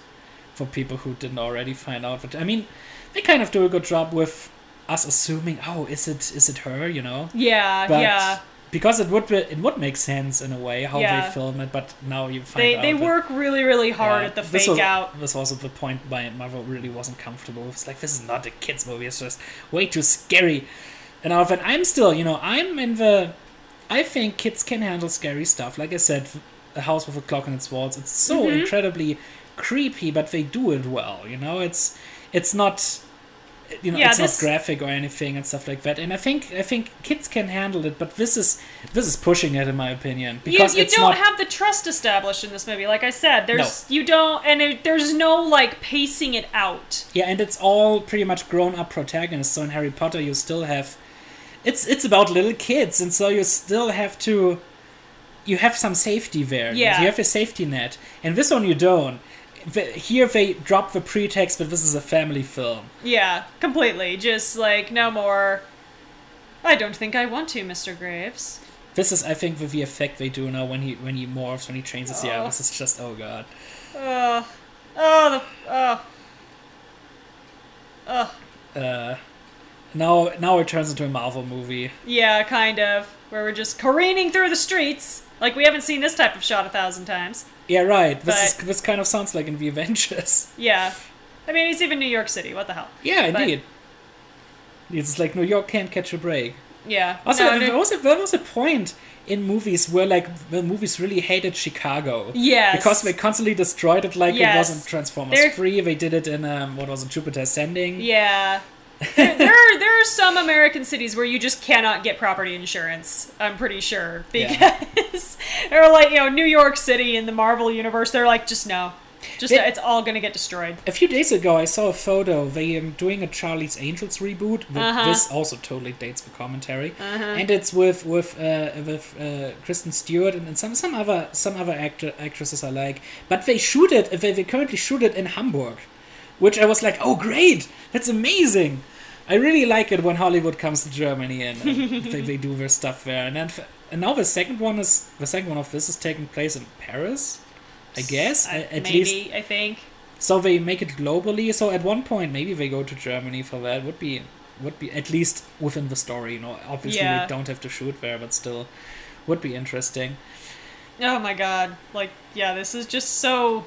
for people who didn't already find out. But I mean, they kind of do a good job with us assuming, oh, is it is it her? You know
yeah,
but
yeah.
Because it would be, it would make sense in a way how
Yeah.
they film it, but now you find
They
out
they work really really hard
yeah,
at the fake
was,
out.
This was also the point my Marvel really wasn't comfortable. With. It's like this is not a kids movie. It's just way too scary. And but I'm still, you know, I'm in the. I think kids can handle scary stuff. Like I said, a house with a clock on its walls. It's so
Mm-hmm.
incredibly creepy, but they do it well. You know, it's it's not. You know,
Yeah,
it's
this-
not graphic or anything and stuff like that. And I think I think kids can handle it, but this is this is pushing it in my opinion because
you
it's
don't
not.
have the trust established in this movie. Like I said, there's you don't, and it, there's no like pacing it out.
Yeah, and it's all pretty much grown up protagonists. So in Harry Potter, you still have it's it's about little kids, and so you still have to you have some safety there.
Yeah.
you have a safety net, and this one you don't. The- Here they drop the pretext that this is a family film.
Yeah, completely. Just like no more. I don't think I want to, Mr. Graves.
This is, I think, with the effect they do now when he when he morphs when he changes. Yeah,
Oh.
this is just oh god.
Oh, oh, the, oh, oh.
Uh, now now it turns into a Marvel movie.
Yeah, kind of. Where we're just careening through the streets. Like we haven't seen this type of shot a thousand times.
Yeah, right. This is this kind of sounds like in the Avengers. (laughs)
Yeah. I mean, it's even New York City. What the hell?
Yeah,
But-
indeed. It's like New York can't catch a break.
Yeah.
Also,
No,
there, was a, there was a point in movies where like the movies really hated Chicago.
Yeah.
Because they constantly destroyed it like
Yes.
it wasn't Transformers
They're-
3. They did it in um, what was it, Jupiter Ascending.
Yeah. There, (laughs) there, are, there are some American cities where you just cannot get property insurance. I'm pretty sure
Yeah.
they're (laughs) like you know New York City in the Marvel universe, they're like just no, just
It-
it's all gonna get destroyed.
A few days ago, I saw a photo. They are doing a Charlie's Angels reboot.
Uh-huh.
This also totally dates the commentary, and it's with with uh, with uh, Kristen Stewart and, and some some other some other actor actresses I like. But they shoot it. They, they currently shoot it in Hamburg, which I was like, oh great, that's amazing. I really like it when Hollywood comes to Germany and, and (laughs) they, they do their stuff there. And then f- and now the second one is the second one of this is taking place in Paris. I guess
I-
a- at
maybe
least
I think.
so they make it globally. So at one point, maybe they go to Germany for that. Would be would be at least within the story. You know, obviously
Yeah.
they don't have to shoot there, but still, would be interesting.
Oh my god! Like yeah, this is just so.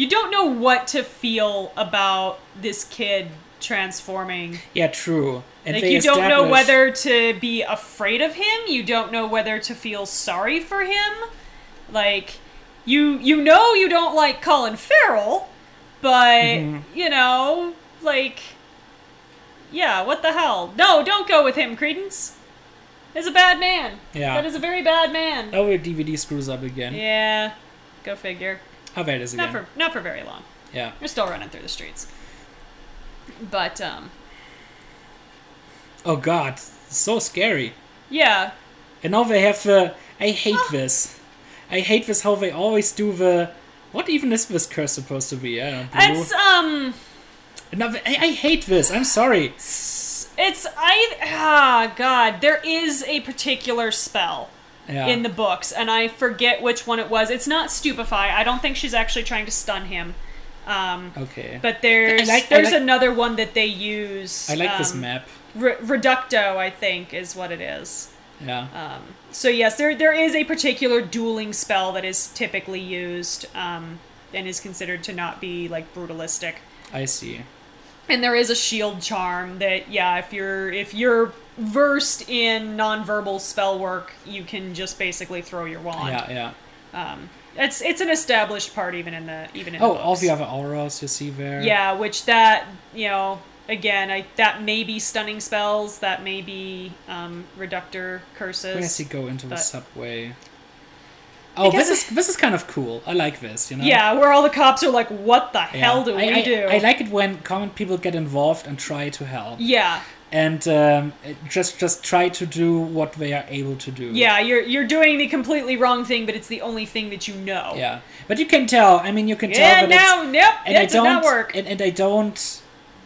You don't know what to feel about this kid transforming
Yeah, true. And
like you don't know whether to be afraid of him you don't know whether to feel sorry for him like you you know you don't like Colin Farrell, but
Mm-hmm.
you know, like, yeah, what the hell? No, don't go with him, Credence. Is a bad man.
Yeah.
that is a very bad man.
Oh, your DVD screws up again.
Yeah, go figure.
How bad is it
Not
again?
for not for very long.
Yeah.
We're still running through the streets. But um,
Oh god, so scary.
yeah,
And now they have the. I hate this. I hate this how they always do the. What even is this curse supposed to be? I don't know.
it's um,
No, I, I hate this. I'm sorry.
it's I ah god. There is a particular spell
Yeah.
in the books, and I forget which one it was. It's not stupefy. I don't think she's actually trying to stun him. Um,
okay.
but there's
like-
there's
like-
another one that they use.
I like this
um,
map.
Re- Reducto, I think, is what it is.
Yeah.
Um, so yes, there there is a particular dueling spell that is typically used um, and is considered to not be like brutalistic.
I see.
And there is a shield charm that yeah, if you're if you're versed in nonverbal spell work, you can just basically throw your wand.
Yeah, yeah.
Um, it's it's an established part even in the even in
Oh,
the
all
books.
the other Aurors you see there.
Yeah, which that you know again, I that may be stunning spells, that may be um, reductor curses.
Does he go into the subway? Oh, this is this is kind of cool. I like this. You know.
Yeah, where all the cops are like, "What the
Yeah.
hell do
I,
we
I-
do?"
I like it when common people get involved and try to help,
yeah,
and um, just just try to do what they are able to do.
yeah, you're you're doing the completely wrong thing, but it's the only thing that you know.
Yeah, but you can tell. I mean, you can
Yeah,
tell
now,
it's,
nope,
and
it
I don't,
not work.
And, and I don't.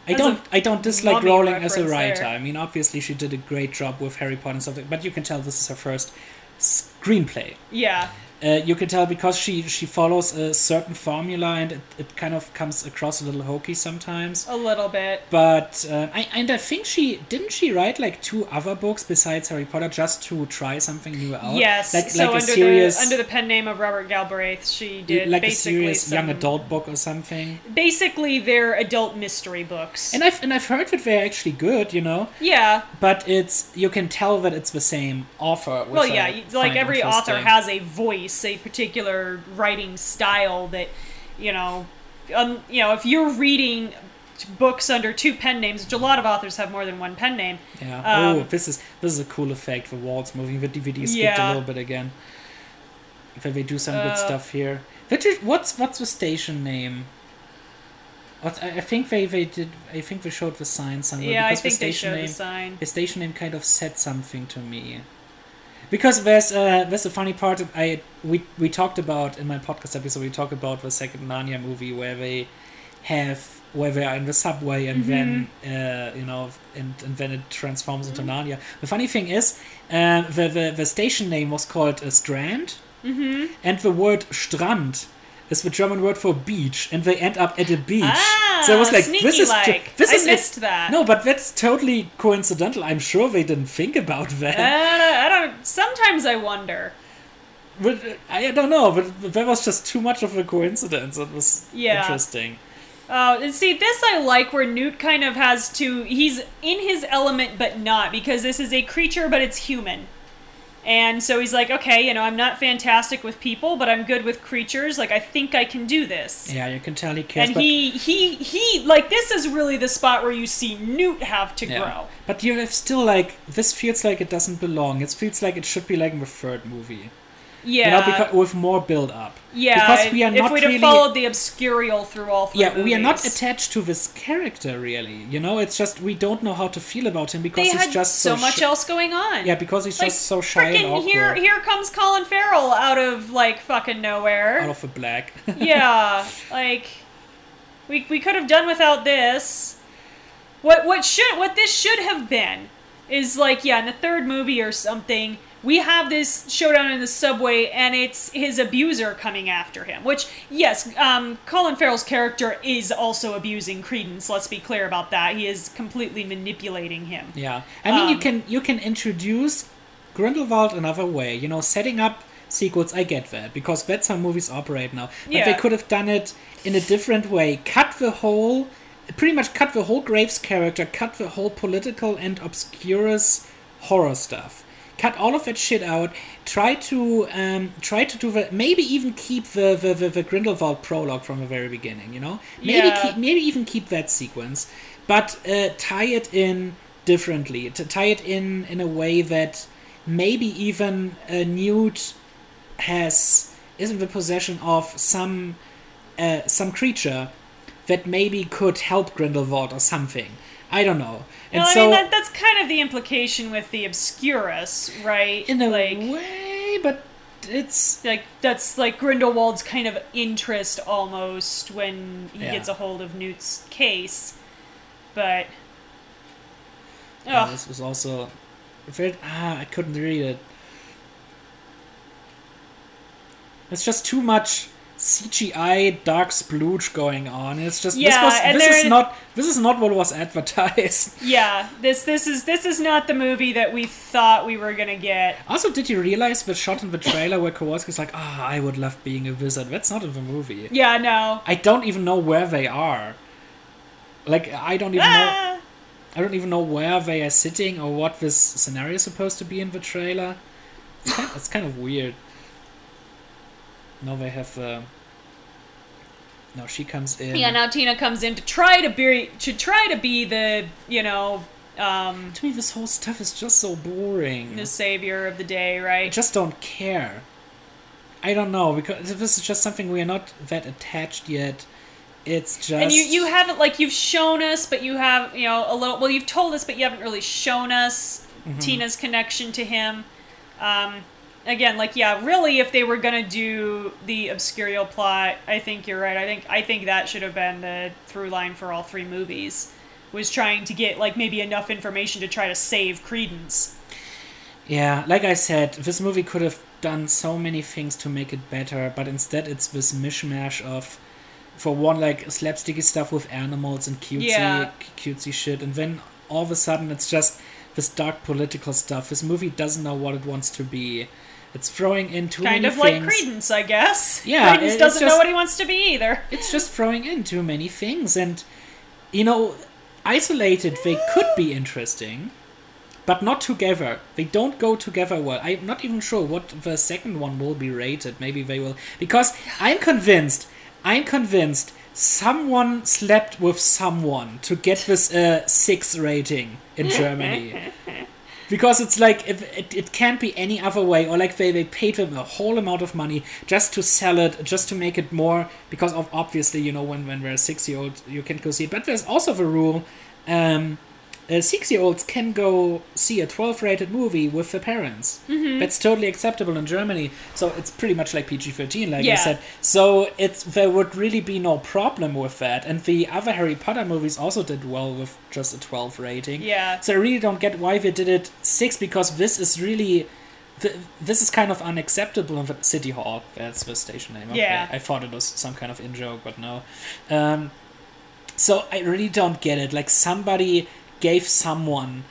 I
That's
don't. I don't dislike Rowling as a writer.
there.
I mean, obviously she did a great job with Harry Potter and stuff. But you can tell this is her first screenplay.
Yeah,
Uh, you can tell because she she follows a certain formula and it, it kind of comes across a little hokey sometimes.
a little bit.
But uh, I and I think she didn't she write like two other books besides Harry Potter just to try something new out.
Yes,
like
so
like a
under
serious
the under the pen name of Robert Galbraith, she did
like a serious
some,
young adult book or something.
Basically, they're adult mystery books.
And I've and I've heard that they're actually good, you know.
yeah,
But it's you can tell that it's the same author.
Well, yeah, like every author has a voice, a particular writing style that, you know, um, you know, if you're reading books under two pen names, which a lot of authors have more than one pen name.
Yeah.
Um,
oh, this is this is a cool effect. The walls moving. The DVD skipped
Yeah.
a little bit again. But they do some good
Uh,
stuff here. What's what's the station name? What I, I think they, they did. I think they showed the sign somewhere.
Yeah, I
because
think
the
they showed
name,
the sign.
The station name kind of said something to me. Because there's uh, there's a funny part that I we we talked about in my podcast episode. We talked about the second Narnia movie where they have where they are in the subway and then uh, you know and, and then it transforms into Narnia. The funny thing is, uh, the, the the station name was called uh, Strand, and the word Strand is the German word for beach, and they end up at a beach.
Ah,
so I was like, this is this
I
is
missed that.
No, but that's totally coincidental. I'm sure they didn't think about that.
I don't, I don't. Sometimes I wonder.
But uh, I don't know, but that was just too much of a coincidence. It was
Yeah.
interesting.
Oh, and see, this I like where Newt kind of has to. He's in his element, but not because this is a creature, but it's human. And so he's like, okay, you know, I'm not fantastic with people, but I'm good with creatures. Like, I think I can do this.
Yeah, you can tell he cares.
and
but,
he, he, he, like, this is really the spot where you see Newt have to
yeah.
grow.
But you have still like this feels like it doesn't belong. It feels like it should be like in the third movie.
Yeah.
You know, because with more build up.
yeah.
Because we are
if
not
we'd
really
have followed the obscurial through all three
Yeah, we are not attached to this character really. You know, it's just we don't know how to feel about him because
They
he's just
so,
so,
much
sh-
else going on.
Yeah, because he's
like,
just so shy and awkward.
here, here comes Colin Farrell out of like fucking nowhere.
out of the black. (laughs)
yeah, like we we could have done without this. What what should what this should have been is like yeah, in the third movie or something, we have this showdown in the subway and it's his abuser coming after him. Which yes, um, Colin Farrell's character is also abusing Credence. Let's be clear about that. He is completely manipulating him.
Yeah, I mean you
Um,
can you can introduce Grindelwald another way. You know, setting up sequels. I get that because that's how movies operate now. But they could have done it in a different way. Cut the whole, pretty much cut the whole Graves character. Cut the whole political and obscurus horror stuff. Cut all of that shit out. Try to um, try to do the maybe even keep the the, the, the Grindelwald prologue from the very beginning. You know, maybe
Yeah.
keep, maybe even keep that sequence, but uh, tie it in differently. To tie it in in a way that maybe even uh, Newt has is in the possession of some uh, some creature that maybe could help Grindelwald or something. I don't know. And
well, I
so
mean, that, that's kind of the implication with the Obscurus, right?
in a
like,
way, but it's
like that's like Grindelwald's kind of interest almost when he
Yeah.
gets a hold of Newt's case, but
yeah, this was also ah I couldn't read it. It's just too much CGI dark splooge going on. It's just
Yeah,
this was
and
this is not this is not what was advertised. (laughs)
yeah, this this is this is not the movie that we thought we were gonna get.
Also, did you realize the shot in the trailer where Kowalski's like, "Ah, I would love being a wizard." That's not in the movie.
Yeah, no.
I don't even know where they are. Like, I don't even know.
Ah!
I don't even know where they are sitting or what this scenario is supposed to be in the trailer. It's kind, it's kind of weird. Now they have now she comes in.
Yeah, now Tina comes in to try to be to try to be the you know um,
To me, this whole stuff is just so boring.
the savior of the day, right?
I just don't care. I don't know because this is just something we are not that attached yet. It's just
And you you haven't like you've shown us, but you have you know a little. Well, you've told us, but you haven't really shown us
Mm-hmm.
Tina's connection to him. Um, again, like yeah, really, if they were gonna do the obscurial plot, I think you're right. I think I think that should have been the through line for all three movies. Was trying to get like maybe enough information to try to save Credence.
Yeah, like I said, this movie could have done so many things to make it better, but instead it's this mishmash of, for one, like slapsticky stuff with animals and cutesy,
Yeah.
cutesy shit, and then all of a sudden it's just this dark political stuff. This movie doesn't know what it wants to be. It's throwing in too
Kind of like. Credence, I guess.
Yeah,
Credence doesn't know what he wants to be either.
it's just throwing in too many things and you know isolated they could be interesting but not together they don't go together well i'm not even sure what the second one will be rated maybe they will because i'm convinced i'm convinced someone slept with someone to get this uh, six rating in (laughs) germany because it's like if it, it can't be any other way or like they, they paid them a whole amount of money just to sell it just to make it more because of obviously you know when when we're six year old you can't go see it. But there's also the rule um uh, six year olds can go see a 12 rated movie with their parents that's totally acceptable in germany so it's pretty much like pg-13 like i said so it's there would really be no problem with that and the other harry potter movies also did well with just a 12 rating
Yeah.
so I really don't get why they did it six because this is really, th- this is kind of unacceptable in the City Hall. That's the station name. Okay.
Yeah.
I thought it was some kind of in joke, but no. Um, so I really don't get it. Like somebody gave someone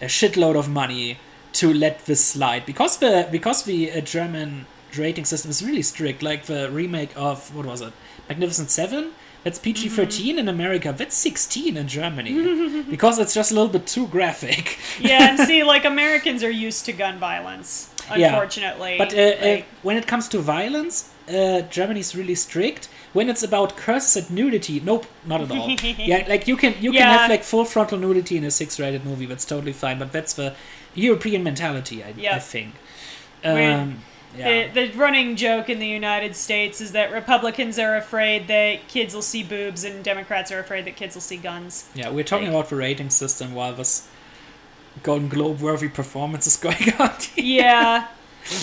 a shitload of money to let this slide because the because the uh, German rating system is really strict. Like the remake of what was it, Magnificent Seven. That's PG 13 in America. That's 16 in Germany. (laughs) because it's just a little bit too graphic. (laughs)
yeah, and see, like (laughs) Americans are used to gun violence,
Yeah.
unfortunately.
But uh, uh, when it comes to violence, uh, is really strict. When it's about curses and nudity, nope, not at all. (laughs) yeah, like you can you can have like full frontal nudity in a six-rated movie. That's totally fine. But that's the European mentality, I, I think. Um, yeah.
the, the running joke in the United States is that Republicans are afraid that kids will see boobs and Democrats are afraid that kids will see guns.
yeah, we're talking
like-
about the rating system while this Golden Globe-worthy performance is (laughs) going on.
Yeah.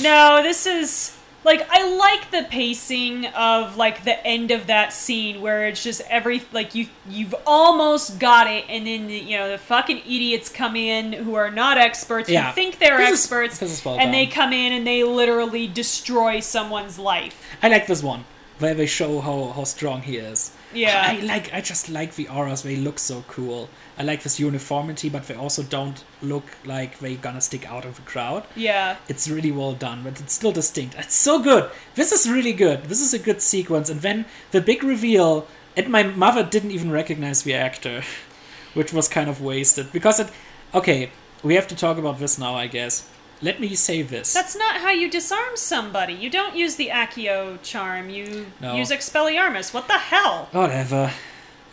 no, this is like I like the pacing of like the end of that scene where it's just every like you you've almost got it and then you know the fucking idiots come in who are not experts
Yeah.
who think they're
This
experts
is well
and they come in and they literally destroy someone's life.
I like this one where they show how, how strong he is.
Yeah.
I like I just like the Aurors. They look so cool. I like this uniformity, but they also don't look like they're gonna stick out of the crowd.
Yeah.
It's really well done, but it's still distinct. It's so good. This is really good. This is a good sequence. And then the big reveal, and my mother didn't even recognize the actor, (laughs) which was kind of wasted because it. Okay, we have to talk about this now, I guess. let me say this.
That's not how you disarm somebody. You don't use the Accio charm. You
No.
use Expelliarmus. What the hell?
Whatever.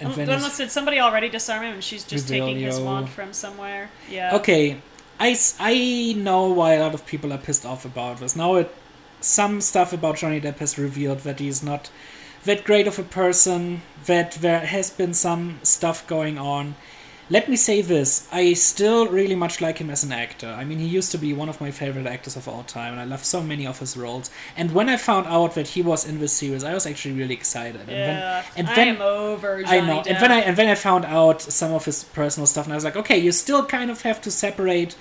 And it's-
Unless did somebody already disarm him and she's just taking his wand from somewhere. Yeah.
Okay, I, I know why a lot of people are pissed off about this. Now, it, some stuff about Johnny Depp has revealed that he's not that great of a person, that there has been some stuff going on. Let me say this I still really much like him as an actor. I mean, he used to be one of my favorite actors of all time, and I love so many of his roles. And when I found out that he was in this series, I was actually really excited. And when-
Yeah.
and
I am over Johnny
I know.
Depp.
And when I and when I found out some of his personal stuff, and I was like, okay, you still kind of have to separate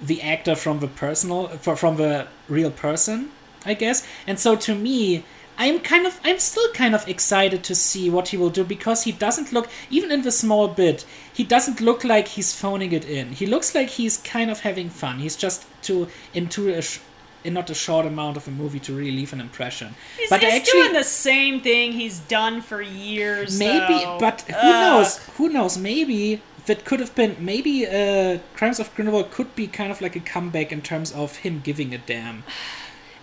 the actor from the personal from the real person, I guess. And so to me, I'm kind of I'm still kind of excited to see what he will do because he doesn't look even in the small bit, he doesn't look like he's phoning it in. He looks like he's kind of having fun. He's just too into a sh- in not a short amount of a movie to really leave an impression.
He's,
but
he's
actually
doing the same thing he's done for years.
maybe
though.
but who
Ugh.
knows who knows maybe that could have been maybe uh crimes of grindelwald could be kind of like a comeback in terms of him giving a damn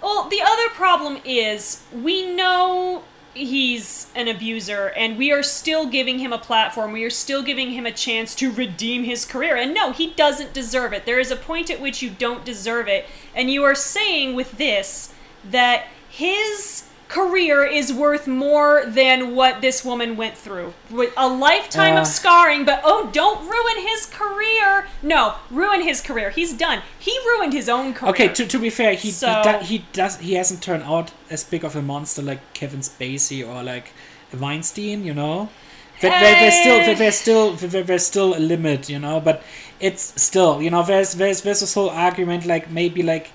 Well, the other problem is we know he's an abuser and we are still giving him a platform. We are still giving him a chance to redeem his career. And no, he doesn't deserve it. There is a point at which you don't deserve it. And you are saying with this that his career is worth more than what this woman went through. With a lifetime
Uh.
of scarring, but oh, don't ruin his career. No, ruin his career. He's done. He ruined his own career.
okay to, to be fair he,
So-
he, do, he does he hasn't turned out as big of a monster like kevin spacey or like weinstein you know that there, there's still there's still there, there's still a limit you know but it's still you know there's there's there's this whole argument like maybe like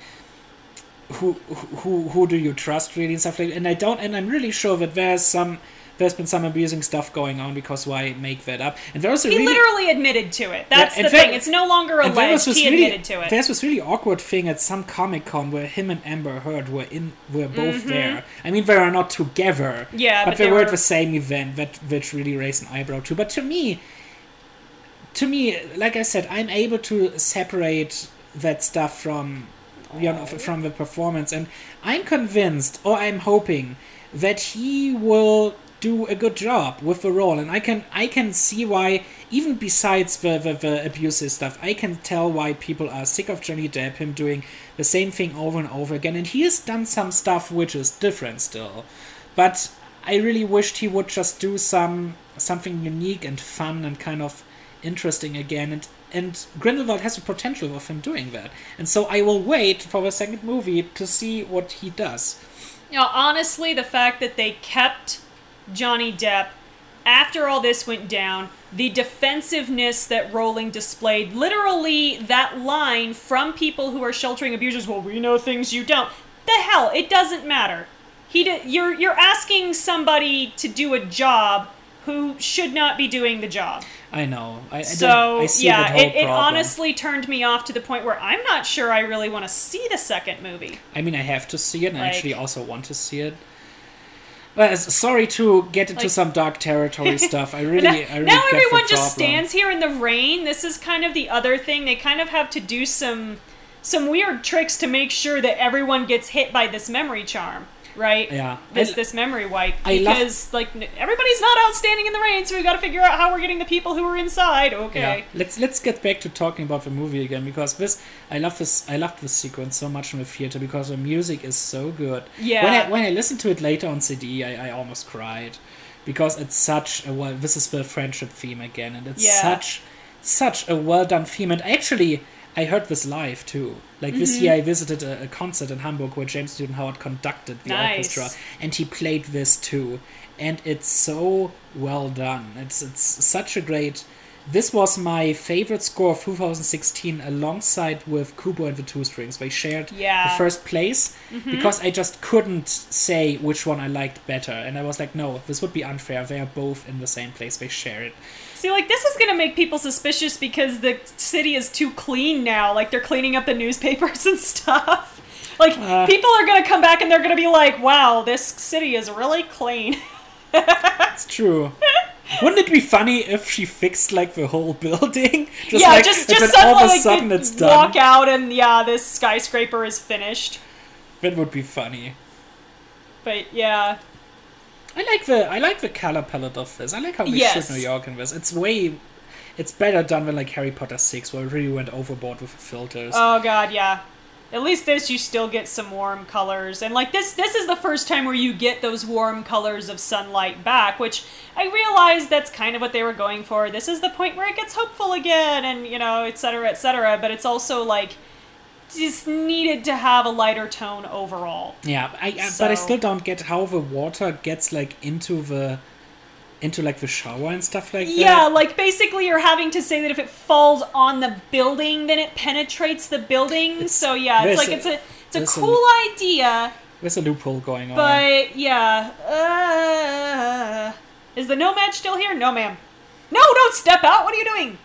who who who do you trust really and stuff like and I don't and I'm really sure that there's some there's been some abusing stuff going on because why make that up and there's a
He
really
literally admitted to it. That's
and
the
there-
thing. It's no longer
there was
alleged. He
really
admitted to it.
there's this really awkward thing at some Comic Con where him and Amber Heard were in were both there I mean they are not together
Mm-hmm. Yeah,
but,
but
they,
they
were at the same event that which really raised an eyebrow too but to me to me like I said I'm able to separate that stuff from you know from the performance. And i'm convinced or i'm hoping that he will do a good job with the role. And i can i can see why even besides the, the, the abusive stuff i can tell why people are sick of johnny depp him doing the same thing over and over again. And he has done some stuff which is different still. But i really wished he would just do some something unique and fun and kind of interesting again. And and Grindelwald has the potential of him doing that. And so I will wait for the second movie to see what he does.
You honestly, the fact that they kept Johnny Depp after all this went down, the defensiveness that Rowling displayed, literally that line from people who are sheltering abusers, well, we know things you don't. The hell, it doesn't matter. He you're you're asking somebody to do a job who should not be doing the job.
I know. I, I
So
I
yeah, it, it honestly turned me off to the point where I'm not sure I really want to see the second movie.
I mean, I have to see it, and I actually also want to see it. Well, uh, sorry to get into
Like-
some dark territory (laughs) stuff. I really,
now,
I really
now everyone just stands here in the rain. This is kind of the other thing. They kind of have to do some some weird tricks to make sure that everyone gets hit by this memory charm, right?
Yeah.
This
I-
this memory wipe because like everybody's not out standing in the rain, so we got to figure out how we're getting the people who are inside. Okay.
Yeah. Let's let's get back to talking about the movie again because this I love this I love this sequence so much in the theater because the music is so good.
Yeah.
When I when I listened to it later on CD, I, I almost cried because it's such a well. This is the friendship theme again, and it's
Yeah.
such such a well done theme. And actually, I heard this live too. Like
Mm-hmm.
this year, I visited a, a concert in Hamburg where James Newton Howard conducted the
Nice.
orchestra, and he played this too. And it's so well done. It's it's such a great. This was my favorite score of 2016, alongside with Kubo and the Two Strings. They shared
Yeah.
the first place because I just couldn't say which one I liked better, and I was like, no, this would be unfair. They are both in the same place. They share it.
See, like this is gonna make people suspicious because the city is too clean now. Like they're cleaning up the newspapers (laughs) and stuff. Like
Uh.
people are gonna come back and they're gonna be like, "Wow, this city is really clean."
That's true. (laughs) Wouldn't it be funny if she fixed like the whole (laughs) building? Just
yeah,
like,
just just
then all
suddenly
of a sudden
they
it's done.
walk out and yeah, this skyscraper is finished.
That would be funny.
But yeah,
I like the I like the color palette of this. I like how they
Yes.
shoot New York in this. It's way it's better done than like Harry Potter six, where it really went overboard with the filters.
Oh god, yeah. At least this you still get some warm colors. And like this this is the first time where you get those warm colors of sunlight back, which I realize that's kind of what they were going for. This is the point where it gets hopeful again and you know, et cetera, et cetera. But it's also like just needed to have a lighter tone overall.
yeah, I, I but I still don't get how the water gets like into the into like the shower and stuff like
Yeah,
that.
Yeah, like basically you're having to say that if it falls on the building, then it penetrates the building.
It's-
so yeah, it's like
a-
it's a it's a
there's a-
cool idea.
There's a loophole going on.
But yeah, uh, is the No-Maj still here? No, ma'am. No, don't step out. What are you doing?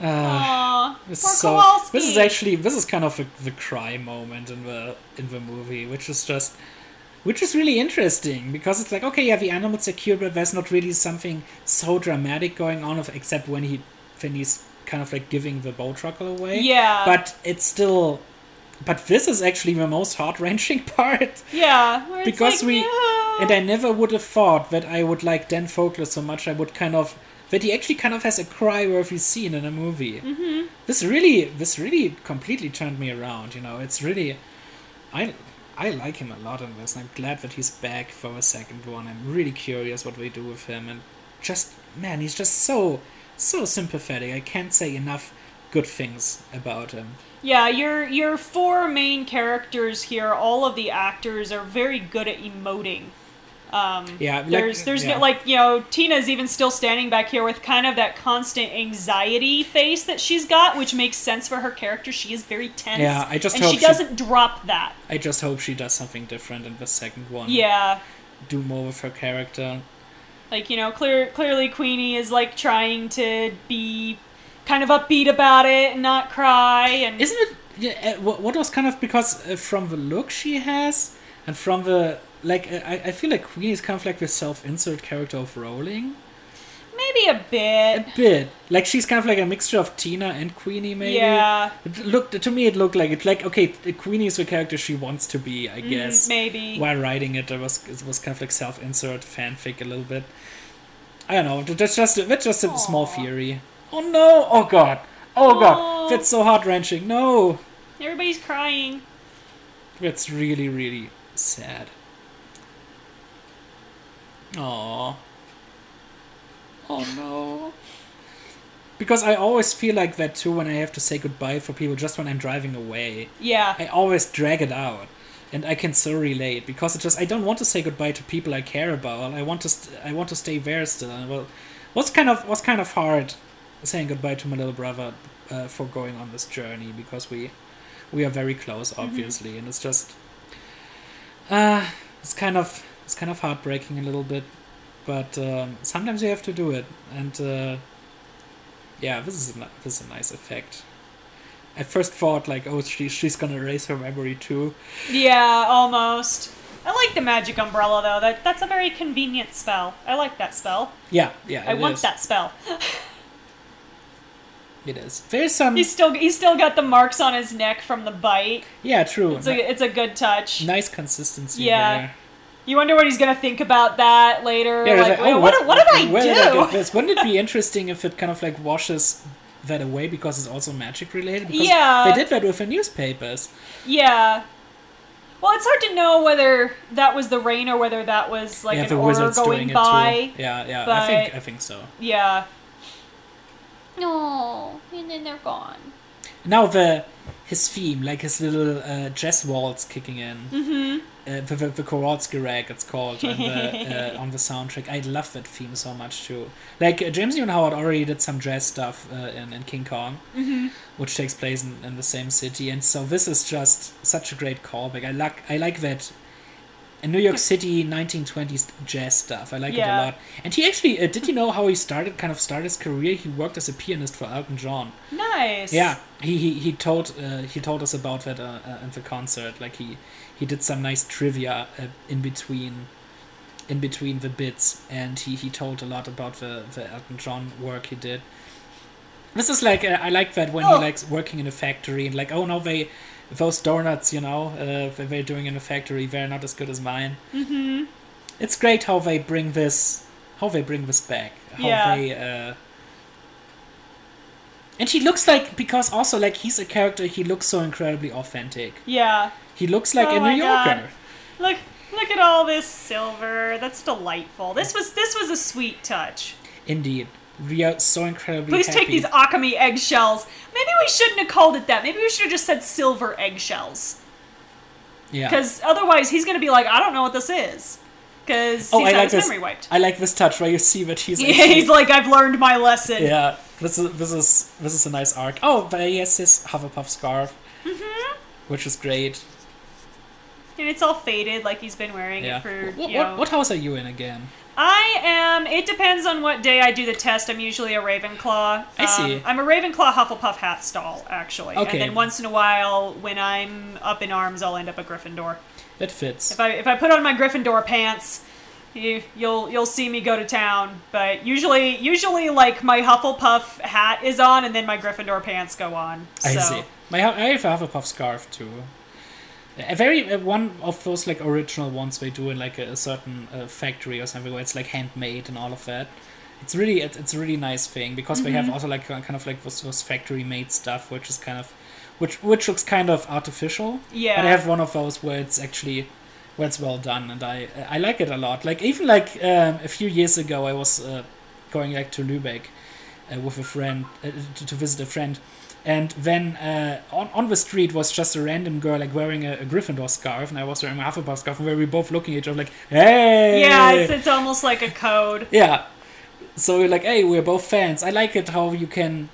Uh,
Aw,
This
poor
is so, this is actually this is kind of a, the cry moment in the in the movie, which is just which is really interesting because it's like okay, yeah, the animals are cute, but there's not really something so dramatic going on, of, except when he when he's kind of like giving the bowtruckle away.
Yeah.
but it's still. But this is actually the most heart wrenching (laughs) part.
yeah,
because
like,
we
no.
and I never would have thought that I would like Dan Fogler so much. I would kind of that he actually kind of has a cry-worthy scene in a movie. Mm-hmm. This really, this really completely turned me around. You know, it's really, I, I like him a lot in this. And I'm glad that he's back for a second one. I'm really curious what we do with him, and just man, he's just so, so sympathetic. I can't say enough good things about him.
Yeah, your your four main characters here, all of the actors are very good at emoting. Um,
Yeah, like-
there's there's
yeah.
no, like you know Tina's even still standing back here with kind of that constant anxiety face that she's got, which makes sense for her character. She is very tense.
Yeah, I just
and
hope
she
she-
doesn't drop that.
I just hope she does something different in the second one.
Yeah,
do more with her character.
like you know, clear clearly Queenie is like trying to be kind of upbeat about it and not cry and
Isn't it? Yeah, what what was kind of because uh, from the look she has and from the like, I, I feel like Queenie is kind of like the self-insert character of Rowling.
maybe a bit.
A bit like she's kind of like a mixture of Tina and Queenie, maybe.
Yeah.
It looked to me. It looked like it's like okay, Queenie is the character she wants to be, I guess.
Mm, maybe.
While writing it, it was it was kind of like self-insert fanfic a little bit. I don't know. That's just a, that's just a small theory. Oh no! Oh god! Oh
Aw.
god! That's so heart wrenching. No,
Everybody's crying.
that's really really sad. Aww. Oh no. Because I always feel like that too when I have to say goodbye for people just when I'm driving away.
Yeah.
I always drag it out. And I can so relate because it just I don't want to say goodbye to people I care about. I want to st- I want to stay there still. And well, what's kind of what's kind of hard saying goodbye to my little brother uh, for going on this journey because we we are very close obviously and it's just uh it's kind of it's kind of heartbreaking a little bit but um, sometimes you have to do it and uh, yeah this is a, this is a nice effect I first thought like oh she, she's gonna erase her memory too
Yeah, almost. I like the magic umbrella though. That that's a very convenient spell. I like that spell.
yeah yeah
I want
is.
that spell.
it is there's some
he's still he's still got the marks on his neck from the bite.
yeah true
It's a it's a good touch.
nice consistency
Yeah.
there.
You wonder what he's gonna think about that later.
Yeah,
like,
it's
"Wait,
oh,
what, what, did I
where
do?
did I get this? Wouldn't it be (laughs) interesting if it kind of like washes that away because it's also magic related? Because
Yeah.
They did that with the newspapers.
Yeah. Well, it's hard to know whether that was the rain or whether that was like
yeah,
an
the Auror
going by.
it too. Yeah, yeah. I think I think so.
Yeah. No, and then they're gone.
Now the his theme, like his little uh, jazz waltz kicking in. Mm-hmm. Uh, the, the, the Kowalski rag, it's called on the (laughs) uh, on the soundtrack. I love that theme so much too. Like uh, James Newton Howard already did some jazz stuff uh, in, in King Kong, which takes place in, in the same city, and so this is just such a great callback. I like I like that. In New York City, 1920s jazz stuff. I like it a lot. And he actually, uh, did you know how he started, kind of started his career? He worked as a pianist for Elton John.
Nice.
Yeah, he he, he told uh, he told us about that uh, uh, in the concert. Like he he did some nice trivia uh, in between in between the bits, and he, he told a lot about the, the Elton John work he did. This is like uh, I like that when
Oh.
he likes working in a factory and like oh no they those donuts you know uh, that they're doing in a factory they're not as good as mine. Mm-hmm. It's great how they bring this how they bring this back. How
Yeah.
they uh, and he looks like because also like he's a character he looks so incredibly authentic.
Yeah.
He looks like
Oh
a New
God.
Yorker.
Look look at all this silver. That's delightful. This was this was a sweet touch.
Indeed. We are so incredibly
Please
happy.
take these Occamy eggshells. Maybe we shouldn't have called it that. Maybe we should have just said silver eggshells.
yeah.
Because otherwise he's gonna be like, I don't know what this is. Because
Oh,
he's
I
had
like
his
this.
memory wiped.
I like this touch where you see that he's (laughs)
Yeah,
actually-
he's like, I've learned my lesson.
yeah. This is this is this is a nice arc. Oh, but he has his Hufflepuff scarf,
Mm-hmm.
which is great.
And it's all faded, like he's been wearing
Yeah.
it for.
what,
you
what
know.
what house are you in again?
I am. It depends on what day I do the test. I'm usually a Ravenclaw.
I see.
Um, I'm a Ravenclaw Hufflepuff hat stall, actually.
Okay.
And then once in a while, when I'm up in arms, I'll end up a Gryffindor.
That fits.
If I if I put on my Gryffindor pants, you, you'll you'll see me go to town. But usually usually like my Hufflepuff hat is on, and then my Gryffindor pants go on.
I see. My hu- I have a Hufflepuff scarf too. A very uh, one of those like original ones they do in like a, a certain uh, factory or something where it's like handmade and all of that. It's really it, it's a really nice thing because they
Mm-hmm.
have also like kind of like those, those factory made stuff which is kind of which which looks kind of artificial.
Yeah.
But I have one of those where it's actually where it's well done and I I like it a lot. Like even like um, a few years ago I was uh, going like to Lübeck uh, with a friend uh, to, to visit a friend and then uh, on, on the street was just a random girl like wearing a, a Gryffindor scarf and I was wearing a Hufflepuff scarf and we were both looking at each other like hey!
Yeah, it's, it's almost like a code.
yeah. So we're like hey we're both fans. I like it how you can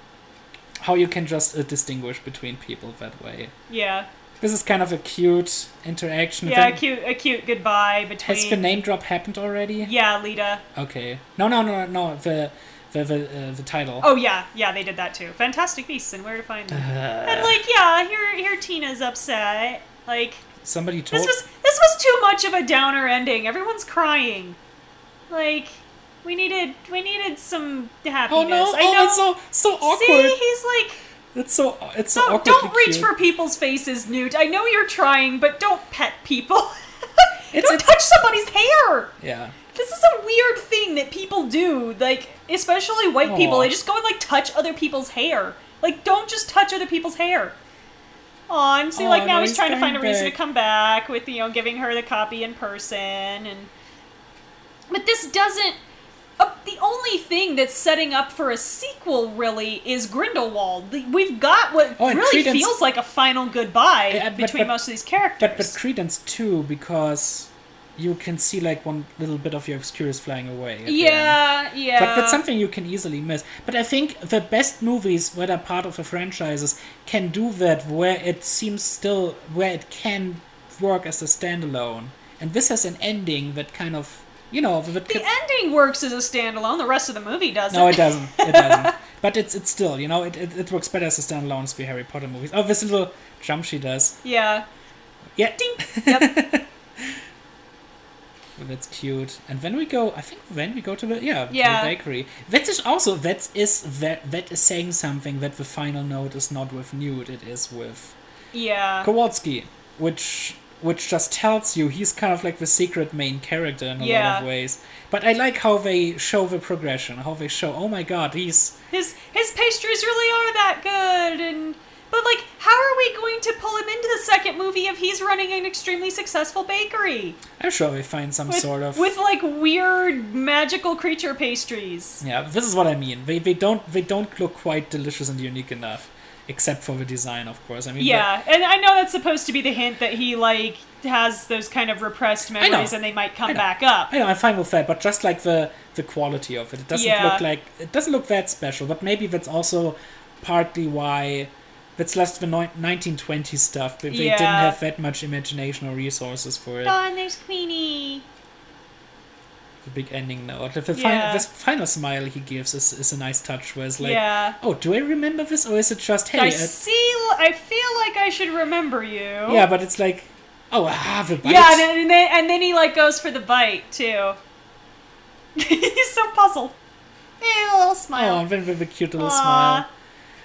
how you can just uh, distinguish between people that way.
Yeah,
this is kind of a cute interaction.
Yeah, a cute a cute goodbye between.
has the name drop happened already?
Yeah, Leta.
okay. No no no no the the the, uh, the title
Oh yeah, yeah, they did that too. Fantastic Beasts and Where to Find Them.
Uh,
and like, yeah, here here Tina's upset. Like
somebody told
this was this was too much of a downer ending. Everyone's crying. Like we needed we needed some happiness.
oh no
I
oh
know.
it's so so awkward
See, he's like,
It's so it's so
don't,
awkwardly
don't reach for people's faces, Newt. I know you're trying, but don't pet people. (laughs)
It's-
don't
it's-
touch somebody's hair.
Yeah.
This is a weird thing that people do, like especially white people. They just go and like touch other people's hair. Like, don't just touch other people's hair. Aw, and see,
Aw,
like now he's, trying to find a reason to come back with you know giving her the copy in person, and but this doesn't. Uh, the only thing that's setting up for a sequel really is Grindelwald. The- We've got what
Oh,
really
Credence-
feels like a final goodbye
Yeah, but-
between
but-
most of these characters.
But but Credence too because you can see like one little bit of your Obscurus flying away. at the end.
yeah, yeah.
But that's something you can easily miss. But I think the best movies, where they're part of a franchises, can do that where it seems still where it can work as a standalone. And this has an ending that kind of you know
The ending works as a standalone. The rest of the movie doesn't.
No, it doesn't. It (laughs) doesn't. but it's it's still, you know, it, it, it works better as a standalone as the Harry Potter movies. Oh, this little jump she does.
Yeah.
Yeah,
Ding. (laughs) Yep.
That's cute. And then we go. I think when we go to the yeah,
Yeah.
the bakery. That is also that is that that is saying something that the final note is not with Newt. It is with
yeah.
Kowalski, which which just tells you he's kind of like the secret main character in a lot of ways. But I like how they show the progression. How they show. Oh my God, he's
His his pastries really are that good, and but like, how are we going to pull him into the second movie if he's running an extremely successful bakery
I'm sure they find some
with,
sort of
with like weird magical creature pastries?
Yeah, this is what I mean. They they don't they don't look quite delicious and unique enough, except for the design, of course. I mean,
Yeah, and I know that's supposed to be the hint that he like has those kind of repressed memories and they might come back up.
I know I'm fine with that, but just like the the quality of it, it doesn't
Yeah.
look like it doesn't look that special. But maybe that's also partly why that's less the ni- 1920s stuff. They, they didn't have that much imagination or resources for it.
Oh, and there's Queenie.
The big ending note. The, the,
Yeah.
final, the final smile he gives is, is a nice touch. Where it's like,
yeah.
oh, do I remember this, or is it just hey?
I
uh,
see. I feel like I should remember you.
yeah, but it's like, oh, I have
a
bite.
and then, and then and then he like goes for the bite too. (laughs) He's so puzzled. Hey, a little smile.
Oh, and then with a cute little
Aw.
smile.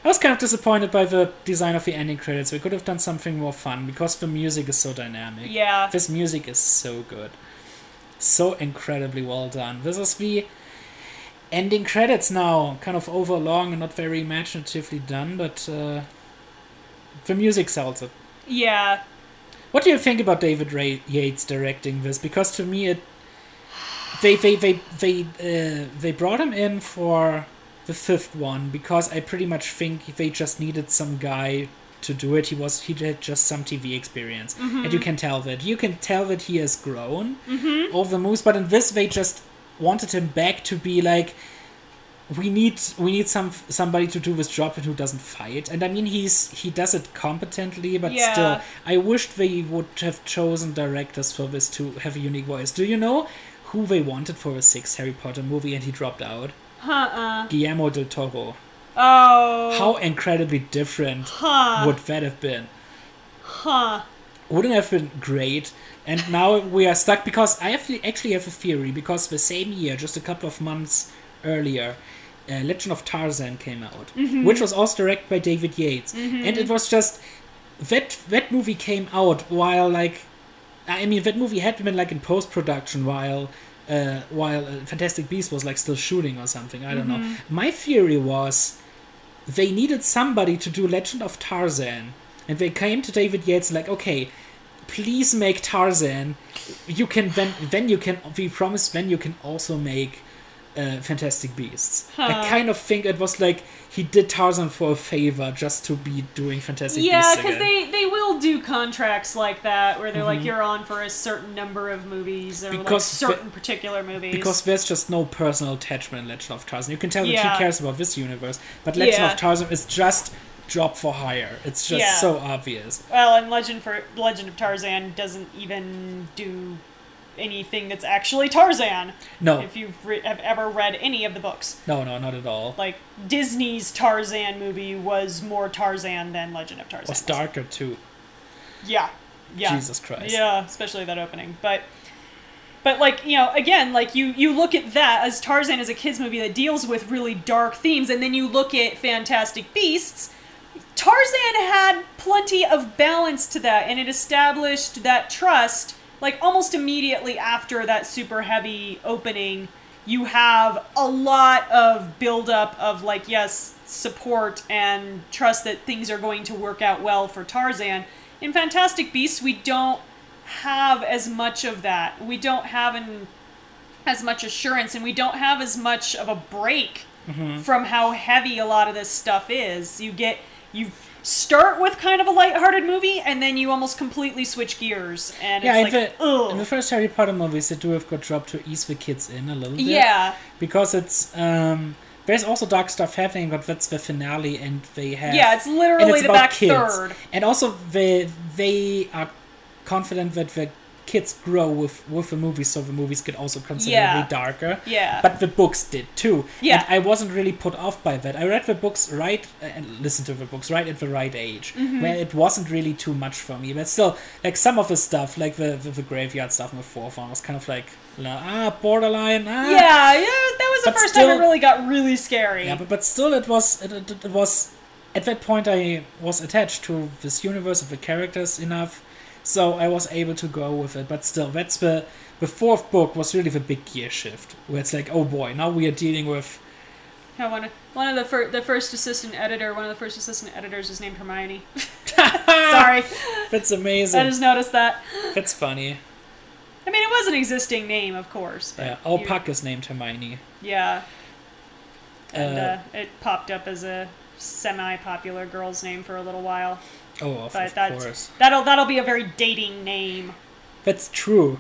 I was kind of disappointed by the design of the ending credits. We could have done something more fun because the music is so dynamic.
Yeah.
This music is so good. So incredibly well done. This is the ending credits now. Kind of overlong and not very imaginatively done, but uh, the music sells it.
Yeah.
What do you think about David Ray Yates directing this? Because to me, it they they they they uh, they brought him in for the fifth one because I pretty much think they just needed some guy to do it. He was he had just some TV experience, and you mm-hmm. can tell that you can tell that he has grown mm-hmm. over the moves. But in this, they just wanted him back to be like we need we need some somebody to do this job and who doesn't fight and i mean he's he does it competently but
Yeah.
still i wished they would have chosen directors for this to have a unique voice do you know who they wanted for a sixth harry potter movie and he dropped out
Uh-uh.
guillermo del toro
Oh.
how incredibly different
Huh.
would that have been
Huh.
wouldn't have been great and now we are stuck because i actually actually have a theory because the same year just a couple of months earlier uh, legend of tarzan came out which was also directed by david yates and it was just that that movie came out while like i mean that movie had been like in post-production while uh, while fantastic beast was like still shooting or something i don't know my theory was they needed somebody to do Legend of Tarzan, and they came to David Yates like, okay, please make Tarzan. You can then then you can we promise then you can also make uh, Fantastic Beasts. I kind of think it was like he did Tarzan for a favor just to be doing Fantastic
Yeah,
Beasts
because they, they will do contracts like that where they're like, you're on for a certain number of movies or like
Mm-hmm. Because
certain particular movies.
because there's just no personal attachment in Legend of Tarzan. You can tell that
Yeah.
he cares about this universe, but Legend
Yeah.
of Tarzan is just job for hire. It's just
Yeah.
so obvious.
well, and Legend for Legend of Tarzan doesn't even do anything that's actually Tarzan.
No,
If you re- have ever read any of the books,
no, no, not at all.
like Disney's Tarzan movie was more Tarzan than Legend of Tarzan.
was darker too.
Yeah, yeah.
Jesus Christ.
Yeah, especially that opening. But but like, you know, again, like you you look at that as Tarzan is a kids movie that deals with really dark themes and then you look at Fantastic Beasts, Tarzan had plenty of balance to that and it established that trust like almost immediately after that super heavy opening you have a lot of buildup of like yes support and trust that things are going to work out well for tarzan. In fantastic beasts we don't have as much of that. We don't have an, as much assurance and we don't have as much of a break mm-hmm. from how heavy a lot of this stuff is. You get you start with kind of a lighthearted movie and then you almost completely switch gears and
Yeah,
it's
in,
like
the, in the first Harry Potter movies, they do have got dropped to ease the kids in a little bit.
yeah
Because it's um, there's also dark stuff happening, but that's the finale, and they have
Yeah, it's literally
it's
the
about
back
kids.
third.
And also, they they are confident that the kids grow with with the movies, so the movies get also considerably
Yeah.
darker.
Yeah.
But the books did too.
Yeah.
And I wasn't really put off by that. I read the books right uh, and listened to the books right at the right age,
Mm-hmm.
where it wasn't really too much for me. But still, like some of the stuff, like the the, the graveyard stuff in the fourth one, was kind of like ah borderline. Ah.
yeah, yeah, that was the
But
first time it really got really scary.
Yeah, but, but still, it was it, it, it was at that point I was attached to this universe of the characters enough, so I was able to go with it. But still, that's the the fourth book was really the big gear shift, where it's like, oh boy, now we are dealing with
Yeah, one, of- one of the fir- the first assistant editor, one of the first assistant editors is named Hermione. (laughs) Sorry,
that's amazing.
I just noticed that.
That's funny.
I mean, it was an existing name, of course. But
Yeah, all
you-
Puck is named Hermione.
Yeah, and
Uh,
uh, it popped up as a semi-popular girl's name for a little while.
Oh, of,
But
of
that's
course.
that'll that'll be a very dating name.
That's true.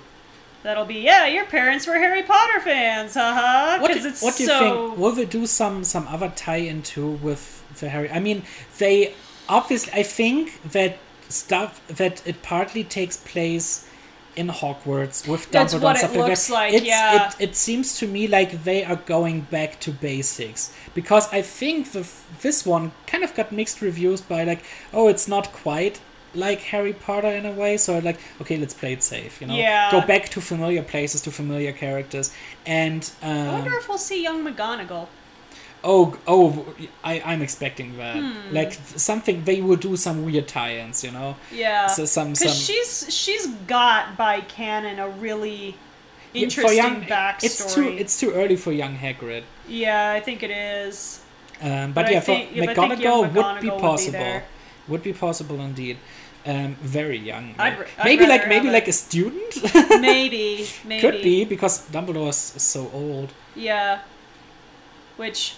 That'll be yeah. Your parents were Harry Potter fans, haha.
What, do, what do you think? Will they do some some other tie into with the Harry? I mean, they obviously. I think that stuff that it partly takes place in Hogwarts with
That's
Dumbledore
what
and
it
like
looks like,
It's-
yeah.
It, it seems to me like they are going back to basics because I think the, this one kind of got mixed reviews by like, oh, it's not quite like Harry Potter in a way. So like, okay, let's play it safe. You know,
Yeah.
go back to familiar places, to familiar characters, and
I
um,
wonder if we'll see young McGonagall.
Oh, oh, I, I'm expecting that.
Hmm.
Like something they will do some weird tie-ins. You know,
Yeah,
so some some.
she's she's got by canon a really
Yeah,
interesting backstory.
It's too it's too early for young Hagrid.
yeah, I think it is.
Um, but,
I
yeah,
think-
for
yeah, but young
McGonagall would be
McGonagall would be
possible. Would be possible indeed. Um, very young.
I'd I'd
maybe like maybe like
it-
a student.
Maybe, maybe (laughs)
Could be because Dumbledore is so old.
Yeah. Which,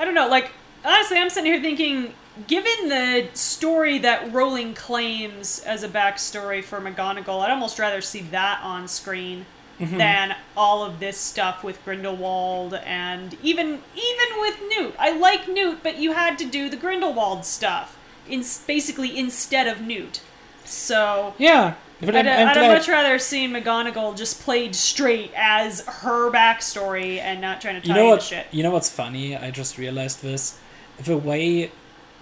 I don't know. Like, honestly, I'm sitting here thinking, given the story that Rowling claims as a backstory for McGonagall, I'd almost rather see that on screen
Mm-hmm.
than all of this stuff with Grindelwald and even even with Newt. I like Newt, but you had to do the Grindelwald stuff in basically instead of Newt. So
Yeah, but
I'd,
I'm, I'm
I'd much rather see McGonagall just played straight as her backstory and not trying to tie
you know what?
shit.
You know what's funny? I just realized this. The way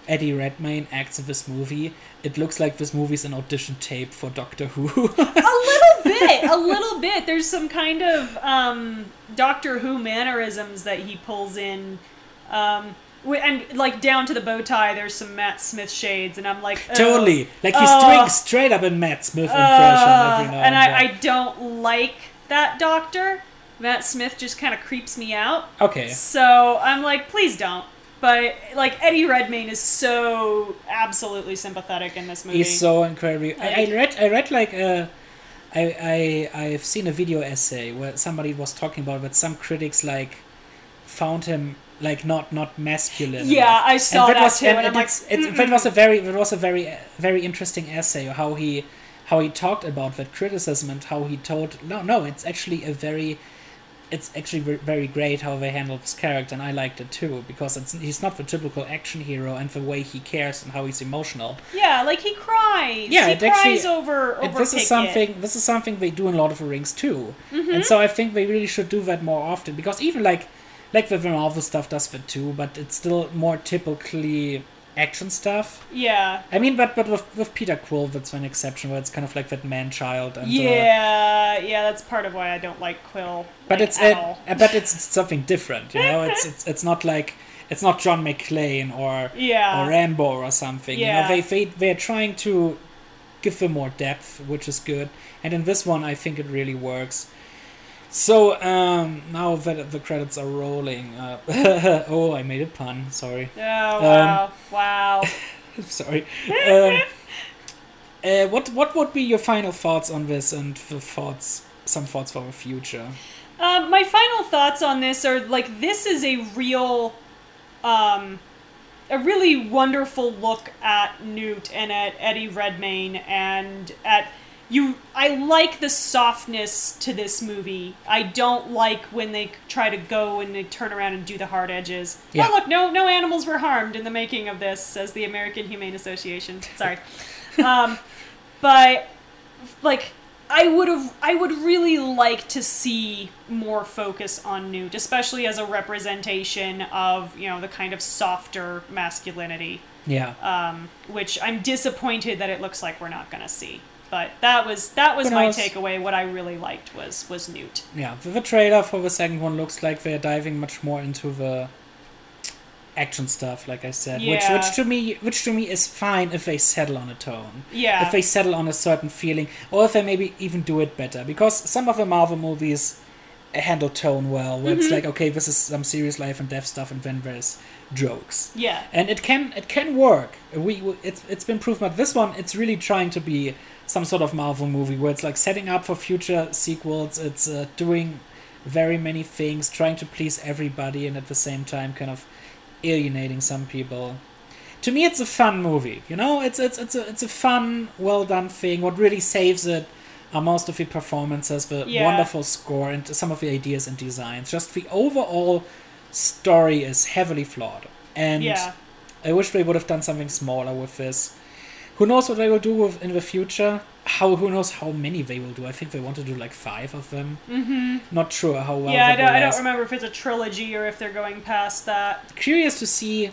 Eddie Redmayne acts in this movie, it looks like this movie's an audition tape for Doctor Who.
A (laughs) little bit, a little bit. There's some kind of um, Doctor Who mannerisms that he pulls in. Um, and like down to the bow tie, there's some Matt Smith shades, and I'm like, oh,
totally, like he's doing straight up a Matt Smith impression
uh,
every now
and I, I don't like that Doctor. Matt Smith just kind of creeps me out.
okay,
So I'm like, please don't. But like Eddie Redmayne is so absolutely sympathetic in this movie.
he's so incredibly. I, I
Like-
read. I read like a. I, I I've seen a video essay where somebody was talking about that some critics like found him like not not masculine.
Yeah,
enough.
I saw
and
that
was,
too,
And,
and like,
it's, that was a very it was a very very interesting essay how he how he talked about that criticism and how he told no no it's actually a very it's actually very great how they handled this character and I liked it too because it's he's not the typical action hero and the way he cares and how he's emotional
yeah, like he cries.
Yeah,
he
it actually-
cries over
and
over
this
Pickett.
is something this is something they do in Lord of the Rings too,
Mm-hmm.
and so I think they really should do that more often because even like like the Marvel stuff does that too, but it's still more typically action stuff.
Yeah.
I mean, but but with, with Peter Quill, that's an exception where it's kind of like that man child and uh,
Yeah, yeah, that's part of why I don't like Quill.
but
like,
it's
at
uh,
all.
uh, but it's something different, you know. It's (laughs) it's it's not like it's not John McClane or
Yeah.
or Rambo or something. You
Yeah.
know, they they they're trying to give them more depth, which is good. And in this one, I think it really works. So um, now that the credits are rolling, uh, (laughs) oh, I made a pun. Sorry,
Oh wow, wow. (laughs)
sorry. Um, (laughs) uh, what what would be your final thoughts on this and the thoughts, some thoughts for the future?
Um, my final thoughts on this are like this is a real, um, a really wonderful look at Newt and at Eddie Redmayne and at you. I like the softness to this movie. I don't like when they try to go and they turn around and do the hard edges.
Yeah.
Oh look, no no animals were harmed in the making of this, says the American Humane Association. Sorry, (laughs) um, but like I would have I would really like to see more focus on Newt, especially as a representation of, you know, the kind of softer masculinity,
Yeah.
um, which I'm disappointed that it looks like we're not going to see. But that was that was my takeaway. What I really liked was was Newt.
Yeah, the, the trailer for the second one looks like they're diving much more into the action stuff, like I said, which
Yeah.
which to me which to me is fine if they settle on a tone.
Yeah.
If they settle on a certain feeling, or if they maybe even do it better, because some of the Marvel movies handle tone well, where
Mm-hmm.
it's like, okay, this is some serious life and death stuff, and then there's jokes
Yeah.
and it can it can work. We we- it's it's been proven. But this one, it's really trying to be some sort of Marvel movie where it's like setting up for future sequels. It's uh, doing very many things, trying to please everybody, and at the same time, kind of alienating some people. To me, it's a fun movie. You know, it's it's it's a it's a fun, well done thing. What really saves it are most of the performances, the
Yeah.
wonderful score, and some of the ideas and designs. Just the overall story is heavily flawed, and
Yeah.
I wish they would have done something smaller with this. Who knows what they will do with in the future? How who knows how many they will do? I think they want to do like five of them. Mm-hmm. Not sure how well.
yeah, I don't, I don't remember if it's a trilogy or if they're going past that.
Curious to see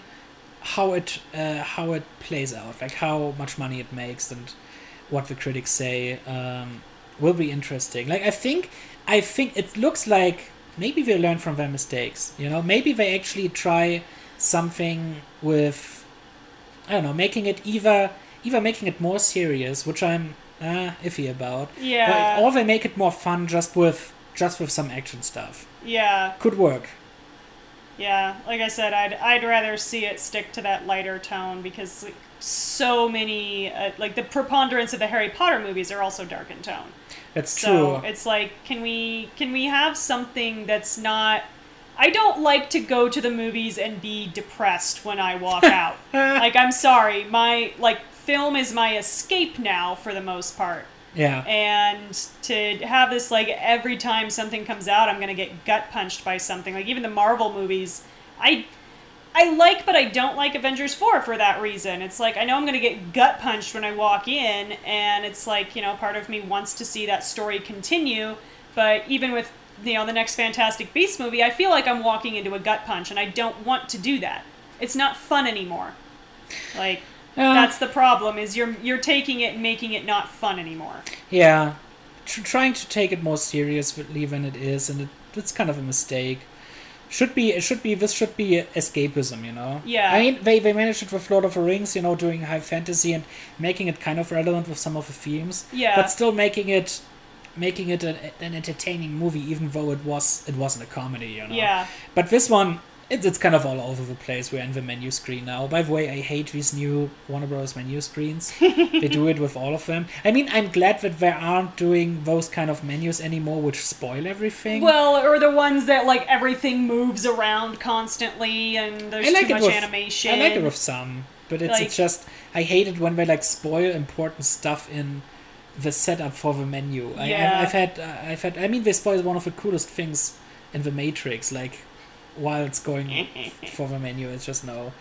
how it uh, how it plays out, like how much money it makes and what the critics say um, will be interesting. Like I think I think it looks like maybe they learn from their mistakes. You know, maybe they actually try something with I don't know, making it either either making it more serious, which I'm uh, iffy about,
Yeah.
or, or they make it more fun just with just with some action stuff.
Yeah.
Could work.
Yeah, like I said, I'd I'd rather see it stick to that lighter tone because like, so many uh, like the preponderance of the Harry Potter movies are also dark in tone.
That's
So
true.
it's like, can we can we have something that's not? I don't like to go to the movies and be depressed when I walk (laughs) out. like I'm sorry, my like film is my escape now for the most part.
Yeah.
And to have this like every time something comes out, I'm gonna get gut punched by something. Like even the Marvel movies, I I like, but I don't like Avengers four for that reason. It's like I know I'm gonna get gut punched when I walk in, and it's like you know part of me wants to see that story continue. But even with you know the next Fantastic Beasts movie, I feel like I'm walking into a gut punch, and I don't want to do that. It's not fun anymore. Like
Uh,
that's the problem is you're you're taking it and making it not fun anymore.
Yeah, Tr- trying to take it more seriously than it is, and it, it's kind of a mistake. Should be, it should be, this should be escapism, you know.
Yeah.
I mean, they they managed it with Lord of the Rings, you know, doing high fantasy and making it kind of relevant with some of the themes.
Yeah.
But still making it, making it an, an entertaining movie, even though it was it wasn't a comedy, you know.
Yeah.
But this one, it's, it's kind of all over the place. We're in the menu screen now. By the way, I hate these new Warner Bros. menu screens. (laughs) they do it with all of them. I mean, I'm glad that they aren't doing those kind of menus anymore, which spoil everything.
Well, or the ones that like everything moves around constantly and there's
like
too much
with
animation.
I like it with some, but it's,
Like-
it's just I hate it when they like spoil important stuff in the setup for the menu. I,
Yeah.
I, I've had uh, I've had I mean they spoil one of the coolest things in the Matrix, like while it's going for the menu. It's just no.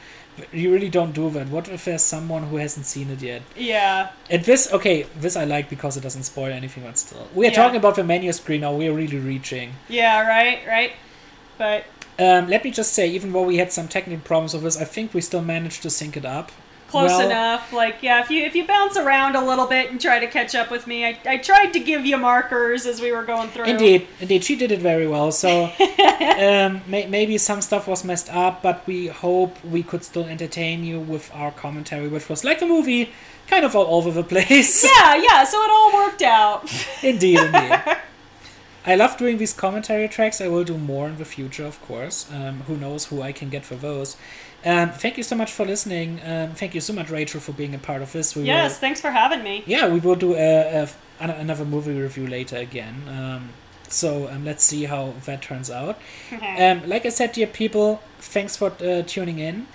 You really don't do that. What if there's someone who hasn't seen it yet?
yeah.
And this, okay, this I like because it doesn't spoil anything, but still. We are
Yeah.
talking about the menu screen now, we're really reaching.
Yeah, right, right. But
Um, let me just say, even though we had some technical problems with this, I think we still managed to sync it up.
Close
Well,
enough. Like, yeah, if you if you bounce around a little bit and try to catch up with me, I, I tried to give you markers as we were going through.
Indeed, indeed, she did it very well. So (laughs) um, may- maybe some stuff was messed up, but we hope we could still entertain you with our commentary, which was like the movie, kind of all over the place. (laughs)
Yeah, yeah. So it all worked out. (laughs)
indeed, indeed. I love doing these commentary tracks. I will do more in the future, of course. Um, who knows who I can get for those. Um, thank you so much for listening. Um, thank you so much, Rachel, for being a part of this. We will-
yes, thanks for having me.
yeah, we will do a, a, another movie review later again. Um, so um, let's see how that turns out. Um, like I said, dear people, thanks for uh, tuning in.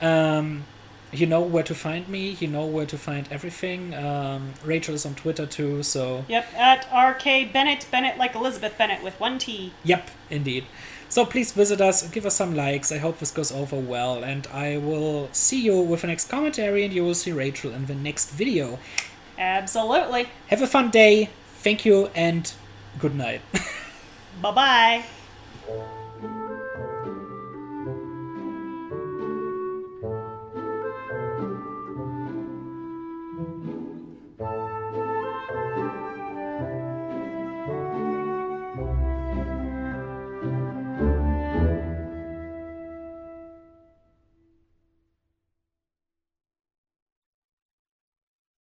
Um, you know where to find me. You know where to find everything. Um, Rachel is on Twitter too. So
Yep, at RK Bennet, Bennet like Elizabeth Bennet with one T.
yep, indeed. So please visit us, give us some likes. I hope this goes over well, and I will see you with the next commentary, and you will see Rachel in the next video.
Absolutely.
Have a fun day. Thank you, and good night. (laughs)
Bye bye.